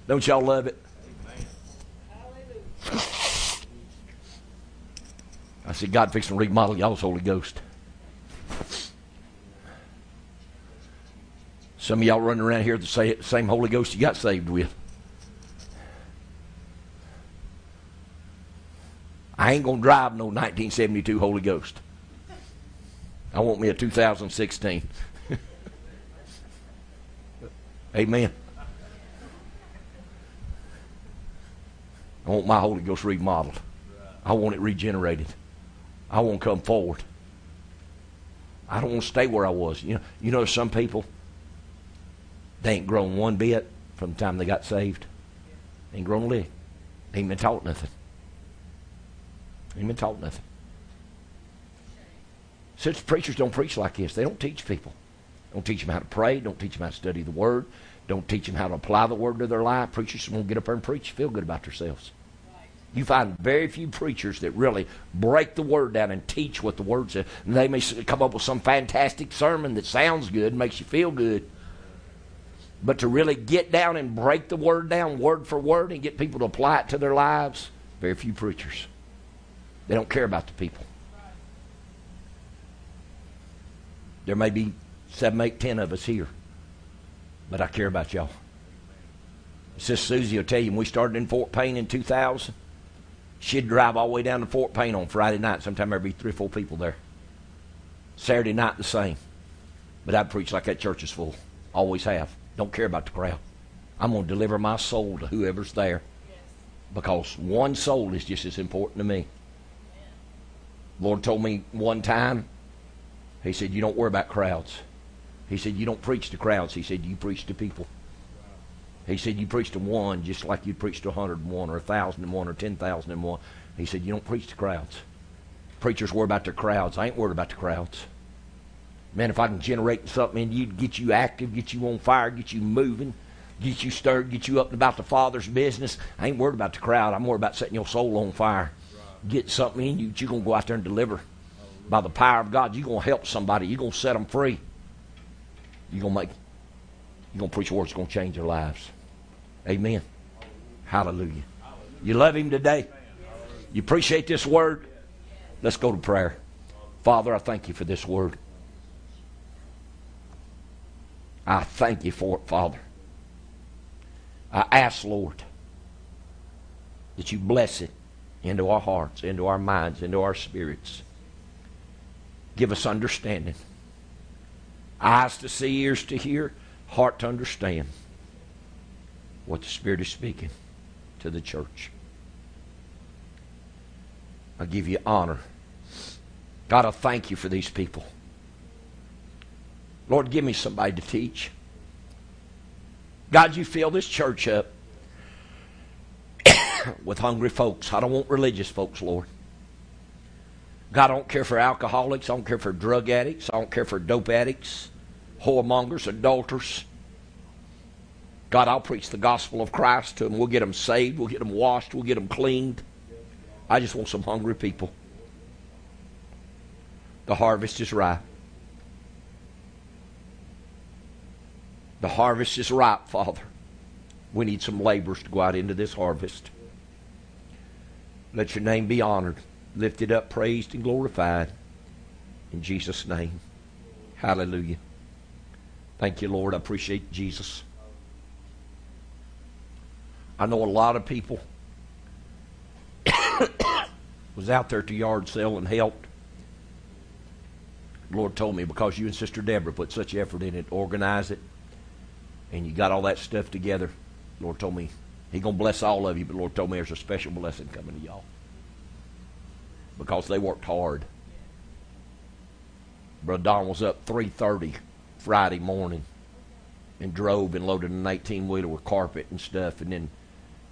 Don't y'all love it? I said, God fixing to remodel y'all's Holy Ghost. Some of y'all running around here the same Holy Ghost you got saved with. I ain't gonna drive no 1972 Holy Ghost. I want me a 2016. Amen. I want my Holy Ghost remodeled. I want it regenerated. I want to come forward. I don't want to stay where I was. You know, you know some people they ain't grown one bit from the time they got saved. They ain't grown a lick. They ain't been taught nothing. Ain't been taught nothing. Such preachers don't preach like this. They don't teach people. Don't teach them how to pray. Don't teach them how to study the Word. Don't teach them how to apply the Word to their life. Preachers won't get up there and preach, feel good about themselves. You find very few preachers that really break the Word down and teach what the Word says. And they may come up with some fantastic sermon that sounds good, makes you feel good. But to really get down and break the Word down word for word and get people to apply it to their lives, very few preachers. They don't care about the people. There may be seven, eight, ten of us here, but I care about y'all. Sister Susie will tell you when we started in Fort Payne in 2000, she'd drive all the way down to Fort Payne on Friday night. Sometime there'd be three or four people there. Saturday night the same. But I'd preach like that church is full. Always have. Don't care about the crowd. I'm going to deliver my soul to whoever's there. Because one soul is just as important to me. Lord told me one time, He said, You don't worry about crowds. He said, You don't preach to crowds. He said, You preach to people. He said, You preach to one just like you preach to a 101 or a 1,001 or 10,001. He said, You don't preach to crowds. Preachers worry about their crowds. I ain't worried about the crowds. Man, if I can generate something in you get you active, get you on fire, get you moving, get you stirred, get you up and about the Father's business, I ain't worried about the crowd. I'm worried about setting your soul on fire. Get something in you that you're going to go out there and deliver. By the power of God, you're going to help somebody. You're going to set them free. You're going to make, you're going to preach a word that's going to change their lives. Amen. Hallelujah. You love Him today? You appreciate this word? Let's go to prayer. Father, I thank you for this word. I thank you for it, Father. I ask, Lord, that you bless it into our hearts, into our minds, into our spirits. Give us understanding. Eyes to see, ears to hear, heart to understand what the Spirit is speaking to the church. I give you honor. God, I thank you for these people. Lord, give me somebody to teach. God, you fill this church up with hungry folks. I don't want religious folks, Lord. God, I don't care for alcoholics. I don't care for drug addicts. I don't care for dope addicts, whoremongers, adulterers. God, I'll preach the gospel of Christ to them. We'll get them saved. We'll get them washed. We'll get them cleaned. I just want some hungry people. The harvest is ripe. The harvest is ripe, Father. We need some laborers to go out into this harvest. Let your name be honored, lifted up, praised, and glorified. In Jesus' name. Hallelujah. Thank you, Lord. I appreciate Jesus. I know a lot of people was out there at the yard sale and helped. The Lord told me because you and Sister Deborah put such effort in it, organize it, and you got all that stuff together, Lord told me He gonna bless all of you, but Lord told me there's a special blessing coming to y'all because they worked hard. Brother Don was up three thirty Friday morning and drove and loaded an eighteen wheeler with carpet and stuff, and then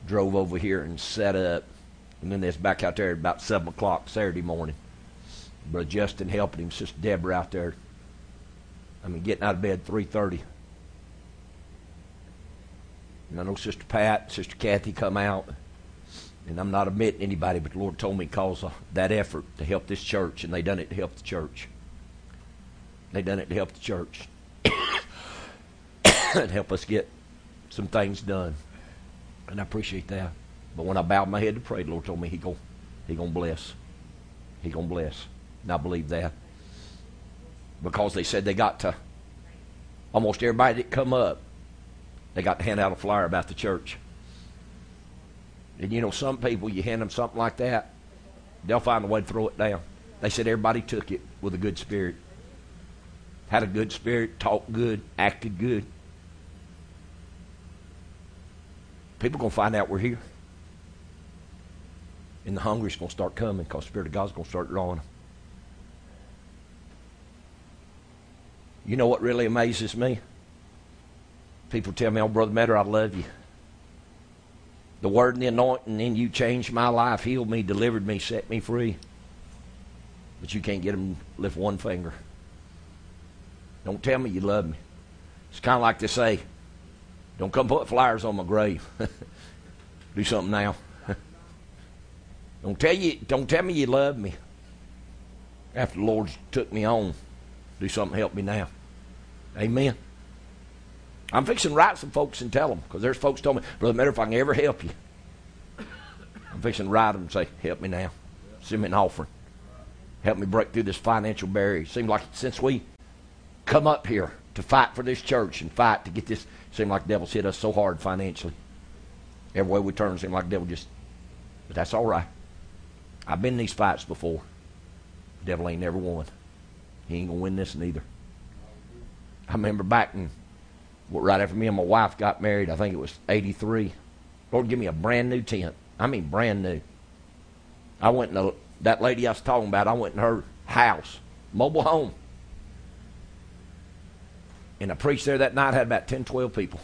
drove over here and set up, and then they was back out there at about seven o'clock Saturday morning. Brother Justin helping him, Sister Deborah out there. I mean, getting out of bed three thirty and I know Sister Pat, Sister Kathy come out. And I'm not admitting anybody, but the Lord told me cause that effort to help this church, and they done it to help the church. They done it to help the church. and help us get some things done. And I appreciate that. But when I bowed my head to pray, the Lord told me He go, He gonna bless. He gonna bless. And I believe that. Because they said they got to almost everybody that come up, they got to hand out a flyer about the church. And you know, some people you hand them something like that, they'll find a way to throw it down. They said everybody took it with a good spirit. Had a good spirit, talked good, acted good. People going to find out we're here. And the hungry's going to start coming because the Spirit of God's going to start drawing them. You know what really amazes me? People tell me, oh, Brother Metter, I love you. The word and the anointing in you changed my life, healed me, delivered me, set me free. But you can't get them to lift one finger. Don't tell me you love me. It's kind of like they say, don't come put flyers on my grave. Do something now. don't tell you don't tell me you love me. After the Lord took me on. Do something help me now. Amen. I'm fixing to write some folks and tell them because there's folks told me, Brother Metter, if I can ever help you, I'm fixing to write them and say, help me now. Send me an offering. Help me break through this financial barrier. It seems like since we come up here to fight for this church and fight to get this, seems like the devil's hit us so hard financially. Every way we turn, it seems like the devil just, but that's all right. I've been in these fights before. The devil ain't never won. He ain't going to win this neither. I remember back in, right after me and my wife got married, I think it was 83. Lord, give me a brand new tent. I mean, brand new. I went in the, that lady I was talking about, I went in her house, mobile home. And I preached there that night, had about 10, 12 people,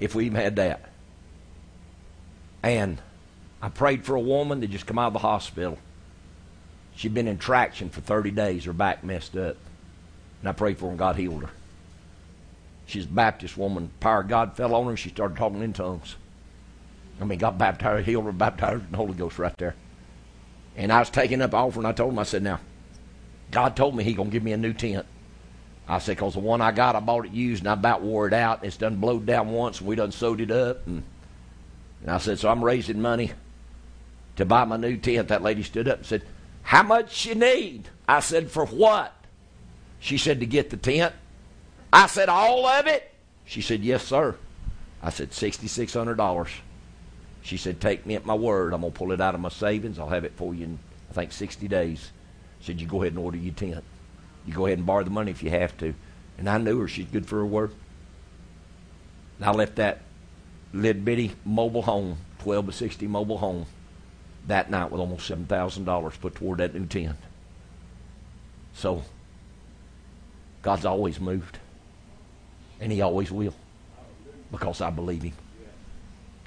if we even had that. And I prayed for a woman that just come out of the hospital. She'd been in traction for 30 days, her back messed up. And I prayed for her, and God healed her. She's a Baptist woman. Power of God fell on her, and she started talking in tongues. I mean, got baptized, healed her, baptized in the Holy Ghost right there. And I was taking up offering. I told him, I said, now, God told me he going to give me a new tent. I said, because the one I got, I bought it used, and I about wore it out. It's done blowed down once, and we done sewed it up. And, and I said, so I'm raising money to buy my new tent. That lady stood up and said, how much you need? I said, for what? She said, to get the tent. I said, all of it? She said, yes, sir. I said, $6,600. She said, take me at my word. I'm going to pull it out of my savings. I'll have it for you in, I think, 60 days. Said, you go ahead and order your tent. You go ahead and borrow the money if you have to. And I knew her. She's good for her word. And I left that little bitty mobile home, 12 by 60 mobile home, that night with almost $7,000 put toward that new tent. So, God's always moved. And He always will. Because I believe Him.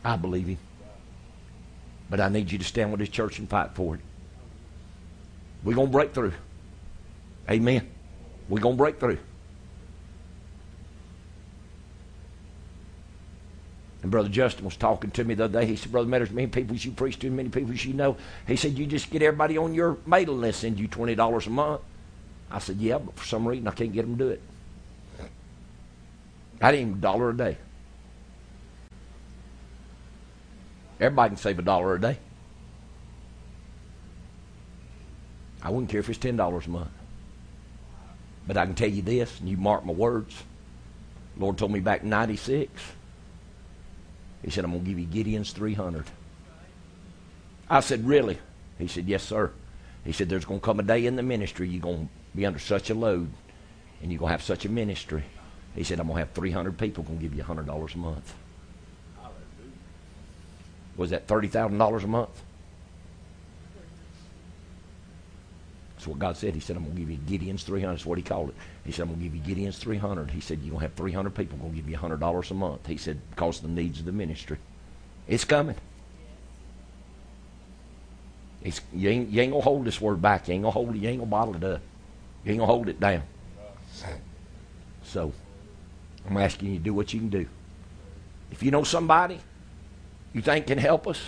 I believe Him. But I need you to stand with this church and fight for it. We're going to break through. Amen. We're going to break through. And Brother Justin was talking to me the other day. He said, Brother Matters, many people you preach to, many people you know. He said, You just get everybody on your mailing list, send you $20 a month. I said, Yeah, but for some reason I can't get them to do it. I didn't even a dollar a day. Everybody can save a dollar a day. I wouldn't care if it's $10 a month. But I can tell you this, and you mark my words. Lord told me back in 96, He said, I'm to give you Gideon's 300. I said, Really? He said, Yes, sir. He said, There's to come a day in the ministry you're to be under such a load and you're to have such a ministry. He said, I'm going to have 300 people going to give you $100 a month. Was that $30,000 a month? That's what God said. He said, I'm going to give you Gideon's 300. That's what he called it. He said, I'm going to give you Gideon's 300. He said, you're going to have 300 people going to give you $100 a month. He said, because of the needs of the ministry. It's coming. It's, you, ain't, you ain't going to hold this word back. You ain't going to hold it. You ain't going to bottle it up. You ain't going to hold it down. So, I'm asking you to do what you can do. If you know somebody you think can help us,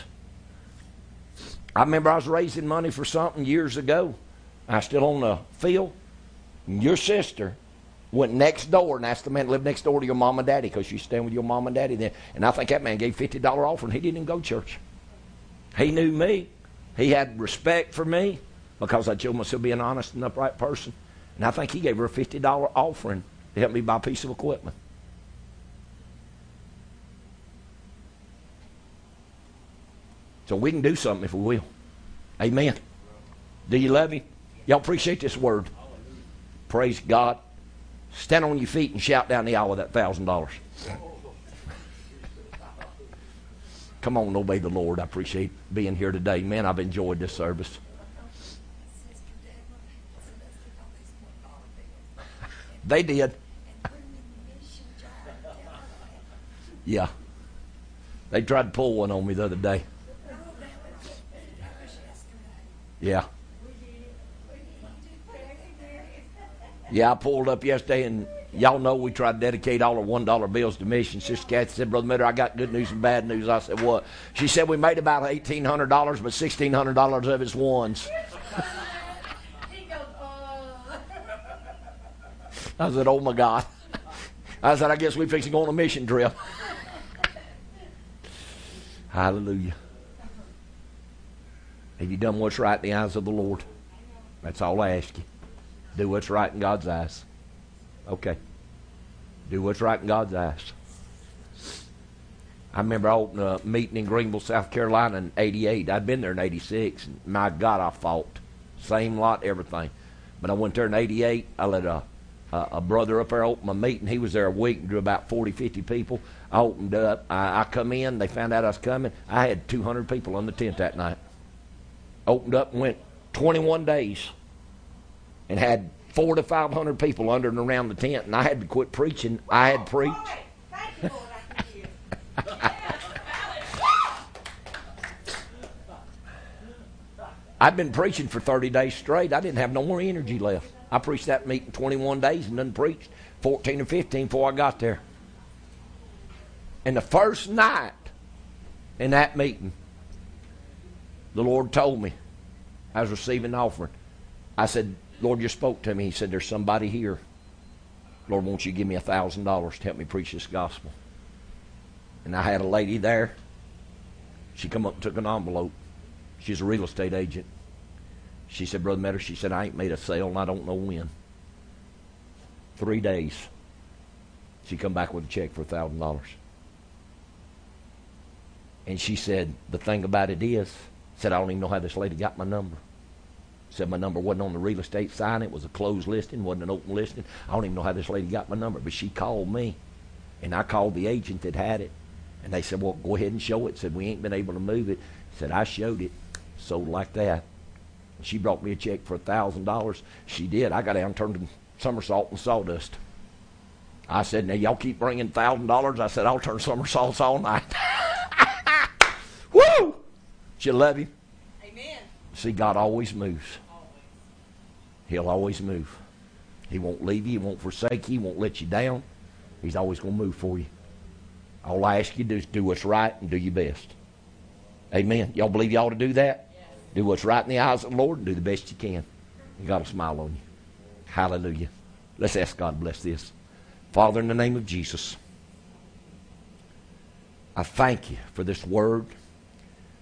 I remember I was raising money for something years ago. I still on the field. Your sister went next door and asked the man to live next door to your mom and daddy because she's staying with your mom and daddy then. And I think that man gave $50 offering. He didn't even go to church. He knew me. He had respect for me because I told myself be an honest and upright person. And I think he gave her a $50 offering to help me buy a piece of equipment. So we can do something if we will. Amen. Do you love him? Y'all appreciate this word. Praise God. Stand on your feet and shout down the aisle with that thousand dollars. Come on, obey the Lord. I appreciate being here today. Man, I've enjoyed this service. They did. Yeah. They tried to pull one on me the other day. Yeah. Yeah, I pulled up yesterday, and y'all know we tried to dedicate all our one dollar bills to missions. Sister Kathy said, "Brother Metter, I got good news and bad news." I said, "What?" She said, "We made about eighteen hundred dollars, but sixteen hundred dollars of it's ones." I said, "Oh my God!" I said, "I guess we fixing to go on a mission trip." Hallelujah. Have you done what's right in the eyes of the Lord? That's all I ask you. Do what's right in God's eyes. Okay. Do what's right in God's eyes. I remember I opened a meeting in Greenville, South Carolina in 88. I'd been there in 86. And my God, I fought. Same lot, everything. But I went there in 88. I let a, a, a brother up there open my meeting. He was there a week and drew about 40, 50 people. I opened up. I, I come in. They found out I was coming. I had 200 people on the tent that night. Opened up and went 21 days and had four to 500 people under and around the tent. And I had to quit preaching. I had preached. I've been preaching for 30 days straight. I didn't have no more energy left. I preached that meeting 21 days and then preached 14 or 15 before I got there. And the first night in that meeting, the Lord told me I was receiving an offering. I said, Lord, you spoke to me. He said, There's somebody here. Lord, won't you give me a thousand dollars to help me preach this gospel? And I had a lady there. She come up and took an envelope. She's a real estate agent. She said, Brother Metter, she said, I ain't made a sale and I don't know when. Three days. She come back with a check for a thousand dollars. And she said, the thing about it is, said, I don't even know how this lady got my number. Said my number wasn't on the real estate sign. It was a closed listing, wasn't an open listing. I don't even know how this lady got my number, but she called me. And I called the agent that had it. And they said, well, go ahead and show it. Said, we ain't been able to move it. Said, I showed it. Sold like that. She brought me a check for a $1,000. She did. I got down turned somersault and sawdust. I said, now y'all keep bringing $1,000. I said, I'll turn somersaults all night. Woo! She love Him? Amen. See, God always moves. He'll always move. He won't leave you. He won't forsake you. He won't let you down. He's always going to move for you. All I ask you to do is do what's right and do your best. Amen. Y'all believe you ought to do that? Do what's right in the eyes of the Lord and do the best you can. And God will smile on you. Hallelujah. Let's ask God to bless this. Father, in the name of Jesus, I thank you for this word.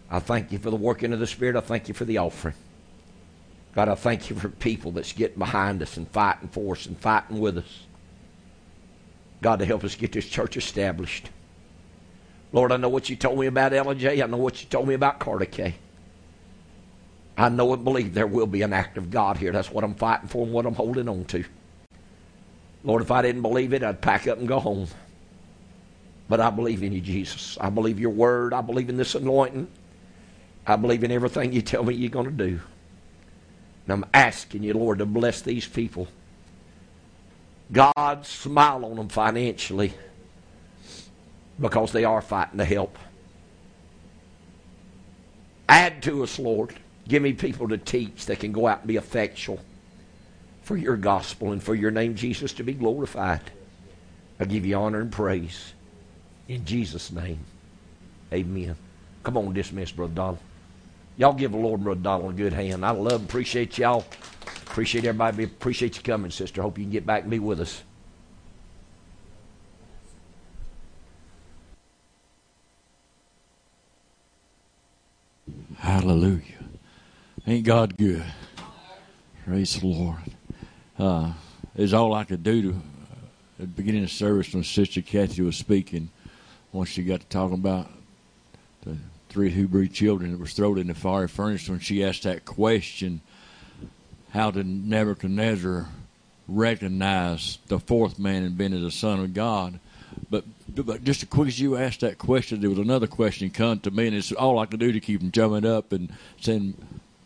I thank you for the working of the Spirit. I thank you for the offering. God, I thank you for people that's getting behind us and fighting for us and fighting with us. God, to help us get this church established. Lord, I know what you told me about LJ. I know what you told me about Carter K. I know and believe there will be an act of God here. That's what I'm fighting for and what I'm holding on to. Lord, if I didn't believe it, I'd pack up and go home. But I believe in you, Jesus. I believe your word. I believe in this anointing. I believe in everything you tell me you're going to do. And I'm asking you, Lord, to bless these people. God, smile on them financially because they are fighting to help. Add to us, Lord. Give me people to teach that can go out and be effectual for your gospel and for your name, Jesus, to be glorified. I give you honor and praise. In Jesus' name, amen. Come on, dismiss, Brother Donald. Y'all give the Lord Brother Donald a good hand. I love appreciate y'all. Appreciate everybody. Appreciate you coming, sister. Hope you can get back and be with us. Hallelujah. Ain't God good? Praise the Lord. Uh, it's all I could do to, uh, at the beginning of service when Sister Kathy was speaking, once she got to talking about the three Hebrew children that was thrown in the fiery furnace, when she asked that question, how did Nebuchadnezzar recognize the fourth man and being the son of God? But but just as quick as you asked that question, there was another question come to me, and it's all I could do to keep them jumping up and saying,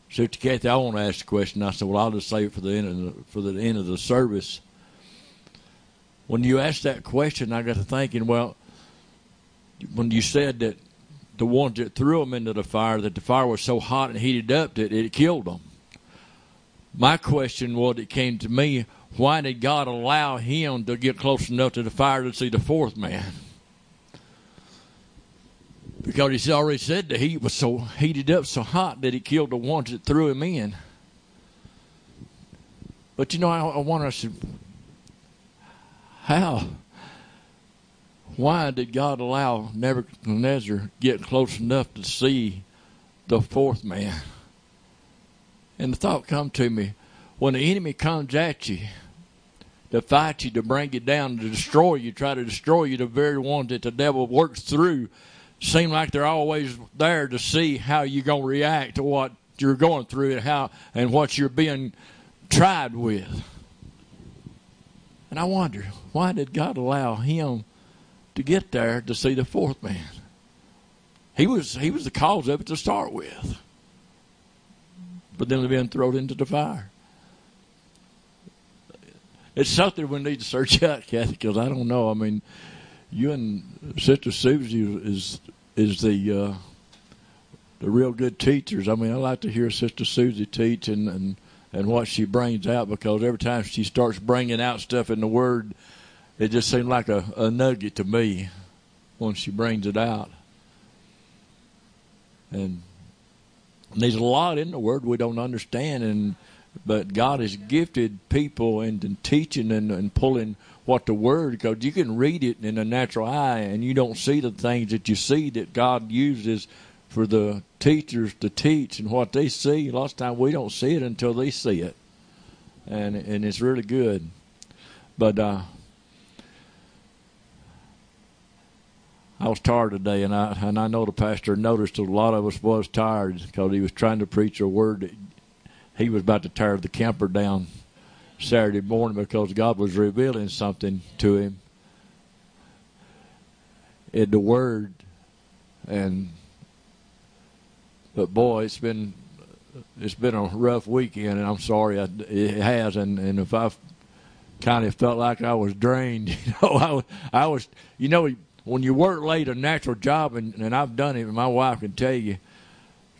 "Sister Kathy, I want to ask the question." I said, "Well, I'll just save it for the end of the, for the end of the service." When you asked that question, I got to thinking, well, when you said that the ones that threw them into the fire, that the fire was so hot and heated up that it killed them. My question, was, it came to me, why did God allow him to get close enough to the fire to see the fourth man? Because he's already said the heat was so heated up, so hot that it killed the ones that threw him in. But you know, I, I wonder, I said, how? Why did God allow Nebuchadnezzar get close enough to see the fourth man? And the thought come to me, when the enemy comes at you to fight you, to bring you down, to destroy you, try to destroy you, the very ones that the devil works through seem like they're always there to see how you're going to react to what you're going through and how and what you're being tried with. And I wonder, why did God allow him to get there to see the fourth man? He was he was the cause of it to start with. But then they've been thrown into the fire it's something we need to search out, Kathy, because I don't know. I mean, you and Sister Susie is is the uh, the real good teachers. I mean, I like to hear Sister Susie teach and and and what she brings out because every time she starts bringing out stuff in the Word, it just seemed like a, a nugget to me when she brings it out. And there's a lot in the Word we don't understand, and but God has gifted people in teaching and, and pulling what the word because you can read it in a natural eye and you don't see the things that you see that God uses for the teachers to teach and what they see. A lot of times we don't see it until they see it, and and it's really good. But uh, I was tired today, and I and I know the pastor noticed a lot of us was tired because he was trying to preach a word that he was about to tear the camper down Saturday morning because God was revealing something to him in the Word, and but boy, it's been it's been a rough weekend, and I'm sorry I, it has. And and if I kind of felt like I was drained, you know, I was I was, you know, when you work late a natural job, and and I've done it, and my wife can tell you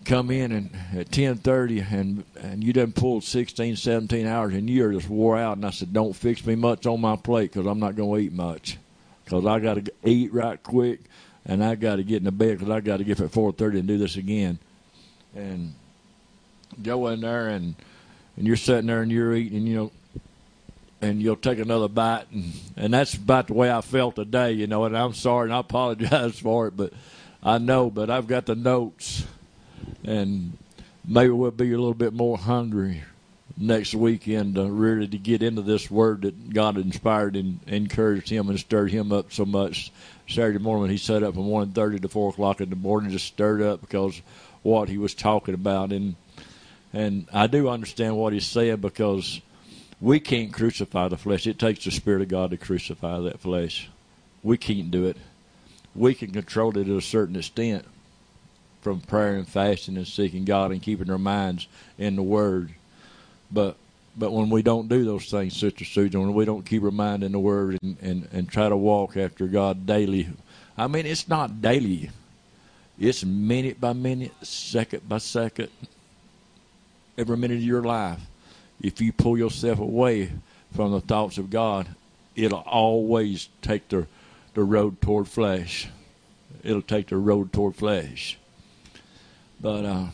come in and at 10:30 and and you done pulled 16 17 hours and you're just wore out and I said don't fix me much on my plate cuz I'm not going to eat much. Cuz I got to eat right quick and I got to get in the bed cuz I got to get up at 4:30 and do this again and go in there and and you're sitting there and you're eating you know and you'll take another bite. And and that's about the way I felt today you know and I'm sorry and I apologize for it but I know but I've got the notes. And maybe we'll be a little bit more hungry next weekend uh, really to get into this word that God inspired and encouraged him and stirred him up so much. Saturday morning he set up from one thirty to four o'clock in the morning, just stirred up because what he was talking about. And and I do understand what he's saying because we can't crucify the flesh. It takes the Spirit of God to crucify that flesh. We can't do it. We can control it to a certain extent, from prayer and fasting and seeking God and keeping our minds in the Word. But but when we don't do those things, Sister Susan, when we don't keep our mind in the Word and, and, and try to walk after God daily, I mean, it's not daily. It's minute by minute, second by second, every minute of your life. If you pull yourself away from the thoughts of God, it'll always take the, the road toward flesh. It'll take the road toward flesh. But uh,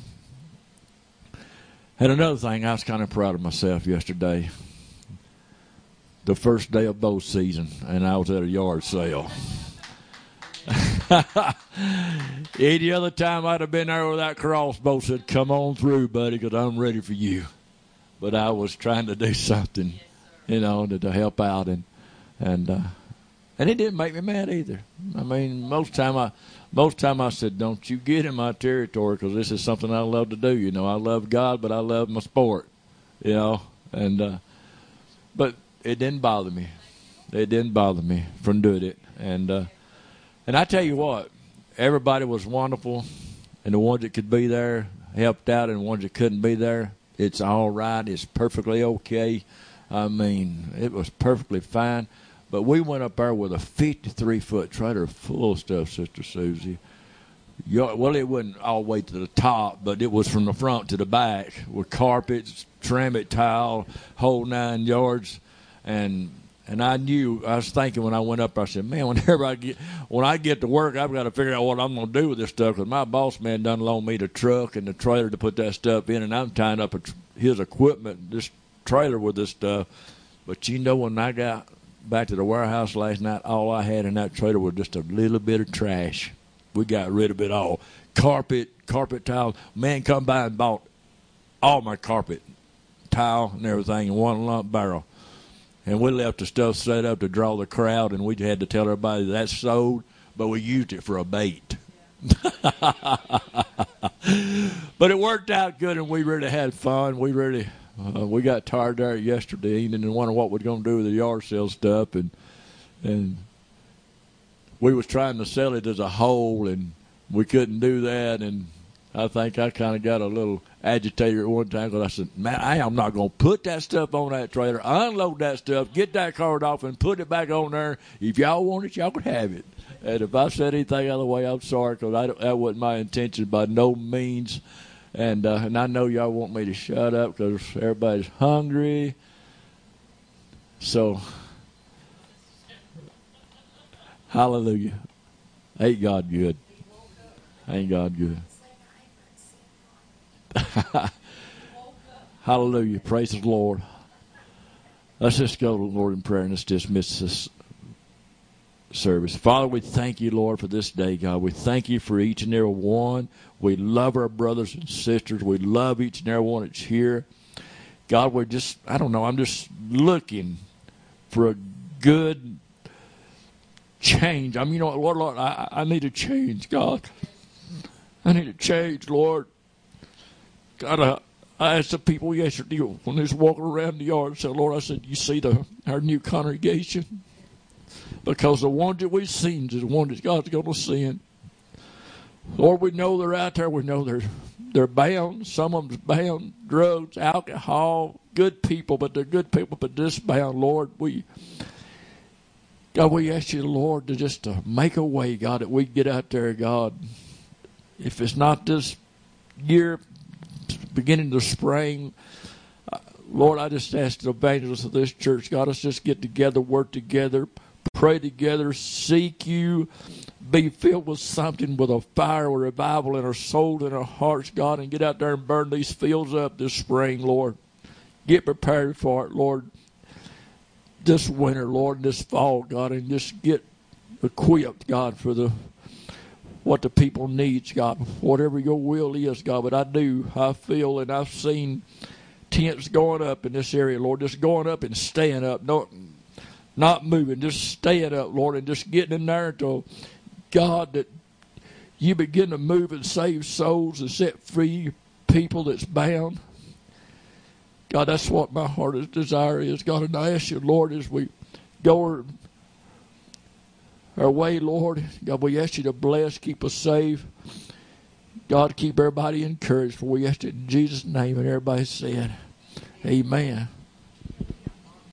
And another thing, I was kind of proud of myself yesterday. The first day of bow season, and I was at a yard sale. Any other time I'd have been there with that crossbow said, "Come on through, buddy, because I'm ready for you." But I was trying to do something, you know, to, to help out, and and uh, and it didn't make me mad either. I mean, most time I most time I said, "Don't you get in my territory," because this is something I love to do. You know, I love God, but I love my sport. You know, and uh, but it didn't bother me. It didn't bother me from doing it, and uh, and I tell you what, everybody was wonderful, and the ones that could be there helped out, and the ones that couldn't be there, it's all right. It's perfectly okay. I mean, it was perfectly fine. But we went up there with a 53 foot trailer full of stuff, Sister Susie. Well, it wasn't all the way to the top, but it was from the front to the back with carpets, ceramic tile, whole nine yards, and and I knew I was thinking when I went up, I said, "Man, whenever I get when I get to work, I've got to figure out what I'm going to do with this stuff because my boss man done loaned me the truck and the trailer to put that stuff in, and I'm tying up his equipment, this trailer with this stuff. But you know, when I got back to the warehouse last night, all I had in that trailer was just a little bit of trash. We got rid of it all. Carpet, carpet tile. Man come by and bought all my carpet, tile, and everything in one lump barrel. And we left the stuff set up to draw the crowd, and we had to tell everybody that's sold, but we used it for a bait. but it worked out good, and we really had fun. We really uh, we got tired there yesterday evening and wondering what we're going to do with the yard sale stuff, and and we was trying to sell it as a whole, and we couldn't do that, and I think I kind of got a little agitated at one time because I said, "Man, I am not going to put that stuff on that trailer, unload that stuff, get that card off, and put it back on there. If y'all want it, y'all can have it." And if I said anything other way, I'm sorry because that wasn't my intention by no means. And uh, and I know y'all want me to shut up because everybody's hungry. So, hallelujah. Ain't God good? Ain't God good? hallelujah. Praise the Lord. Let's just go to the Lord in prayer and let's dismiss this service. Father, we thank you, Lord, for this day, God. We thank you for each and every one. We love our brothers and sisters. We love each and every one that's here. God, we're just, I don't know, I'm just looking for a good change. I mean, you know, Lord, Lord, I, I need a change, God. I need a change, Lord. God, I, I asked the people yesterday when they was walking around the yard, I said, Lord, I said, you see the our new congregation? Because the ones that we've seen is the ones that God's going to send. Lord, we know they're out there. We know they're they're bound. Some of them's bound, drugs, alcohol, good people, but they're good people, but disbound. Lord, we God, we ask you, Lord, to just to make a way, God, that we get out there, God. If it's not this year, beginning of the spring, uh, Lord, I just ask the evangelists of this church, God, let's just get together, work together, pray together, seek you, be filled with something, with a fire, with revival in our souls and our hearts, God, and get out there and burn these fields up this spring, Lord. Get prepared for it, Lord. This winter, Lord, this fall, God, and just get equipped, God, for the what the people needs, God. Whatever your will is, God. But I do, I feel, and I've seen tents going up in this area, Lord, just going up and staying up. No, not moving, just staying up, Lord, and just getting in there until God that you begin to move and save souls and set free people that's bound. God, that's what my heart's desire is. God, and I ask you, Lord, as we go our way, Lord, God, we ask you to bless, keep us safe. God, keep everybody encouraged. For we ask it in Jesus' name, and everybody said, Amen.